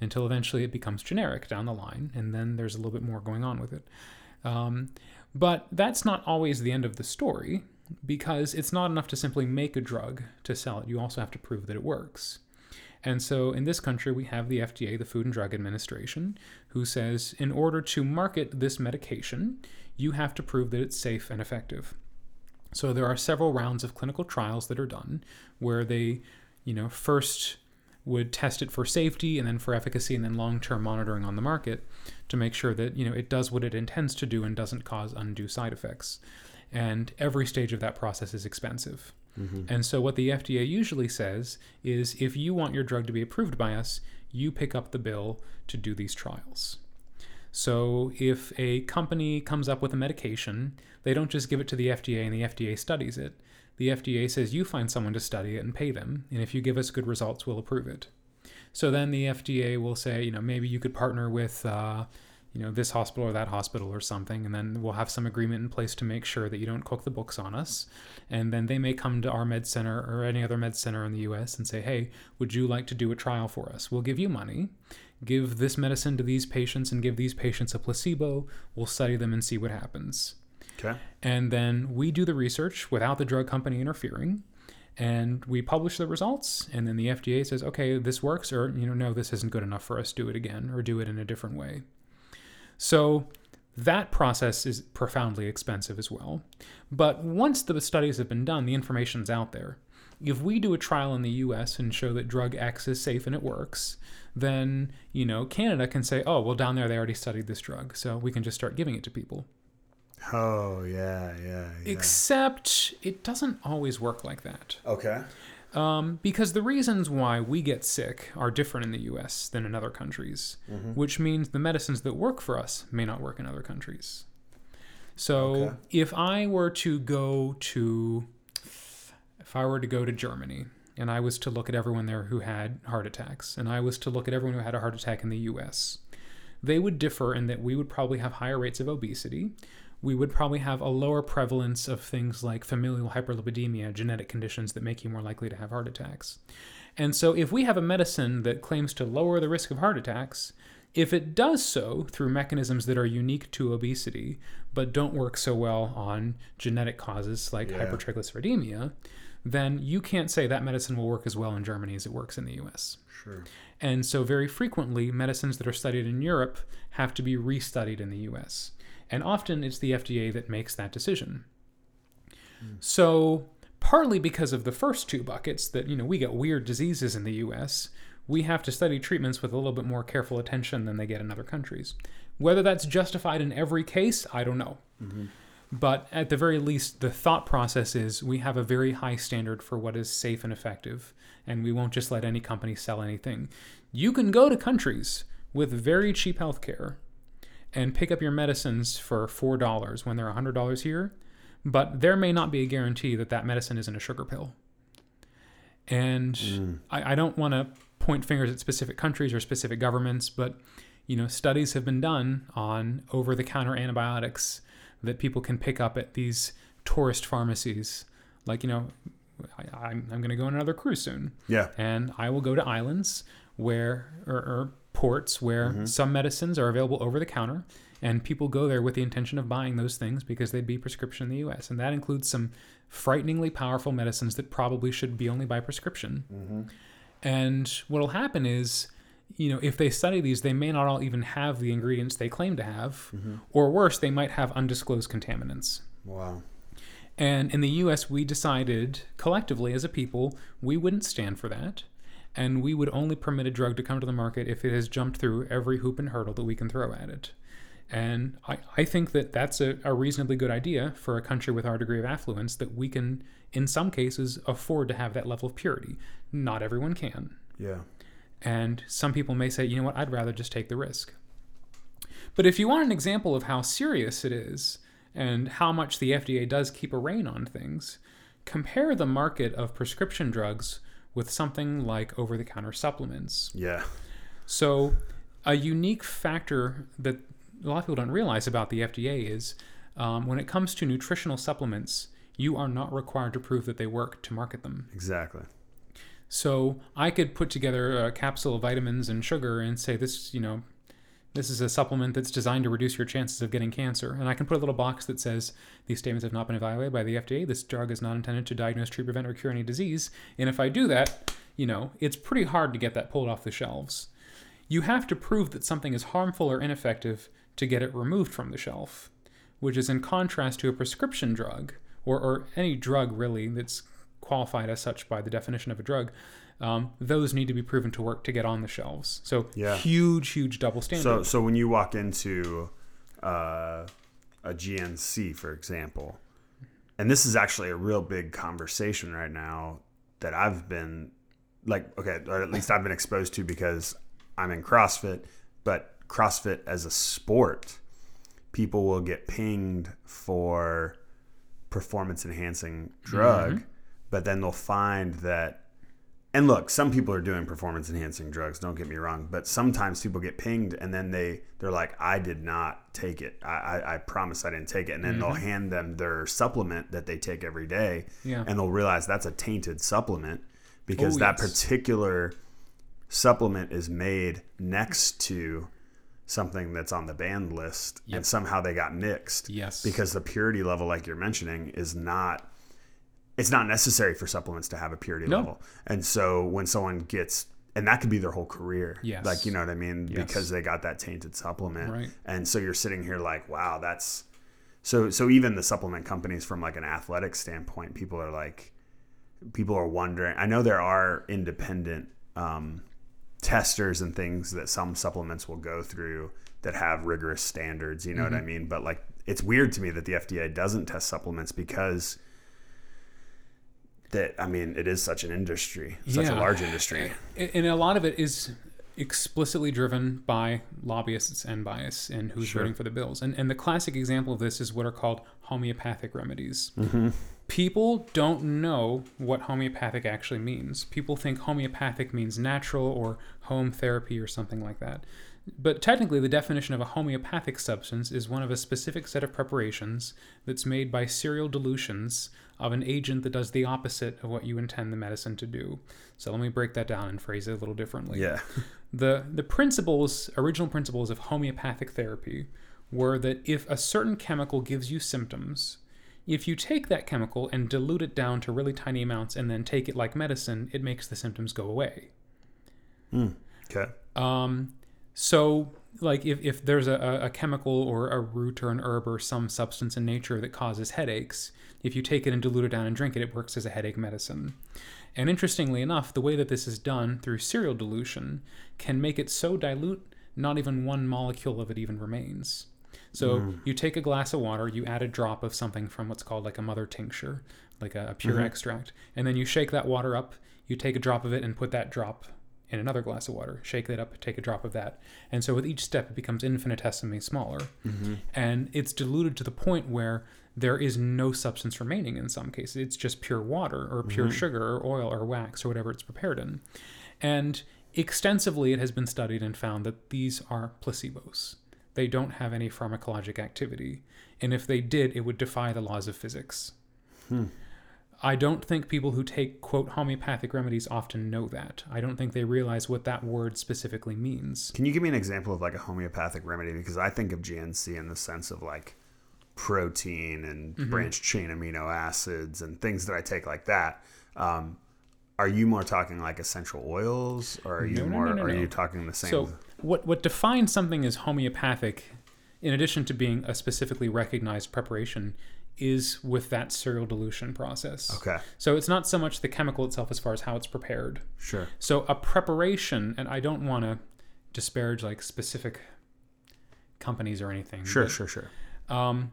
until eventually it becomes generic down the line, and then there's a little bit more going on with it. Um, but that's not always the end of the story because it's not enough to simply make a drug to sell it. You also have to prove that it works. And so in this country, we have the FDA, the Food and Drug Administration, who says in order to market this medication, you have to prove that it's safe and effective. So there are several rounds of clinical trials that are done where they, you know, first would test it for safety and then for efficacy and then long-term monitoring on the market to make sure that you know it does what it intends to do and doesn't cause undue side effects and every stage of that process is expensive mm-hmm. and so what the FDA usually says is if you want your drug to be approved by us you pick up the bill to do these trials so if a company comes up with a medication they don't just give it to the FDA and the FDA studies it the FDA says you find someone to study it and pay them, and if you give us good results, we'll approve it. So then the FDA will say, you know, maybe you could partner with, uh, you know, this hospital or that hospital or something, and then we'll have some agreement in place to make sure that you don't cook the books on us. And then they may come to our med center or any other med center in the U.S. and say, hey, would you like to do a trial for us? We'll give you money. Give this medicine to these patients and give these patients a placebo. We'll study them and see what happens. Okay. And then we do the research without the drug company interfering. And we publish the results, and then the FDA says, okay, this works, or, you know, no, this isn't good enough for us, do it again, or do it in a different way. So that process is profoundly expensive as well. But once the studies have been done, the information's out there. If we do a trial in the US and show that drug X is safe and it works, then, you know, Canada can say, oh, well, down there they already studied this drug, so we can just start giving it to people. Oh yeah, yeah, yeah. Except it doesn't always work like that. Okay. Um, because the reasons why we get sick are different in the U.S. than in other countries, mm-hmm. which means the medicines that work for us may not work in other countries. So okay. if I were to go to, if I were to go to Germany and I was to look at everyone there who had heart attacks, and I was to look at everyone who had a heart attack in the U.S., they would differ in that we would probably have higher rates of obesity we would probably have a lower prevalence of things like familial hyperlipidemia, genetic conditions that make you more likely to have heart attacks. And so, if we have a medicine that claims to lower the risk of heart attacks, if it does so through mechanisms that are unique to obesity, but don't work so well on genetic causes like yeah. hypertriglyceridemia, then you can't say that medicine will work as well in Germany as it works in the US. Sure. And so, very frequently, medicines that are studied in Europe have to be restudied in the US and often it's the FDA that makes that decision. Mm. So, partly because of the first two buckets that, you know, we get weird diseases in the US, we have to study treatments with a little bit more careful attention than they get in other countries. Whether that's justified in every case, I don't know. Mm-hmm. But at the very least, the thought process is we have a very high standard for what is safe and effective, and we won't just let any company sell anything. You can go to countries with very cheap healthcare and pick up your medicines for $4 when they're $100 here, but there may not be a guarantee that that medicine isn't a sugar pill. And mm. I, I don't want to point fingers at specific countries or specific governments, but you know, studies have been done on over-the-counter antibiotics that people can pick up at these tourist pharmacies. Like, you know, I, am going to go on another cruise soon. Yeah. And I will go to islands where, or, or ports where mm-hmm. some medicines are available over the counter and people go there with the intention of buying those things because they'd be prescription in the US. And that includes some frighteningly powerful medicines that probably should be only by prescription. Mm-hmm. And what'll happen is, you know, if they study these, they may not all even have the ingredients they claim to have, mm-hmm. or worse, they might have undisclosed contaminants. Wow. And in the US, we decided collectively as a people, we wouldn't stand for that and we would only permit a drug to come to the market if it has jumped through every hoop and hurdle that we can throw at it. And I, I think that that's a, a reasonably good idea for a country with our degree of affluence that we can, in some cases, afford to have that level of purity. Not everyone can. Yeah. And some people may say, you know what, I'd rather just take the risk. But if you want an example of how serious it is and how much the FDA does keep a rein on things, compare the market of prescription drugs with something like over the counter supplements. Yeah. So, a unique factor that a lot of people don't realize about the FDA is um, when it comes to nutritional supplements, you are not required to prove that they work to market them. Exactly. So I could put together a capsule of vitamins and sugar and say this, you know, this is a supplement that's designed to reduce your chances of getting cancer. And I can put a little box that says these statements have not been evaluated by the FDA. This drug is not intended to diagnose, treat, prevent, or cure any disease. And if I do that, you know, it's pretty hard to get that pulled off the shelves. You have to prove that something is harmful or ineffective to get it removed from the shelf, which is in contrast to a prescription drug or, or any drug really that's qualified as such by the definition of a drug, um, those need to be proven to work to get on the shelves. So Yeah. huge, huge double standard. So so when you walk into uh, a GNC, for example, and this is actually a real big conversation right now that I've been like, okay, or at least I've been exposed to because I'm in CrossFit, but CrossFit as a sport, people will get pinged for performance enhancing drug, but then they'll find that and look, some people are doing performance enhancing drugs. Don't get me wrong, but sometimes people get pinged and then they they're like, "I did not take it. I I, I promise I didn't take it." And then they'll mm-hmm. hand them their supplement that they take every day, Yeah. and they'll realize that's a tainted supplement because Oh, that yes. particular supplement is made next to something that's on the banned list, Yep. and somehow they got mixed. Yes. because the purity level, like you're mentioning, is not it's not necessary for supplements to have a purity No. level. And so when someone gets and that could be their whole career. Yes. Like you know what I mean? Yes. Because they got that tainted supplement. Right. And so you're sitting here like, wow, that's so so even the supplement companies from like an athletic standpoint, people are like people are wondering. I know there are independent um, testers and things that some supplements will go through that have rigorous standards, you know Mm-hmm. what I mean? But like it's weird to me that the FDA doesn't test supplements because that I mean it is such an industry, such a large industry. and a lot of it is explicitly driven by lobbyists and bias and who's Sure. voting for the bills. And, and the classic example of this is what are called homeopathic remedies. Mm-hmm. People don't know what homeopathic actually means. People think homeopathic means natural or home therapy or something like that. But technically, the definition of a homeopathic substance is one of a specific set of preparations that's made by serial dilutions of an agent that does the opposite of what you intend the medicine to do. So let me break that down and phrase it a little differently. Yeah. The the principles, original principles of homeopathic therapy were that if a certain chemical gives you symptoms, if you take that chemical and dilute it down to really tiny amounts and then take it like medicine, it makes the symptoms go away. Okay. Um, so, like, if, if there's a, a a chemical or a root or an herb or some substance in nature that causes headaches, if you take it and dilute it down and drink it, it works as a headache medicine. And interestingly enough, the way that this is done through serial dilution can make it so dilute, not even one molecule of it even remains. So hmm. you take a glass of water, you add a drop of something from what's called like a mother tincture, like a, a pure mm-hmm. extract, and then you shake that water up. You take a drop of it and put that drop in another glass of water. Shake that up, take a drop of that, and so with each step, it becomes infinitesimally smaller, mm-hmm. and it's diluted to the point where there is no substance remaining in some cases. It's just pure water or pure mm-hmm. sugar or oil or wax or whatever it's prepared in, and extensively it has been studied and found that these are placebos. They don't have any pharmacologic activity, and if they did, it would defy the laws of physics. Hmm. I don't think people who take, quote, homeopathic remedies often know that. I don't think they realize what that word specifically means. Can you give me an example of like a homeopathic remedy? Because I think of GNC in the sense of like protein and Mm-hmm. branched chain amino acids and things that I take like that. Um, are you more talking like essential oils, or are you No, no, more? no, are you talking the same? So, what, what defines something as homeopathic, in addition to being a specifically recognized preparation, is with that serial dilution process. okay, So, it's not so much the chemical itself as far as how it's prepared. sure. So a preparation, and I don't want to disparage like specific companies or anything. Sure, but, sure, sure. Um,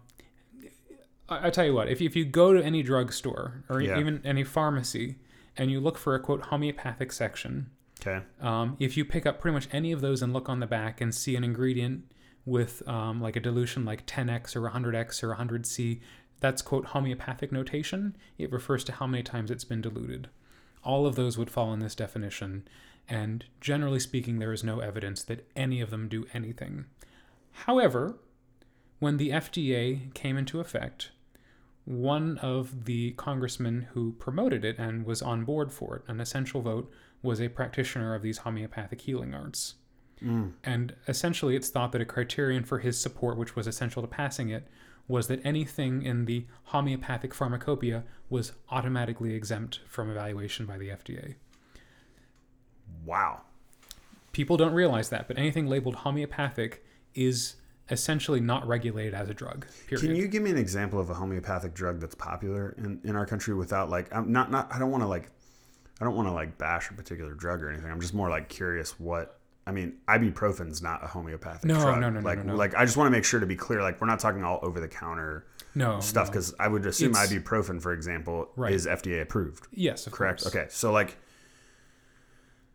I, I tell you what, if you, if you go to any drugstore or Yeah. even any pharmacy and you look for a quote homeopathic section, Okay. um, if you pick up pretty much any of those and look on the back and see an ingredient with um, like a dilution like 10x or 100x or 100c, That's, quote, homeopathic notation. It refers to how many times it's been diluted. All of those would fall in this definition, and generally speaking, there is no evidence that any of them do anything. However, when the FDA came into effect, one of the congressmen who promoted it and was on board for it, an essential vote, was a practitioner of these homeopathic healing arts. Mm. And essentially, it's thought that a criterion for his support, which was essential to passing it, was that anything in the homeopathic pharmacopoeia was automatically exempt from evaluation by the FDA. Wow. People don't realize that, but anything labeled homeopathic is essentially not regulated as a drug. Period. Can you give me an example of a homeopathic drug that's popular in, in our country without like I'm not not I don't want to like I don't want to like bash a particular drug or anything. I'm just more like curious what I mean, ibuprofen's not a homeopathic No, drug. no, no, no, like, no, no. like I just want to make sure to be clear. Like, we're not talking all over the counter no stuff no. because I would assume It's- ibuprofen, for example, Right. is FDA approved. yes, of Correct. course. Okay. So like,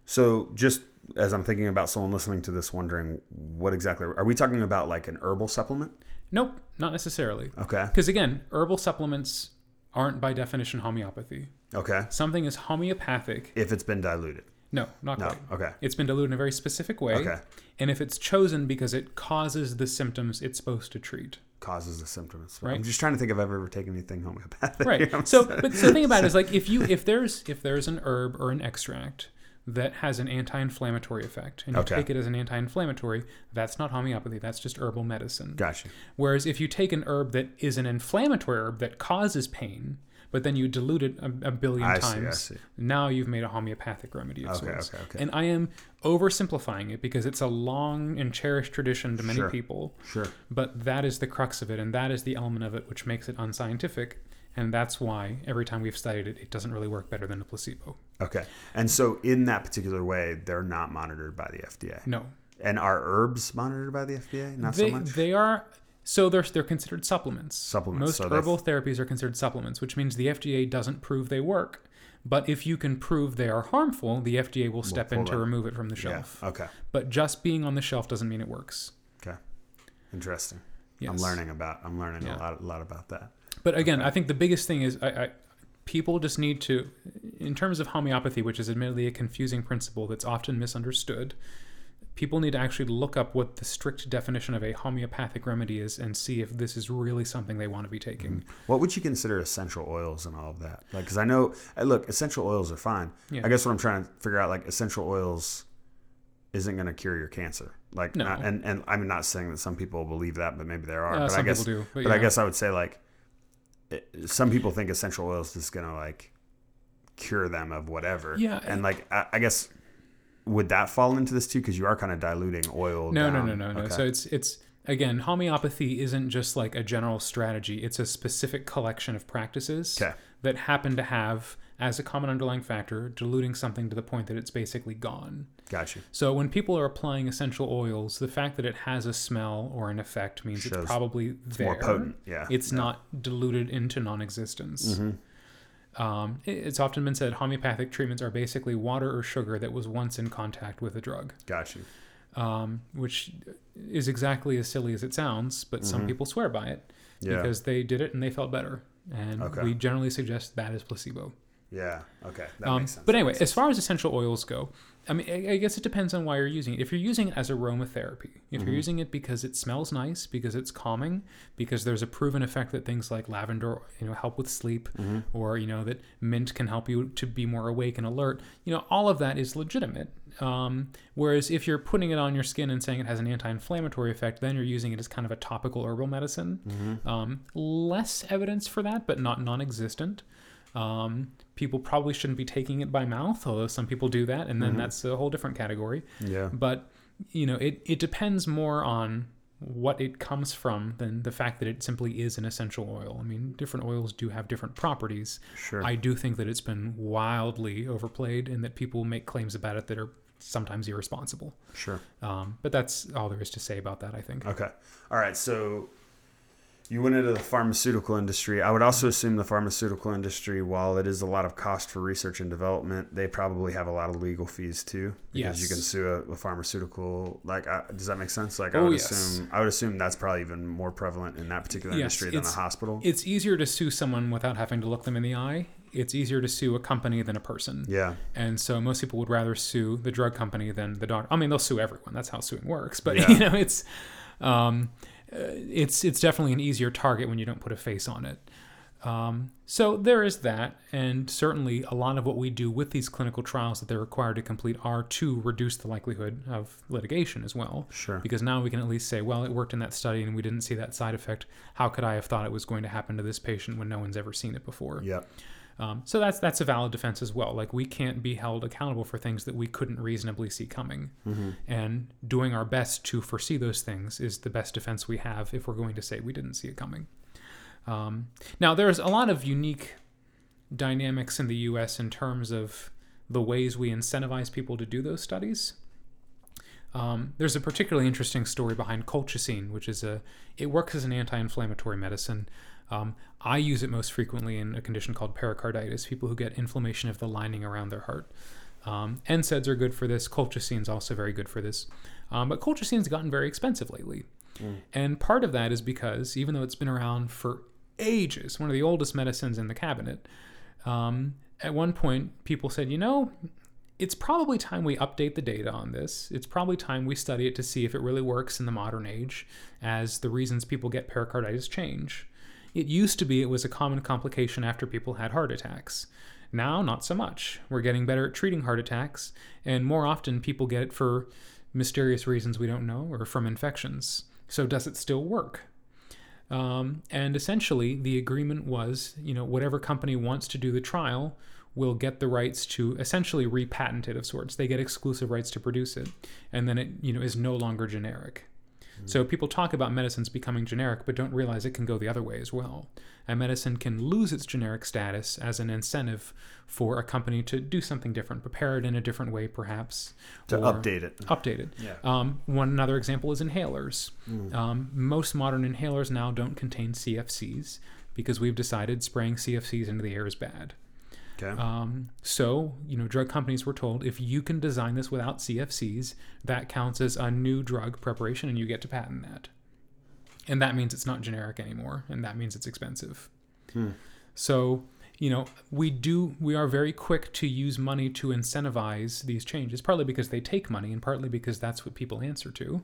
so just as I'm thinking about someone listening to this, wondering what exactly are we talking about? Like an herbal supplement? Nope, not necessarily. Okay. Because again, herbal supplements aren't by definition homeopathy. Okay. Something is homeopathic. If it's been diluted. No, not No. quite. Okay. It's been diluted in a very specific way. Okay. And if it's chosen because it causes the symptoms it's supposed to treat. Causes the symptoms. Right. I'm just trying to think if I've ever taken anything homeopathic. Right. So but so the thing about it is like if you if there's if there's an herb or an extract that has an anti-inflammatory effect and you Okay. take it as an anti-inflammatory, that's not homeopathy, that's just herbal medicine. Gotcha. Whereas if you take an herb that is an inflammatory herb that causes pain, but then you dilute it a, a billion I see, I times, see. now you've made a homeopathic remedy of Okay, sorts. okay, okay. And I am oversimplifying it because it's a long and cherished tradition to many Sure. people, Sure. but that is the crux of it, and that is the element of it which makes it unscientific. And that's why every time we've studied it, it doesn't really work better than a placebo. Okay. And so in that particular way, they're not monitored by the FDA. No, And are herbs monitored by the FDA? Not they so much. they are so they're they're considered supplements. Supplements, Most so herbal therapies are considered supplements, which means the FDA doesn't prove they work. But if you can prove they are harmful, the FDA will step pull in to remove it from the yeah. shelf. Okay. But just being on the shelf doesn't mean it works. Okay. Interesting. Yes. I'm learning about. I'm learning Yeah. a lot. A lot about that. But again, I think the biggest thing is I, I, people just need to, in terms of homeopathy, which is admittedly a confusing principle that's often misunderstood, people need to actually look up what the strict definition of a homeopathic remedy is and see if this is really something they want to be taking. What would you consider essential oils and all of that? Like, because I know, uh, look, essential oils are fine. Yeah. I guess what I'm trying to figure out, like, essential oils isn't going to cure your cancer. Like, No. not- and and I'm not saying that some people believe that, but maybe there are. Uh, but I some guess, people do, but but I guess I would say like, it, some people think essential oils is going to like cure them of whatever. Yeah, And like, I, I guess would that fall into this too? Because you are kind of diluting oil. No, no, down. no, no, no. Okay. So it's it's again, homeopathy isn't just like a general strategy. It's a specific collection of practices Okay. that happen to have as a common underlying factor diluting something to the point that it's basically gone. Got you. So when people are applying essential oils, the fact that it has a smell or an effect means Shows it's probably there. more potent, yeah, It's yeah. not diluted into non-existence. Mm-hmm. Um, it's often been said homeopathic treatments are basically water or sugar that was once in contact with a drug, Got you. um, which is exactly as silly as it sounds, but some people swear by it Mm-hmm. Yeah. because they did it and they felt better. And Okay. we generally suggest that is placebo. Yeah. Okay. That Um, makes sense. but anyway, as far as essential oils go, I mean, I guess it depends on why you're using it. If you're using it as aromatherapy, if Mm-hmm. you're using it because it smells nice, because it's calming, because there's a proven effect that things like lavender, you know, help with sleep, Mm-hmm. or you know that mint can help you to be more awake and alert, you know, all of that is legitimate. Um, whereas if you're putting it on your skin and saying it has an anti-inflammatory effect, then you're using it as kind of a topical herbal medicine. Mm-hmm. Um, less evidence for that, but not non-existent. Um, people probably shouldn't be taking it by mouth, although some people do that, and then Mm-hmm. that's a whole different category. Yeah. But you know, it it depends more on what it comes from than the fact that it simply is an essential oil. I mean, different oils do have different properties. Sure. I do think that it's been wildly overplayed, and that people make claims about it that are sometimes irresponsible. Sure. Um, but that's all there is to say about that. I think. Okay. All right. So You went into the pharmaceutical industry. I would also assume the pharmaceutical industry, while it is a lot of cost for research and development, they probably have a lot of legal fees too. Because you can sue a, a pharmaceutical. Like, uh, does that make sense? Like, I Oh, would yes. assume. I would assume that's probably even more prevalent in that particular Yes, industry than a hospital. It's easier to sue someone without having to look them in the eye. It's easier to sue a company than a person. yeah. And so most people would rather sue the drug company than the doctor. I mean, they'll sue everyone. That's how suing works. But Yeah. you know, it's um, it's it's definitely an easier target when you don't put a face on it. Um, so there is that, and certainly a lot of what we do with these clinical trials that they're required to complete are to reduce the likelihood of litigation as well. Sure. Because now we can at least say, well, it worked in that study and we didn't see that side effect. How could I have thought it was going to happen to this patient when no one's ever seen it before? Yep. Um, so that's that's a valid defense as well. Like we can't be held accountable for things that we couldn't reasonably see coming, and doing our best to foresee those things is the best defense we have if we're going to say we didn't see it coming. Um, now there's a lot of unique dynamics in the U.S. in terms of the ways we incentivize people to do those studies. Um, there's a particularly interesting story behind colchicine, which is a it works as an anti-inflammatory medicine. Um, I use it most frequently in a condition called pericarditis, people who get inflammation of the lining around their heart. Um, NSAIDs are good for this. Colchicine is also very good for this. Um, but colchicine's gotten very expensive lately. And part of that is because, even though it's been around for ages, one of the oldest medicines in the cabinet, um, at one point people said, you know, it's probably time we update the data on this. It's probably time we study it to see if it really works in the modern age as the reasons people get pericarditis change. It used to be it was a common complication after people had heart attacks. Now, not so much. We're getting better at treating heart attacks, and more often people get it for mysterious reasons we don't know or from infections. So, does it still work? Um, and essentially, the agreement was, you know, whatever company wants to do the trial will get the rights to essentially repatent it of sorts. They get exclusive rights to produce it, and then it, you know, is no longer generic. So people talk about medicines becoming generic, but don't realize it can go the other way as well. A medicine can lose its generic status as an incentive for a company to do something different, prepare it in a different way, perhaps, To update it. update it. Yeah. Um, one another example is inhalers. Um, most modern inhalers now don't contain CFCs because we've decided spraying CFCs into the air is bad. Okay. Um, so, you know, drug companies were told if you can design this without CFCs, that counts as a new drug preparation and you get to patent that. And that means it's not generic anymore, and that means it's expensive. So, you know, we do we are very quick to use money to incentivize these changes, partly because they take money and partly because that's what people answer to.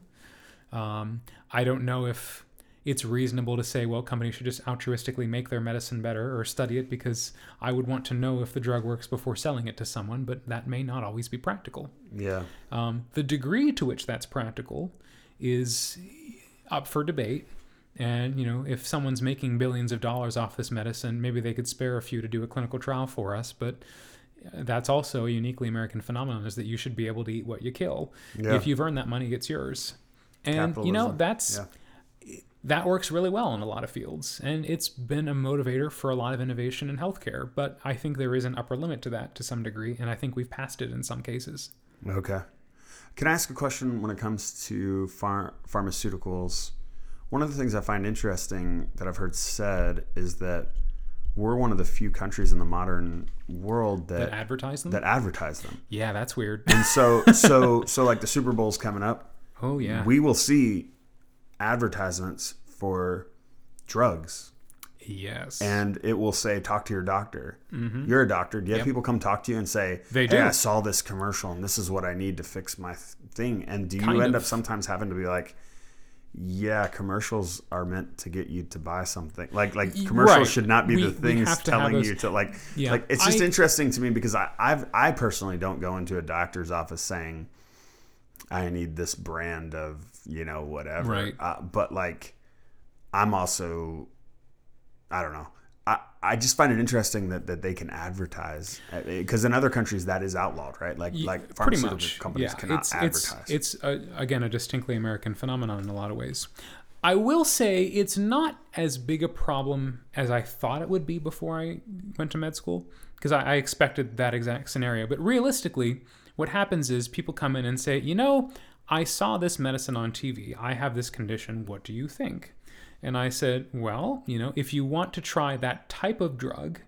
Um, I don't know if it's reasonable to say, well, companies should just altruistically make their medicine better or study it because I would want to know if the drug works before selling it to someone, but that may not always be practical. yeah. Um, the degree to which that's practical is up for debate. And, you know, if someone's making billions of dollars off this medicine, maybe they could spare a few to do a clinical trial for us. But that's also a uniquely American phenomenon is that you should be able to eat what you kill. Yeah. If you've earned that money, it's yours. And, you know, that's Yeah. That works really well in a lot of fields. And it's been a motivator for a lot of innovation in healthcare. But I think there is an upper limit to that to some degree. And I think we've passed it in some cases. Okay. Can I ask a question when it comes to phar- pharmaceuticals? One of the things I find interesting that I've heard said is that we're one of the few countries in the modern world That that advertise them? that advertise them. Yeah, that's weird. And so so so like the Super Bowl's coming up. Oh yeah. We will see advertisements for drugs yes. and it will say talk to your doctor. You're a doctor. Do you have people come talk to you and say, Mm-hmm. They "Hey, do. I saw this commercial and this is what I need to fix my th- thing." And do you Kind end of. up sometimes having to be like, "Yeah, commercials are meant to get you to buy something." Like like commercials right. should not be We- the things have to have telling those- you to like Yeah. like it's just I- interesting to me because I I've, I personally don't go into a doctor's office saying I need this brand of, you know, whatever. Right. Uh, but like I'm also I don't know. I, I just find it interesting that, that they can advertise because in other countries that is outlawed, right? Like like pharmaceutical much. companies yeah. cannot it's, advertise. It's, it's a, again a distinctly American phenomenon in a lot of ways. I will say it's not as big a problem as I thought it would be before I went to med school because I, I expected that exact scenario. But realistically, what happens is people come in and say, you know, I saw this medicine on TV. I have this condition. What do you think? And I said, well, you know, if you want to try that type of drug,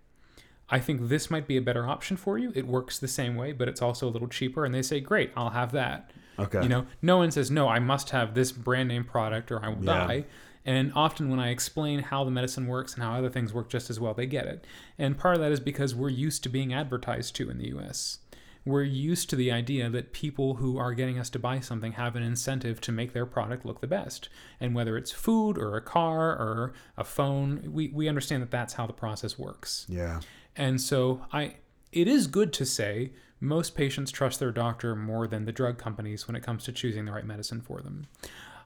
I think this might be a better option for you. It works the same way, but it's also a little cheaper. And they say, great, I'll have that. Okay. You know, no one says, no, I must have this brand name product or I will Yeah. die. And often when I explain how the medicine works and how other things work just as well, they get it. And part of that is because we're used to being advertised to in the US. We're used to the idea that people who are getting us to buy something have an incentive to make their product look the best. And whether it's food or a car or a phone, we, we understand that that's how the process works. yeah. And so I it is good to say most patients trust their doctor more than the drug companies when it comes to choosing the right medicine for them.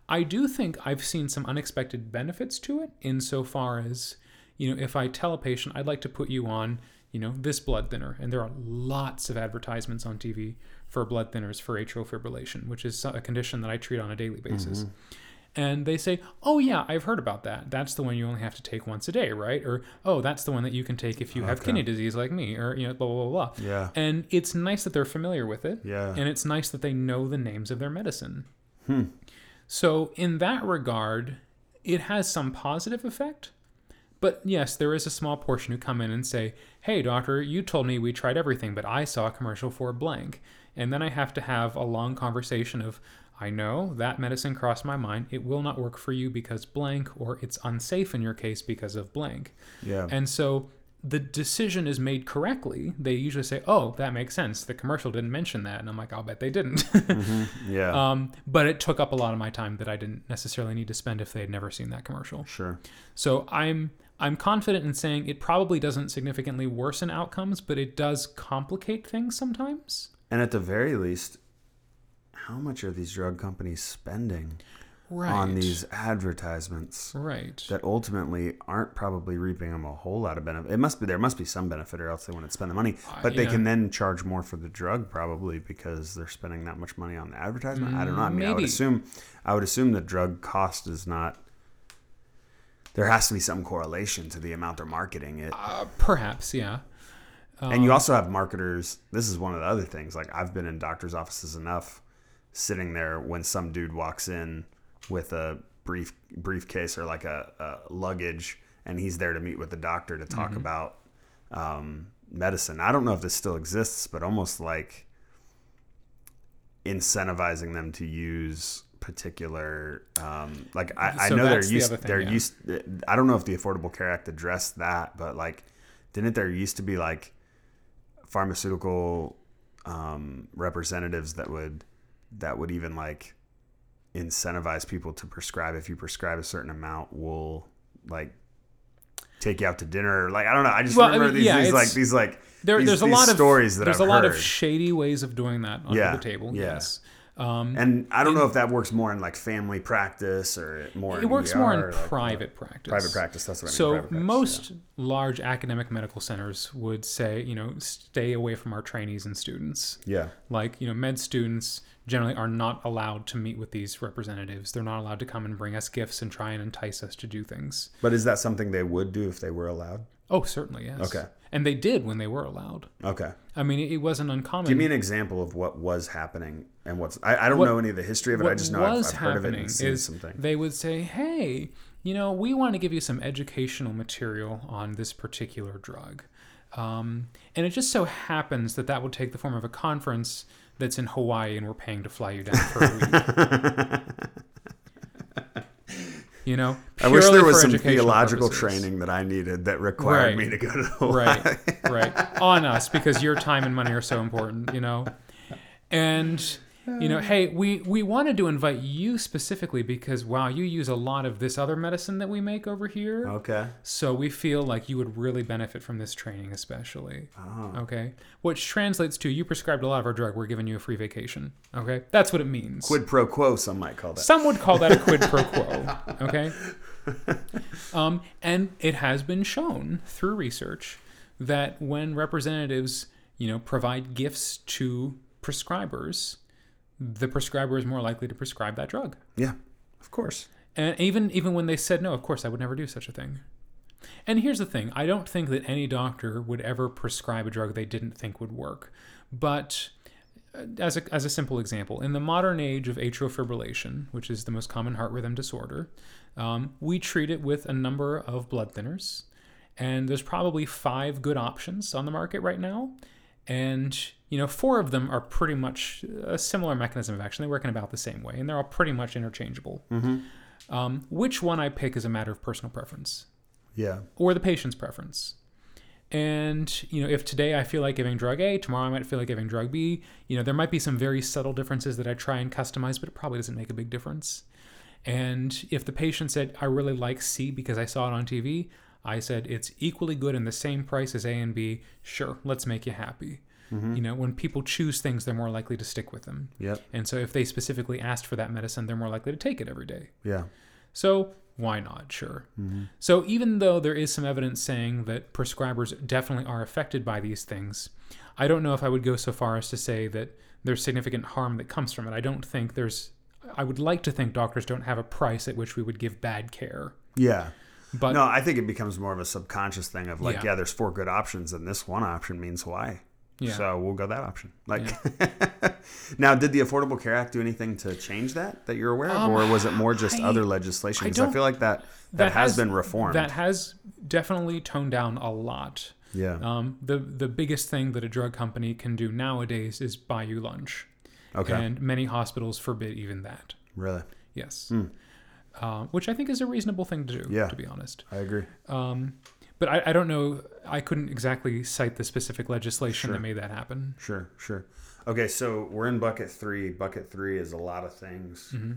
I do think I've seen some unexpected benefits to it insofar as, you know, if I tell a patient I'd like to put you on, you know, this blood thinner, and there are lots of advertisements on TV for blood thinners for atrial fibrillation, which is a condition that I treat on a daily basis. And they say, "Oh yeah, I've heard about that. That's the one you only have to take once a day, right?" Or, "Oh, that's the one that you can take if you have kidney disease like me," or you know, blah blah blah blah. Yeah. And it's nice that they're familiar with it. Yeah. And it's nice that they know the names of their medicine. Hmm. So in that regard, it has some positive effect. But yes, there is a small portion who come in and say, "Hey, doctor, you told me we tried everything, but I saw a commercial for blank." And then I have to have a long conversation of, "I know that medicine crossed my mind. It will not work for you because blank, or it's unsafe in your case because of blank." Yeah. And so the decision is made correctly. They usually say, "Oh, that makes sense. The commercial didn't mention that," and I'm like, "I'll bet they didn't." yeah. um, but it took up a lot of my time that I didn't necessarily need to spend if they had never seen that commercial. sure. So I'm I'm confident in saying it probably doesn't significantly worsen outcomes, but it does complicate things sometimes. And at the very least, how much are these drug companies spending Right. on these advertisements Right. that ultimately aren't probably reaping them a whole lot of benefit? It must be there must be some benefit, or else they wouldn't spend the money. Uh, but they yeah. can then charge more for the drug probably because they're spending that much money on the advertisement. I don't know. I mean, I would mm, Maybe. assume I would assume the drug cost is not. There has to be some correlation to the amount they're marketing it. uh, perhaps, yeah. and you also have marketers. This is one of the other things. Like I've been in doctors' offices enough, sitting there when some dude walks in with a brief briefcase or like a, a luggage, and he's there to meet with the doctor to talk about um, medicine. I don't know if this still exists, but almost like incentivizing them to use particular um, like I, I know they're the used other thing, they're yeah. used I don't know if the Affordable Care Act addressed that, but like didn't there used to be like pharmaceutical um, representatives that would that would even like incentivize people to prescribe if you prescribe a certain amount we'll like take you out to dinner like I don't know I just Well, I remember mean, these, yeah, these like these like There, these, there's a lot of stories that there's I've a lot heard. of shady ways of doing that under Yeah, the table. yeah. Yes. Um, and I don't know if that works more in like family practice or more in the right. it works ER, more in like, private practice. private practice that's what I mean So practice, most large academic medical centers would say, you know, stay away from our trainees and students. yeah. Like, you know, med students generally are not allowed to meet with these representatives. They're not allowed to come and bring us gifts and try and entice us to do things. But is that something they would do if they were allowed? Oh, certainly, yes. Okay. And they did when they were allowed. Okay. I mean, it, wasn't uncommon. Give me an example of what was happening and what's. I, I don't What- know any of the history of it. I just know I've, I've heard of it and seen is something. they would say, "Hey, you know, we want to give you some educational material on this particular drug," um, and it just so happens that that would take the form of a conference that's in Hawaii, and we're paying to fly you down for a week. you know, I wish there was some theological purposes. training that I needed that required Right. me to go to Hawaii. right right on us because your time and money are so important you know and you know hey we we wanted to invite you specifically because wow you use a lot of this other medicine that we make over here Okay. so we feel like you would really benefit from this training especially Oh. okay which translates to you prescribed a lot of our drug we're giving you a free vacation okay that's what it means Quid pro quo, some might call that. some would call that a quid pro quo. Okay. Um, and it has been shown through research that when representatives, you know, provide gifts to prescribers, the prescriber is more likely to prescribe that drug. Yeah, of course. And even even when they said no, of course I would never do such a thing. And here's the thing: I don't think that any doctor would ever prescribe a drug they didn't think would work. But as a, as a simple example, in the modern age of atrial fibrillation, which is the most common heart rhythm disorder, um, we treat it with a number of blood thinners. And there's probably five good options on the market right now. And, you know, four of them are pretty much a similar mechanism of action. They work in about the same way, and they're all pretty much interchangeable. Um, which one I pick is a matter of personal preference Yeah. or the patient's preference. And you know, if today I feel like giving drug A, tomorrow I might feel like giving drug B. You know, there might be some very subtle differences that I try and customize, but it probably doesn't make a big difference. And if the patient said, "I really like C because I saw it on TV," I said it's equally good and the same price as A and B. Sure, let's make you happy. Mm-hmm. You know, when people choose things, they're more likely to stick with them. Yep. And so if they specifically asked for that medicine, they're more likely to take it every day. Yeah. So why not? Sure. Mm-hmm. So even though there is some evidence saying that prescribers definitely are affected by these things, I don't know if I would go so far as to say that there's significant harm that comes from it. I don't think there's. I would like to think doctors don't have a price at which we would give bad care. Yeah. But No, I think it becomes more of a subconscious thing of like, Yeah. yeah, there's four good options, and this one option means why. Yeah. So we'll go that option. Like, now, did the Affordable Care Act do anything to change that that you're aware of, or was it more just Um, I- other legislation? I Because I, don't- feel like that that, has, been reformed. That has definitely toned down a lot. yeah. Um, the the biggest thing that a drug company can do nowadays is buy you lunch, okay. and many hospitals forbid even that. really, Yes. Uh, which I think is a reasonable thing to do, Yeah. to be honest. I agree. Um, but I, I don't know, I couldn't exactly cite the specific legislation Sure. that made that happen. Sure, sure. Okay, so we're in bucket three. Bucket three is a lot of things. Mm-hmm.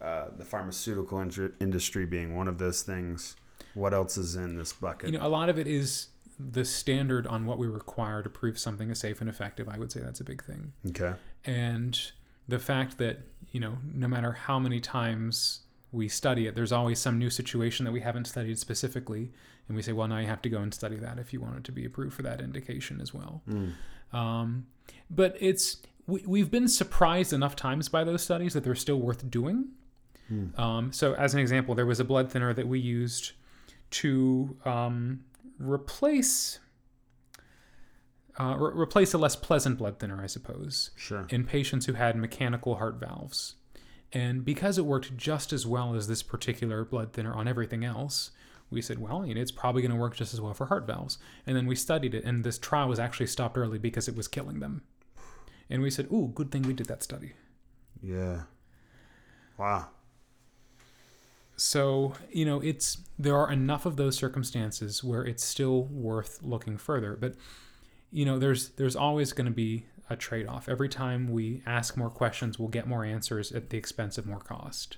Uh, the pharmaceutical indru- industry being one of those things. What else is in this bucket? You know, a lot of it is the standard on what we require to prove something is safe and effective. I would say that's a big thing. okay. And the fact that, you know, no matter how many times we study it, there's always some new situation that we haven't studied specifically. And we say, well, now you have to go and study that if you want it to be approved for that indication as well. Um, but it's, we, we've been surprised enough times by those studies that they're still worth doing. Um, so, as an example, there was a blood thinner that we used to um, replace. Uh, re- replace a less pleasant blood thinner, I suppose Sure. in patients who had mechanical heart valves. And because it worked just as well as this particular blood thinner on everything else, we said, well, you know, it's probably going to work just as well for heart valves. And then we studied it, and this trial was actually stopped early because it was killing them. And we said, ooh, good thing we did that study. Yeah. Wow. So, you know, it's there are enough of those circumstances where it's still worth looking further. But, you know, there's there's always going to be a trade-off. Every time we ask more questions, we'll get more answers at the expense of more cost.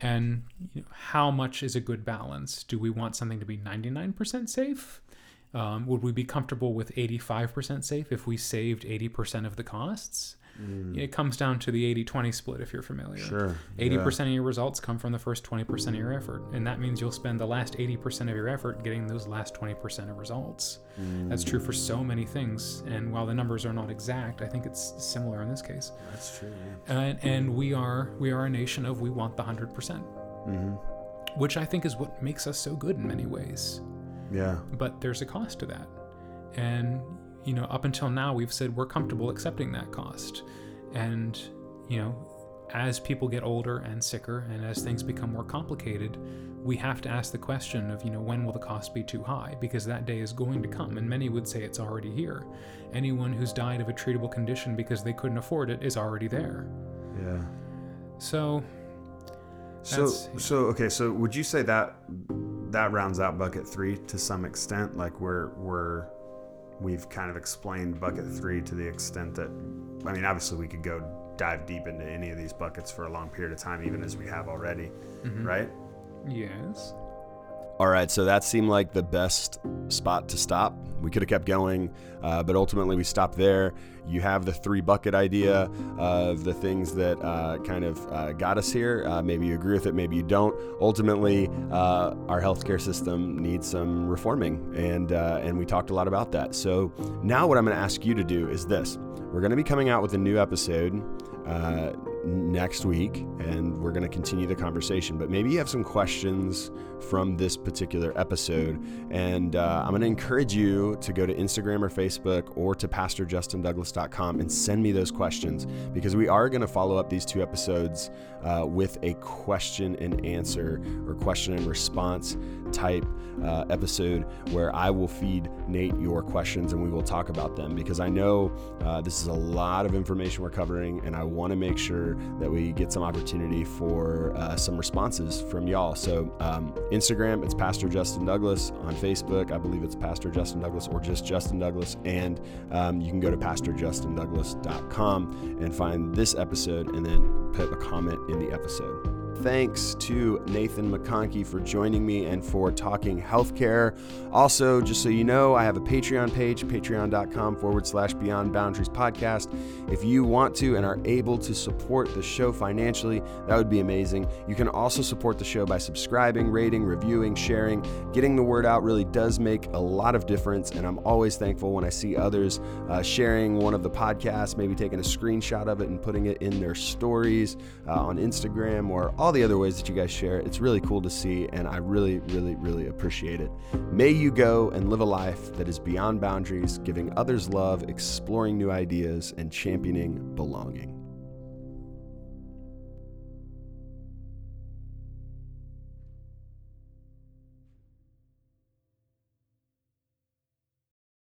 And you know, how much is a good balance? Do we want something to be 99% safe? Um, would we be comfortable with 85% safe if we saved 80% of the costs? It comes down to the 80 20 split if you're familiar. Sure. 80% of your results come from the first 20% of your effort. And that means you'll spend the last 80% of your effort getting those last 20% of results. That's true for so many things. And while the numbers are not exact, I think it's similar in this case. That's true. Yeah. And, and we are we are a nation of we want the 100%. Mm-hmm. Which I think is what makes us so good in many ways. Yeah. But there's a cost to that. And you know, up until now we've said we're comfortable accepting that cost. And you know, as people get older and sicker and as things become more complicated, we have to ask the question of, you know, when will the cost be too high? Because that day is going to come, and many would say it's already here. Anyone who's died of a treatable condition because they couldn't afford it is already there. Yeah. So, So so okay. So would you say that that rounds out bucket three to some extent? Like we're we're we've kind of explained bucket three to the extent that I mean, obviously we could go dive deep into any of these buckets for a long period of time, even as we have already, mm-hmm. right? yes. All right, so that seemed like the best spot to stop. We could have kept going, uh, but ultimately we stopped there. You have the three bucket idea of the things that uh, kind of uh, got us here. Uh, maybe you agree with it, maybe you don't. Ultimately, uh, our healthcare system needs some reforming, and uh, and we talked a lot about that. So now, what I'm going to ask you to do is this: we're going to be coming out with a new episode next week and we're going to continue the conversation. But maybe you have some questions from this particular episode. And uh, I'm going to encourage you to go to Instagram or Facebook or to PastorJustinDouglas.com and send me those questions because we are going to follow up these two episodes uh, with a question and answer or question and response type uh, episode where I will feed Nate your questions and we will talk about them because I know uh, this is a lot of information we're covering and I want to make sure that we get some opportunity for uh, some responses from y'all. So, um, Instagram, it's Pastor Justin Douglas. On Facebook, I believe it's Pastor Justin Douglas or just Justin Douglas. And um, you can go to PastorJustinDouglas.com and find this episode and then put a comment in the episode. Thanks to Nathan McConkey for joining me and for talking healthcare. Also, just so you know, I have a Patreon page, patreon.com forward slash beyond boundaries podcast. If you want to and are able to support the show financially, that would be amazing. You can also support the show by subscribing, rating, reviewing, sharing. Getting the word out really does make a lot of difference, and I'm always thankful when I see others uh, sharing one of the podcasts, maybe taking a screenshot of it and putting it in their stories uh, on Instagram or all the other ways that you guys share. It's really cool to see, and I really, really, really appreciate it. May you go and live a life that is beyond boundaries, giving others love, exploring new ideas, and championing belonging.